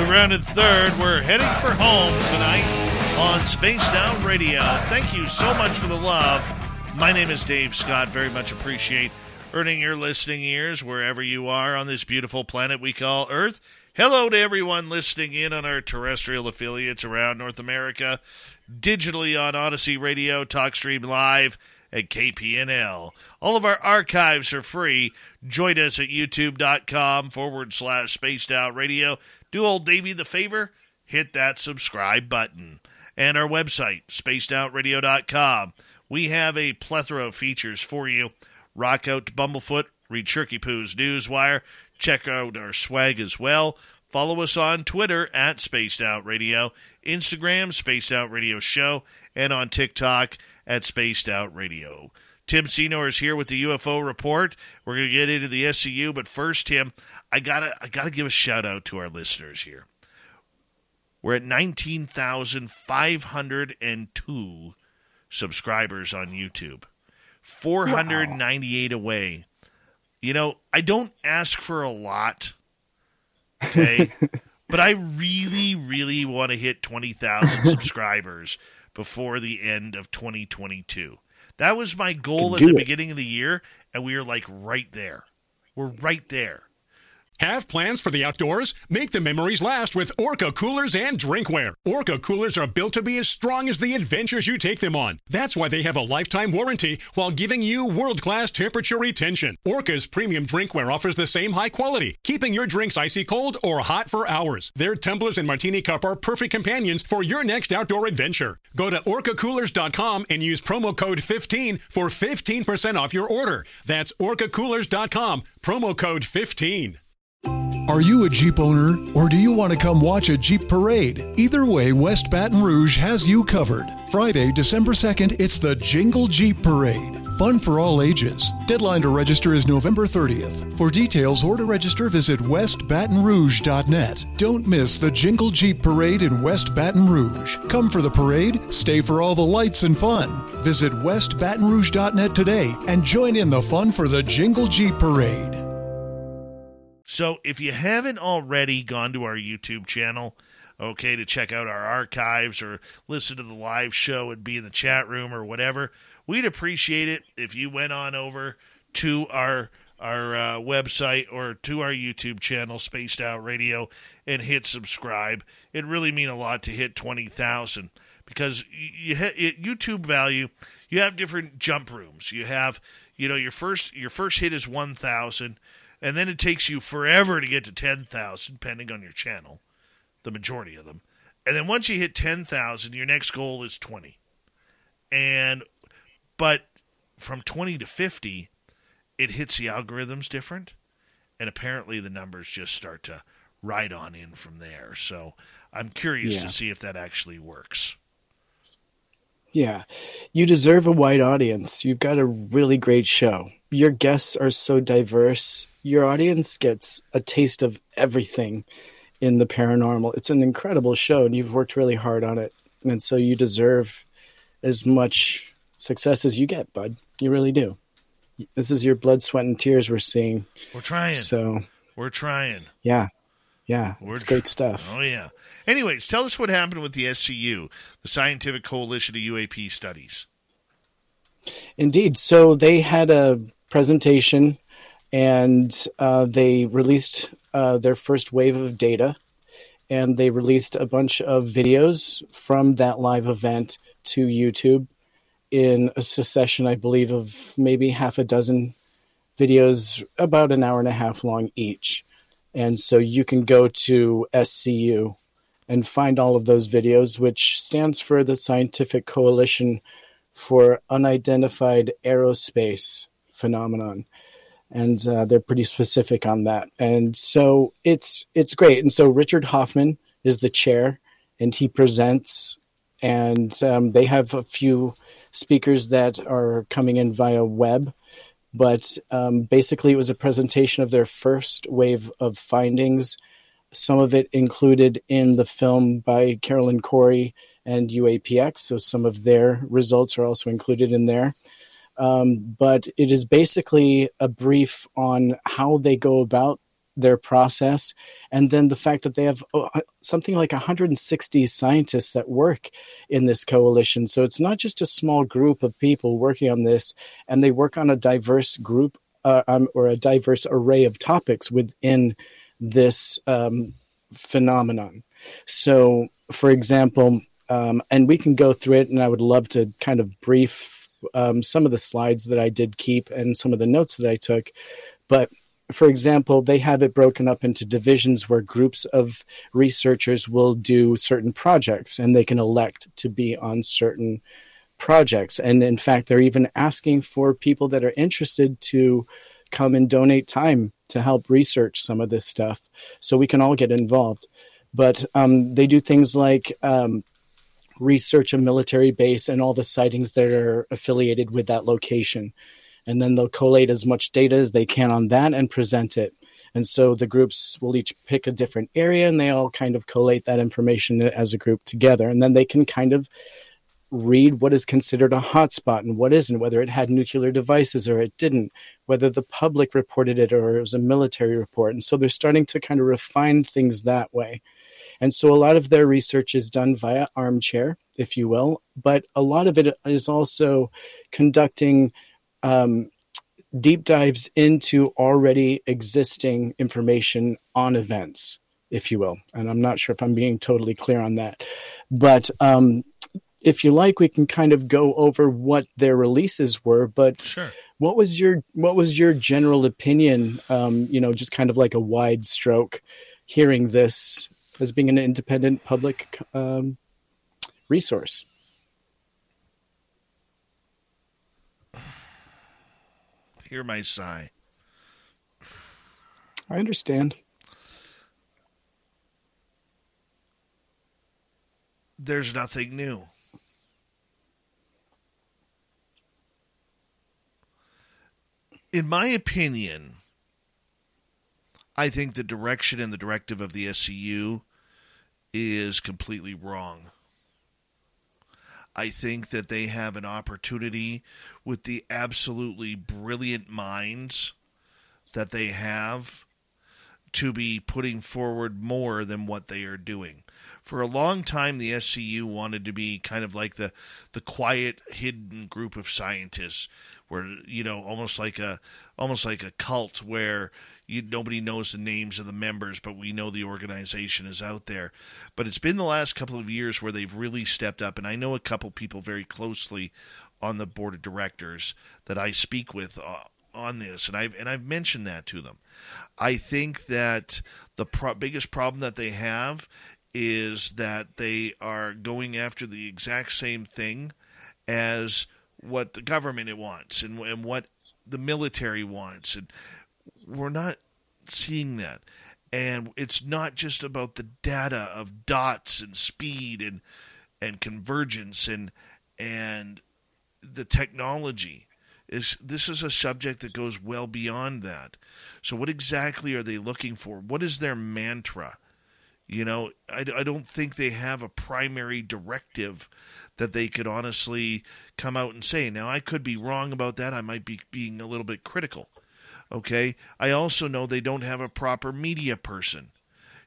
We rounded third. We're heading for home tonight on Spaced Out Radio. Thank you so much for the love. My name is Dave Scott. Very much appreciate earning your listening ears wherever you are on this beautiful planet we call Earth. Hello to everyone listening in on our terrestrial affiliates around North America, digitally on Odyssey Radio, TalkStream Live, and KPNL. All of our archives are free. Join us at youtube.com forward slash spaced out radio. Do old Davey the favor, hit that subscribe button. And our website, spacedoutradio.com. We have a plethora of features for you. Rock out to Bumblefoot, read Shirky Poo's Newswire, check out our swag as well. Follow us on Twitter at Spaced Out Radio, Instagram, Spaced Out Radio Show, and on TikTok at Spaced Out Radio. Tim Senor is here with the UFO report. We're going to get into the SCU, but first, Tim, I gotta I gotta give a shout out to our listeners here. We're at nineteen thousand five hundred and two subscribers on YouTube. Four hundred ninety eight away. You know, I don't ask for a lot. Okay. but I really, really want to hit 20,000 subscribers before the end of 2022. That was my goal at the it. beginning of the year, and we are like right there. We're right there. Have plans for the outdoors? Make the memories last with Orca coolers and drinkware. Orca coolers are built to be as strong as the adventures you take them on. That's why they have a lifetime warranty while giving you world class temperature retention. Orca's premium drinkware offers the same high quality, keeping your drinks icy cold or hot for hours. Their tumblers and martini cup are perfect companions for your next outdoor adventure. Go to orcacoolers.com and use promo code 15 for 15% off your order. That's orcacoolers.com, promo code 15. Are you a Jeep owner or do you want to come watch a Jeep parade? Either way, West Baton Rouge has you covered. Friday, December 2nd, it's the Jingle Jeep Parade. Fun for all ages. Deadline to register is November 30th. For details or to register, visit westbatonrouge.net. Don't miss the Jingle Jeep Parade in West Baton Rouge. Come for the parade, stay for all the lights and fun. Visit westbatonrouge.net today and join in the fun for the Jingle Jeep Parade. So if you haven't already gone to our YouTube channel, okay, to check out our archives or listen to the live show and be in the chat room or whatever, we'd appreciate it if you went on over to our our uh, website or to our YouTube channel, Spaced Out Radio, and hit subscribe. It really mean a lot to hit twenty thousand because you, hit YouTube value. You have different jump rooms. You have you know your first your first hit is one thousand and then it takes you forever to get to 10,000 depending on your channel the majority of them and then once you hit 10,000 your next goal is 20 and but from 20 to 50 it hits the algorithms different and apparently the numbers just start to ride on in from there. So I'm curious Yeah. to see if that actually works. Yeah. You deserve a wide audience. You've got a really great show. Your guests are so diverse. Your audience gets a taste of everything in the paranormal. It's an incredible show, and you've worked really hard on it. And so you deserve as much success as you get, bud. You really do. This is your blood, sweat, and tears we're seeing. We're trying. So, We're trying. yeah. Yeah. We're it's great stuff. Oh yeah. Anyways, tell us what happened with the SCU, the Scientific Coalition of UAP Studies. Indeed. So they had a presentation and uh, they released uh, their first wave of data and they released a bunch of videos from that live event to YouTube in a succession, I believe, of maybe half a dozen videos, about an hour and a half long each. And so you can go to SCU and find all of those videos, which stands for the Scientific Coalition for Unidentified Aerospace Phenomenon. And uh, they're pretty specific on that. And so it's it's great. And so Richard Hoffman is the chair, and he presents. And um, they have a few speakers that are coming in via web but um, basically it was a presentation of their first wave of findings. Some of it included in the film by Carolyn Cory and UAPX, so some of their results are also included in there. Um, but it is basically a brief on how they go about their process, and then the fact that they have uh, something like 160 scientists that work in this coalition. So it's not just a small group of people working on this, and they work on a diverse group uh, um, or a diverse array of topics within this um, phenomenon. So, for example, um, and we can go through it, and I would love to kind of brief um, some of the slides that I did keep and some of the notes that I took. But for example, they have it broken up into divisions where groups of researchers will do certain projects and they can elect to be on certain projects. And in fact, they're even asking for people that are interested to come and donate time to help research some of this stuff so we can all get involved. But um, they do things like um, research a military base and all the sightings that are affiliated with that location and then they'll collate as much data as they can on that and present it. And so the groups will each pick a different area and they all kind of collate that information as a group together. And then they can kind of read what is considered a hotspot and what isn't, whether it had nuclear devices or it didn't, whether the public reported it or it was a military report. And so they're starting to kind of refine things that way. And so a lot of their research is done via armchair, if you will, but a lot of it is also conducting um, deep dives into already existing information on events, if you will. And I'm not sure if I'm being totally clear on that. But um, if you like, we can kind of go over what their releases were. But sure. what was your what was your general opinion? Um, you know, just kind of like a wide stroke, hearing this as being an independent public um, resource. Hear my sigh. I understand. There's nothing new. In my opinion, I think the direction and the directive of the SCU is completely wrong. I think that they have an opportunity with the absolutely brilliant minds that they have to be putting forward more than what they are doing. For a long time, the SCU wanted to be kind of like the the quiet, hidden group of scientists, where you know, almost like a almost like a cult where you, nobody knows the names of the members, but we know the organization is out there. But it's been the last couple of years where they've really stepped up, and I know a couple people very closely on the board of directors that I speak with uh, on this, and I've and I've mentioned that to them. I think that the pro- biggest problem that they have is that they are going after the exact same thing as what the government wants and, and what the military wants. And we're not seeing that. And it's not just about the data of dots and speed and and convergence and and the technology. Is this is a subject that goes well beyond that. So what exactly are they looking for? What is their mantra? You know i, I don't think they have a primary directive that they could honestly come out and say now i could be wrong about that i might be being a little bit critical Okay. I also know they don't have a proper media person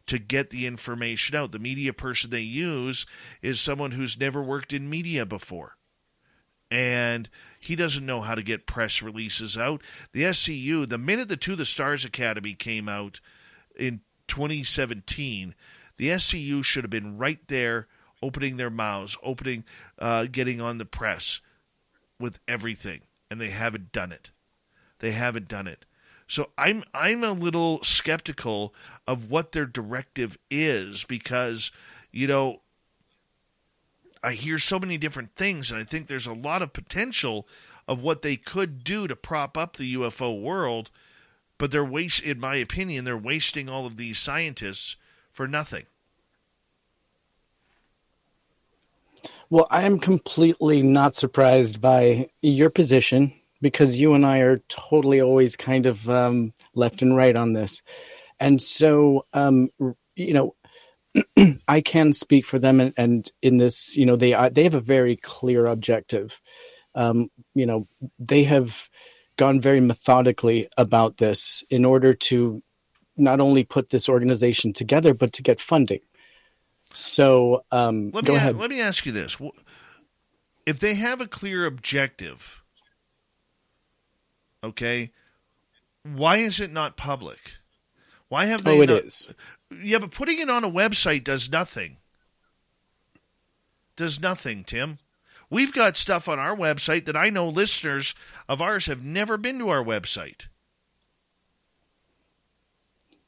to get the information out. The media person they use is someone who's never worked in media before. And he doesn't know how to get press releases out. The SCU, the minute the To the Stars Academy came out in 2017, the SCU should have been right there opening their mouths, opening, uh, getting on the press with everything. And they haven't done it. They haven't done it. So I'm I'm a little skeptical of what their directive is because you know I hear so many different things and I think there's a lot of potential of what they could do to prop up the UFO world but they're waste in my opinion they're wasting all of these scientists for nothing. Well, I am completely not surprised by your position because you and I are totally always kind of um, left and right on this. And so, um, you know, I can speak for them, and, and, in this, you know, they are, they have a very clear objective. Um, you know, they have gone very methodically about this in order to not only put this organization together, but to get funding. So, um, let go me ahead. let me ask you this: If they have a clear objective, Okay, why is it not public? Why have they? Oh, it not, is. Yeah, but putting it on a website does nothing. Does nothing, Tim. We've got stuff on our website that I know listeners of ours have never been to our website.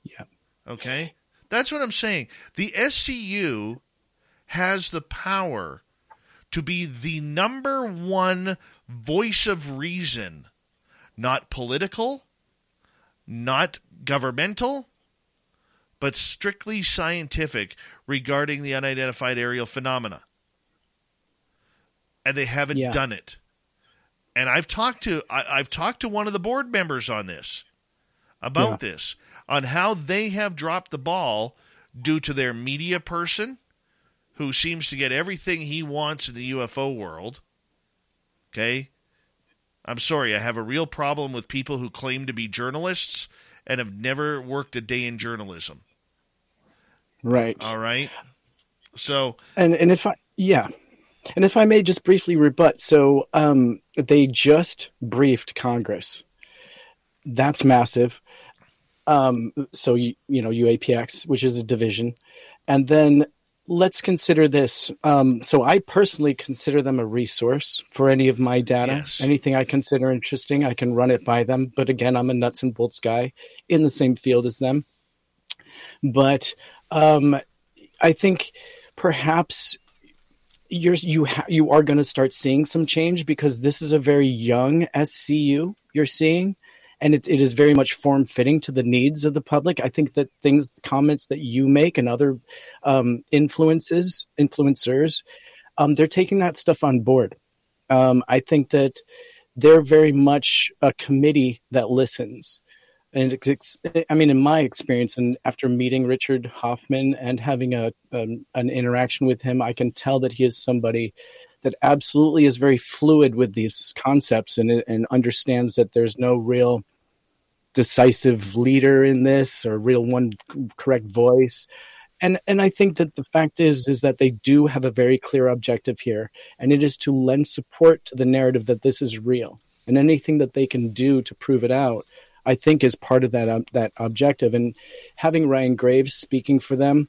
Yeah. Okay? That's what I'm saying. The SCU has the power to be the number one voice of reason not political, not governmental, but strictly scientific regarding the unidentified aerial phenomena. And they haven't Yeah. done it. And I've talked to I, I've talked to one of the board members on this about Yeah. this on how they have dropped the ball due to their media person who seems to get everything he wants in the UFO world. Okay? I'm sorry, I have a real problem with people who claim to be journalists and have never worked a day in journalism. Right. All right. So, And and if I yeah, and if I may just briefly rebut, so um, they just briefed Congress. That's massive. Um, so you, you know UAPX, which is a division, and then let's consider this. Um, so I personally consider them a resource for any of my data. Yes. Anything I consider interesting, I can run it by them. But again, I'm a nuts and bolts guy in the same field as them. But um, I think perhaps you're you ha- you are going to start seeing some change because this is a very young SCU you're seeing, and it it is very much form fitting to the needs of the public. I think that things, comments that you make, and other um, influences, influencers, um, they're taking that stuff on board. Um, I think that they're very much a committee that listens. And it's, I mean, in my experience, and after meeting Richard Hoffman and having a um, an interaction with him, I can tell that he is somebody that absolutely is very fluid with these concepts and and understands that there's no real decisive leader in this or real one correct voice. And and I think that the fact is is that they do have a very clear objective here, and it is to lend support to the narrative that this is real. And anything that they can do to prove it out I think is part of that um, that objective. And having Ryan Graves speaking for them,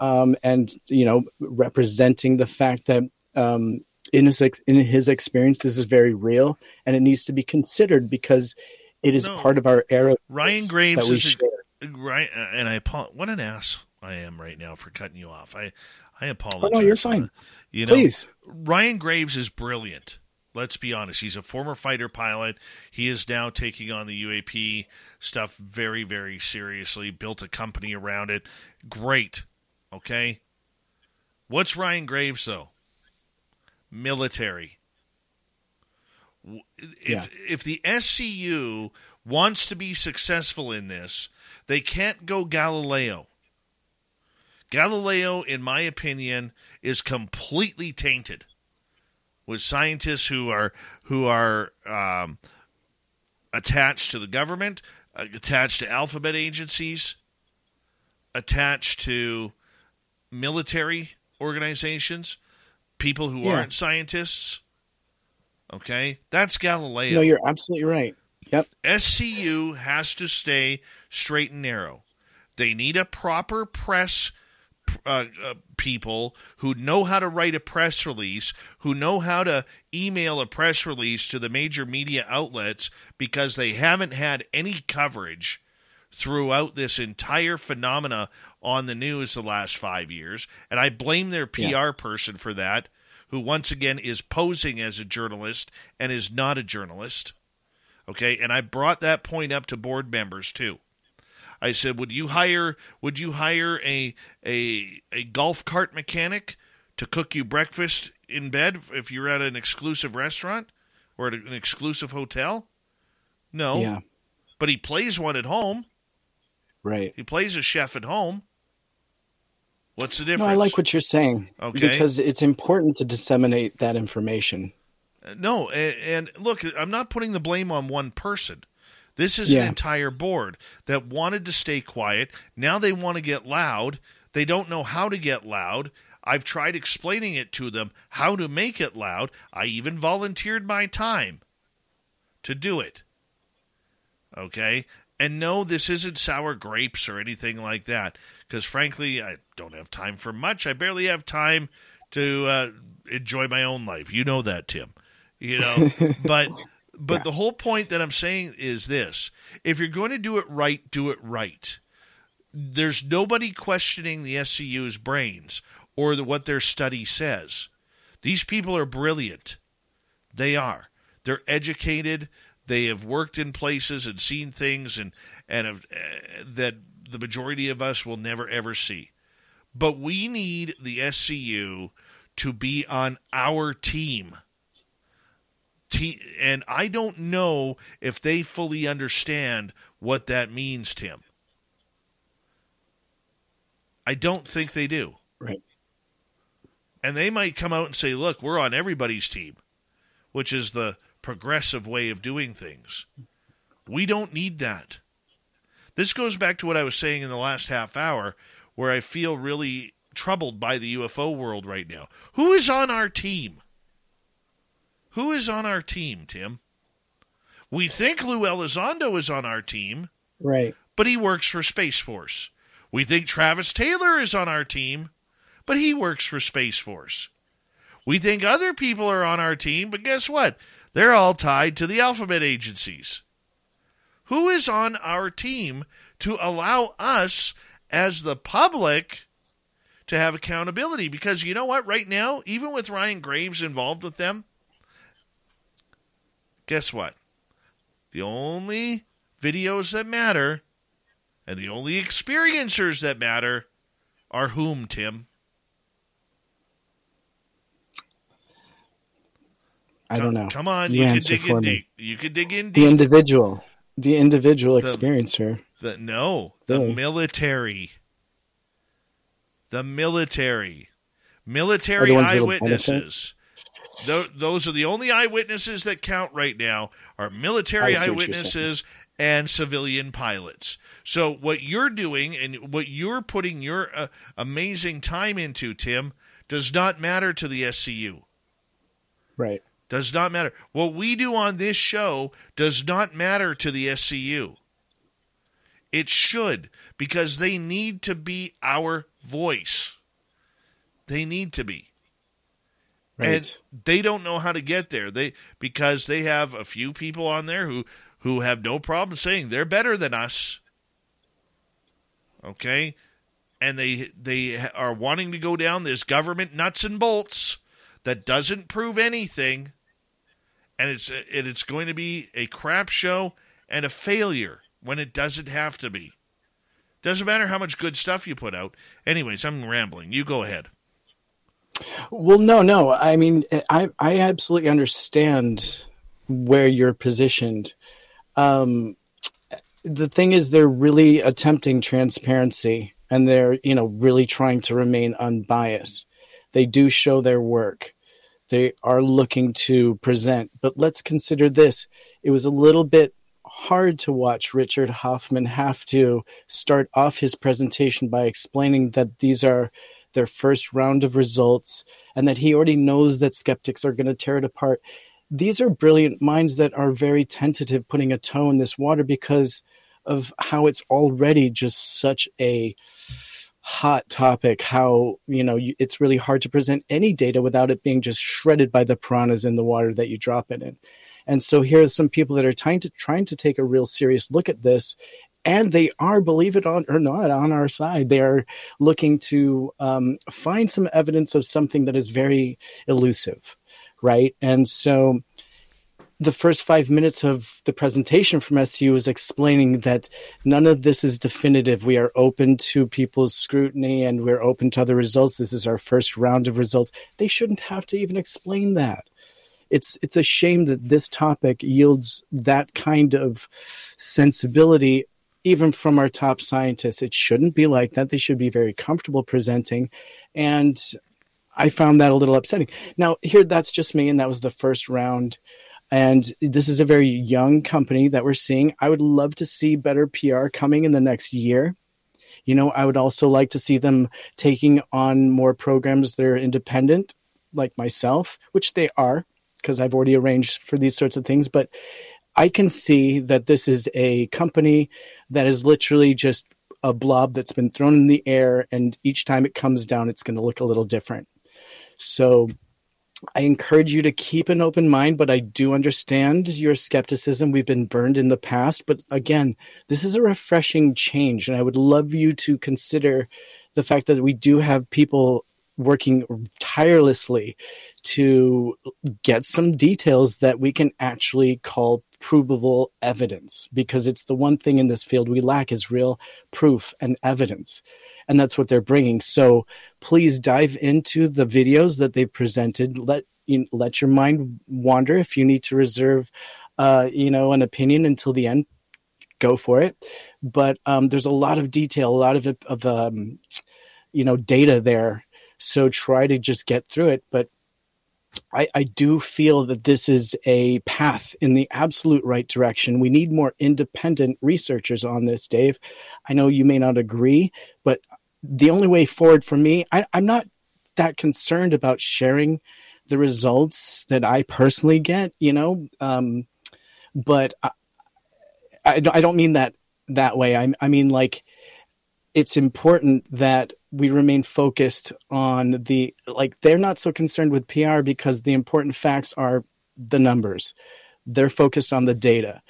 um, and you know representing the fact that um, in his ex- in his experience this is very real and it needs to be considered because it is No. part of our era. Ryan Graves is a, right, and I what an ass I am right now for cutting you off. I I Oh apologize. no, you're fine. You know, Please. Ryan Graves is brilliant. Let's be honest. He's a former fighter pilot. He is now taking on the UAP stuff very, very seriously. Built a company around it. Great. Okay. What's Ryan Graves though? Military. If Yeah. if the SCU wants to be successful in this, they can't go Galileo. Galileo, in my opinion, is completely tainted with scientists who are who are um, attached to the government, uh, attached to alphabet agencies, attached to military organizations, people who Yeah. aren't scientists. Okay, that's Galileo. No, you're absolutely right. Yep. SCU has to stay straight and narrow. They need a proper press uh, uh, people who know how to write a press release, who know how to email a press release to the major media outlets because they haven't had any coverage throughout this entire phenomena on the news the last five years. And I blame their PR Yeah. person for that, who once again is posing as a journalist and is not a journalist. Okay, and I brought that point up to board members too. I said, "Would you hire would you hire a a a golf cart mechanic to cook you breakfast in bed if you're at an exclusive restaurant or at an exclusive hotel?" No. Yeah. But he plays one at home. Right. He plays a chef at home. What's the No, difference? I like what you're saying. Okay. Because it's important to disseminate that information. Uh, no, and, and look, I'm not putting the blame on one person. This is Yeah. an entire board that wanted to stay quiet. Now they want to get loud. They don't know how to get loud. I've tried explaining it to them how to make it loud. I even volunteered my time to do it. Okay? And no, this isn't sour grapes or anything like that. Because frankly, I don't have time for much. I barely have time to uh, enjoy my own life. You know that, Tim. You know, but but the whole point that I'm saying is this: if you're going to do it right, do it right. There's nobody questioning the SCU's brains or the, what their study says. These people are brilliant. They are. They're educated. They have worked in places and seen things and and have, uh, that the majority of us will never ever see. But we need the SCU to be on our team. Te- and I don't know if they fully understand what that means, Tim. I don't think they do. Right. And they might come out and say, look, we're on everybody's team, which is the progressive way of doing things. We don't need that. This goes back to what I was saying in the last half hour, where I feel really troubled by the UFO world right now. Who is on our team? Who is on our team, Tim? We think Lou Elizondo is on our team, Right. but he works for Space Force. We think Travis Taylor is on our team, but he works for Space Force. We think other people are on our team, but guess what? They're all tied to the alphabet agencies. Who is on our team to allow us as the public to have accountability? Because you know what? Right now, even with Ryan Graves involved with them, guess what? The only videos that matter and the only experiencers that matter are whom, Tim? I don't know. Come on, You you, can answer dig for in me. deep. You can dig in The individual. The individual The- experiencer. The, no, the The- military. The military. Military the eyewitnesses. Tho- those are the only eyewitnesses that count right now are military I see what you're eyewitnesses and civilian pilots. So what you're doing and what you're putting your uh, amazing time into, Tim, does not matter to the SCU. Right. Does not matter. What we do on this show does not matter to the SCU. It should, because they need to be our voice. They need to be. Right. And they don't know how to get there. They because they have a few people on there who who have no problem saying they're better than us. Okay? And they they are wanting to go down this government nuts and bolts that doesn't prove anything. And it's it's going to be a crap show and a failure when it doesn't have to be. Doesn't matter how much good stuff you put out. Anyways, I'm rambling. You go ahead. Well, no, no. I mean, I I absolutely understand where you're positioned. Um, the thing is, they're really attempting transparency, and they're you know really trying to remain unbiased. They do show their work. They are looking to present, but let's consider this: it was a little bit hard to watch Richard Hoffman have to start off his presentation by explaining that these are their first round of results and that he already knows that skeptics are going to tear it apart. These are brilliant minds that are very tentative putting a toe in this water because of how it's already just such a hot topic how you know it's really hard to present any data without it being just shredded by the piranhas in the water that you drop it in and so here are some people that are trying to trying to take a real serious look at this, and they are, believe it or not, on our side. They are looking to um, find some evidence of something that is very elusive, right? And so the first five minutes of the presentation from SU was explaining that none of this is definitive. We are open to people's scrutiny and we're open to other results. This is our first round of results. They shouldn't have to even explain that it's it's a shame that this topic yields that kind of sensibility even from our top scientists it shouldn't be like that they should be very comfortable presenting and i found that a little upsetting now here that's just me and that was the first round and this is a very young company that we're seeing i would love to see better pr coming in the next year you know i would also like to see them taking on more programs that are independent like myself which they are because I've already arranged for these sorts of things. But I can see that this is a company that is literally just a blob that's been thrown in the air, and each time it comes down, it's going to look a little different. So I encourage you to keep an open mind, but I do understand your skepticism. We've been burned in the past, but again, this is a refreshing change, and I would love you to consider the fact that we do have people working tirelessly to get some details that we can actually call provable evidence because it's the one thing in this field we lack is real proof and evidence and that's what they're bringing so please dive into the videos that they presented let you let your mind wander if you need to reserve uh, you know an opinion until the end go for it but um, there's a lot of detail a lot of, of um, you know data there so try to just get through it. But I, I, do feel that this is a path in the absolute right direction. We need more independent researchers on this, Dave. I know you may not agree, but the only way forward for me, I, I'm not that concerned about sharing the results that I personally get, you know. Um, but I, I, I, don't mean that that way. I, I mean like it's important that we remain focused on the like they're not so concerned with PR because the important facts are the numbers. They're focused on the data.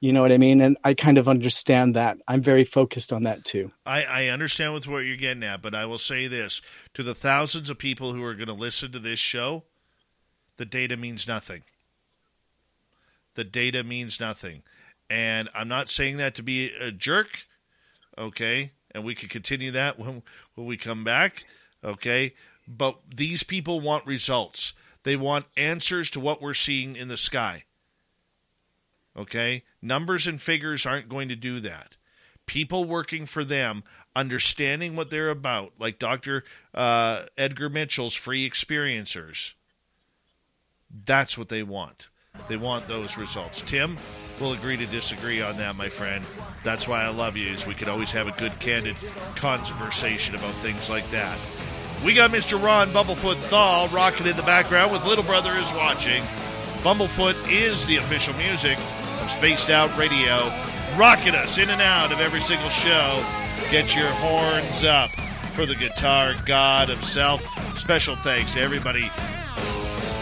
You know what I mean? And I kind of understand that. I'm very focused on that too. I, I understand with what you're getting at, but I will say this to the thousands of people who are going to listen to this show, the data means nothing. The data means nothing. And I'm not saying that to be a jerk, okay? and we could continue that when when we come back. Okay, but these people want results. They want answers to what we're seeing in the sky. Okay, numbers and figures aren't going to do that. People working for them, understanding what they're about, like Dr. Uh, Edgar Mitchell's free experiencers. That's what they want. They want those results. Tim will agree to disagree on that, my friend. That's why I love you, is we could always have a good, candid conversation about things like that. We got Mr. Ron Bumblefoot Thal rocking in the background with Little Brother is watching. Bumblefoot is the official music Spaced Out Radio, rocking us in and out of every single show. Get your horns up for the guitar god himself. Special thanks to everybody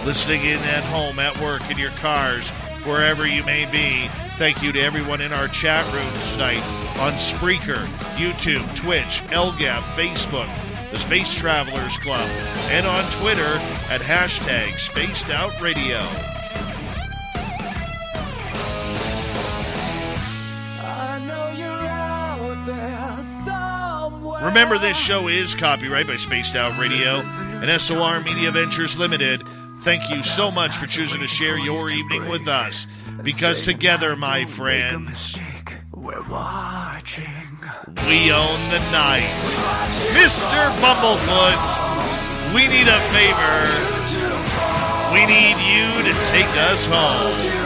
listening in at home, at work, in your cars, wherever you may be. Thank you to everyone in our chat rooms tonight on Spreaker, YouTube, Twitch, LGAP, Facebook, the Space Travelers Club, and on Twitter at hashtag Spaced Out Radio. Remember, this show is copyright by Spaced Out Radio and SOR Media Ventures Limited. Thank you so much for choosing to share your evening with us. Because together, my friends, we're watching. We own the night. Mr. Bumblefoot, we need a favor. We need you to take us home.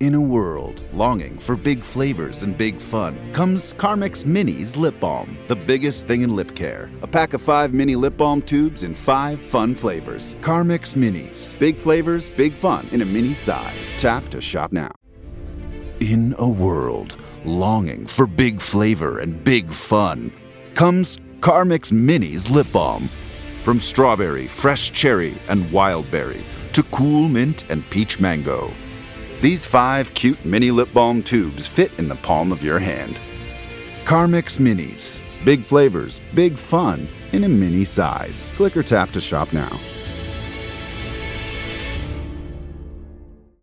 In a world longing for big flavors and big fun comes Carmex Minis Lip Balm, the biggest thing in lip care. A pack of five mini lip balm tubes in five fun flavors. Carmex Minis. Big flavors, big fun in a mini size. Tap to shop now. In a world longing for big flavor and big fun comes Carmex Minis Lip Balm. From strawberry, fresh cherry, and wild berry to cool mint and peach mango. These five cute mini lip balm tubes fit in the palm of your hand. Carmex Minis. Big flavors, big fun in a mini size. Click or tap to shop now.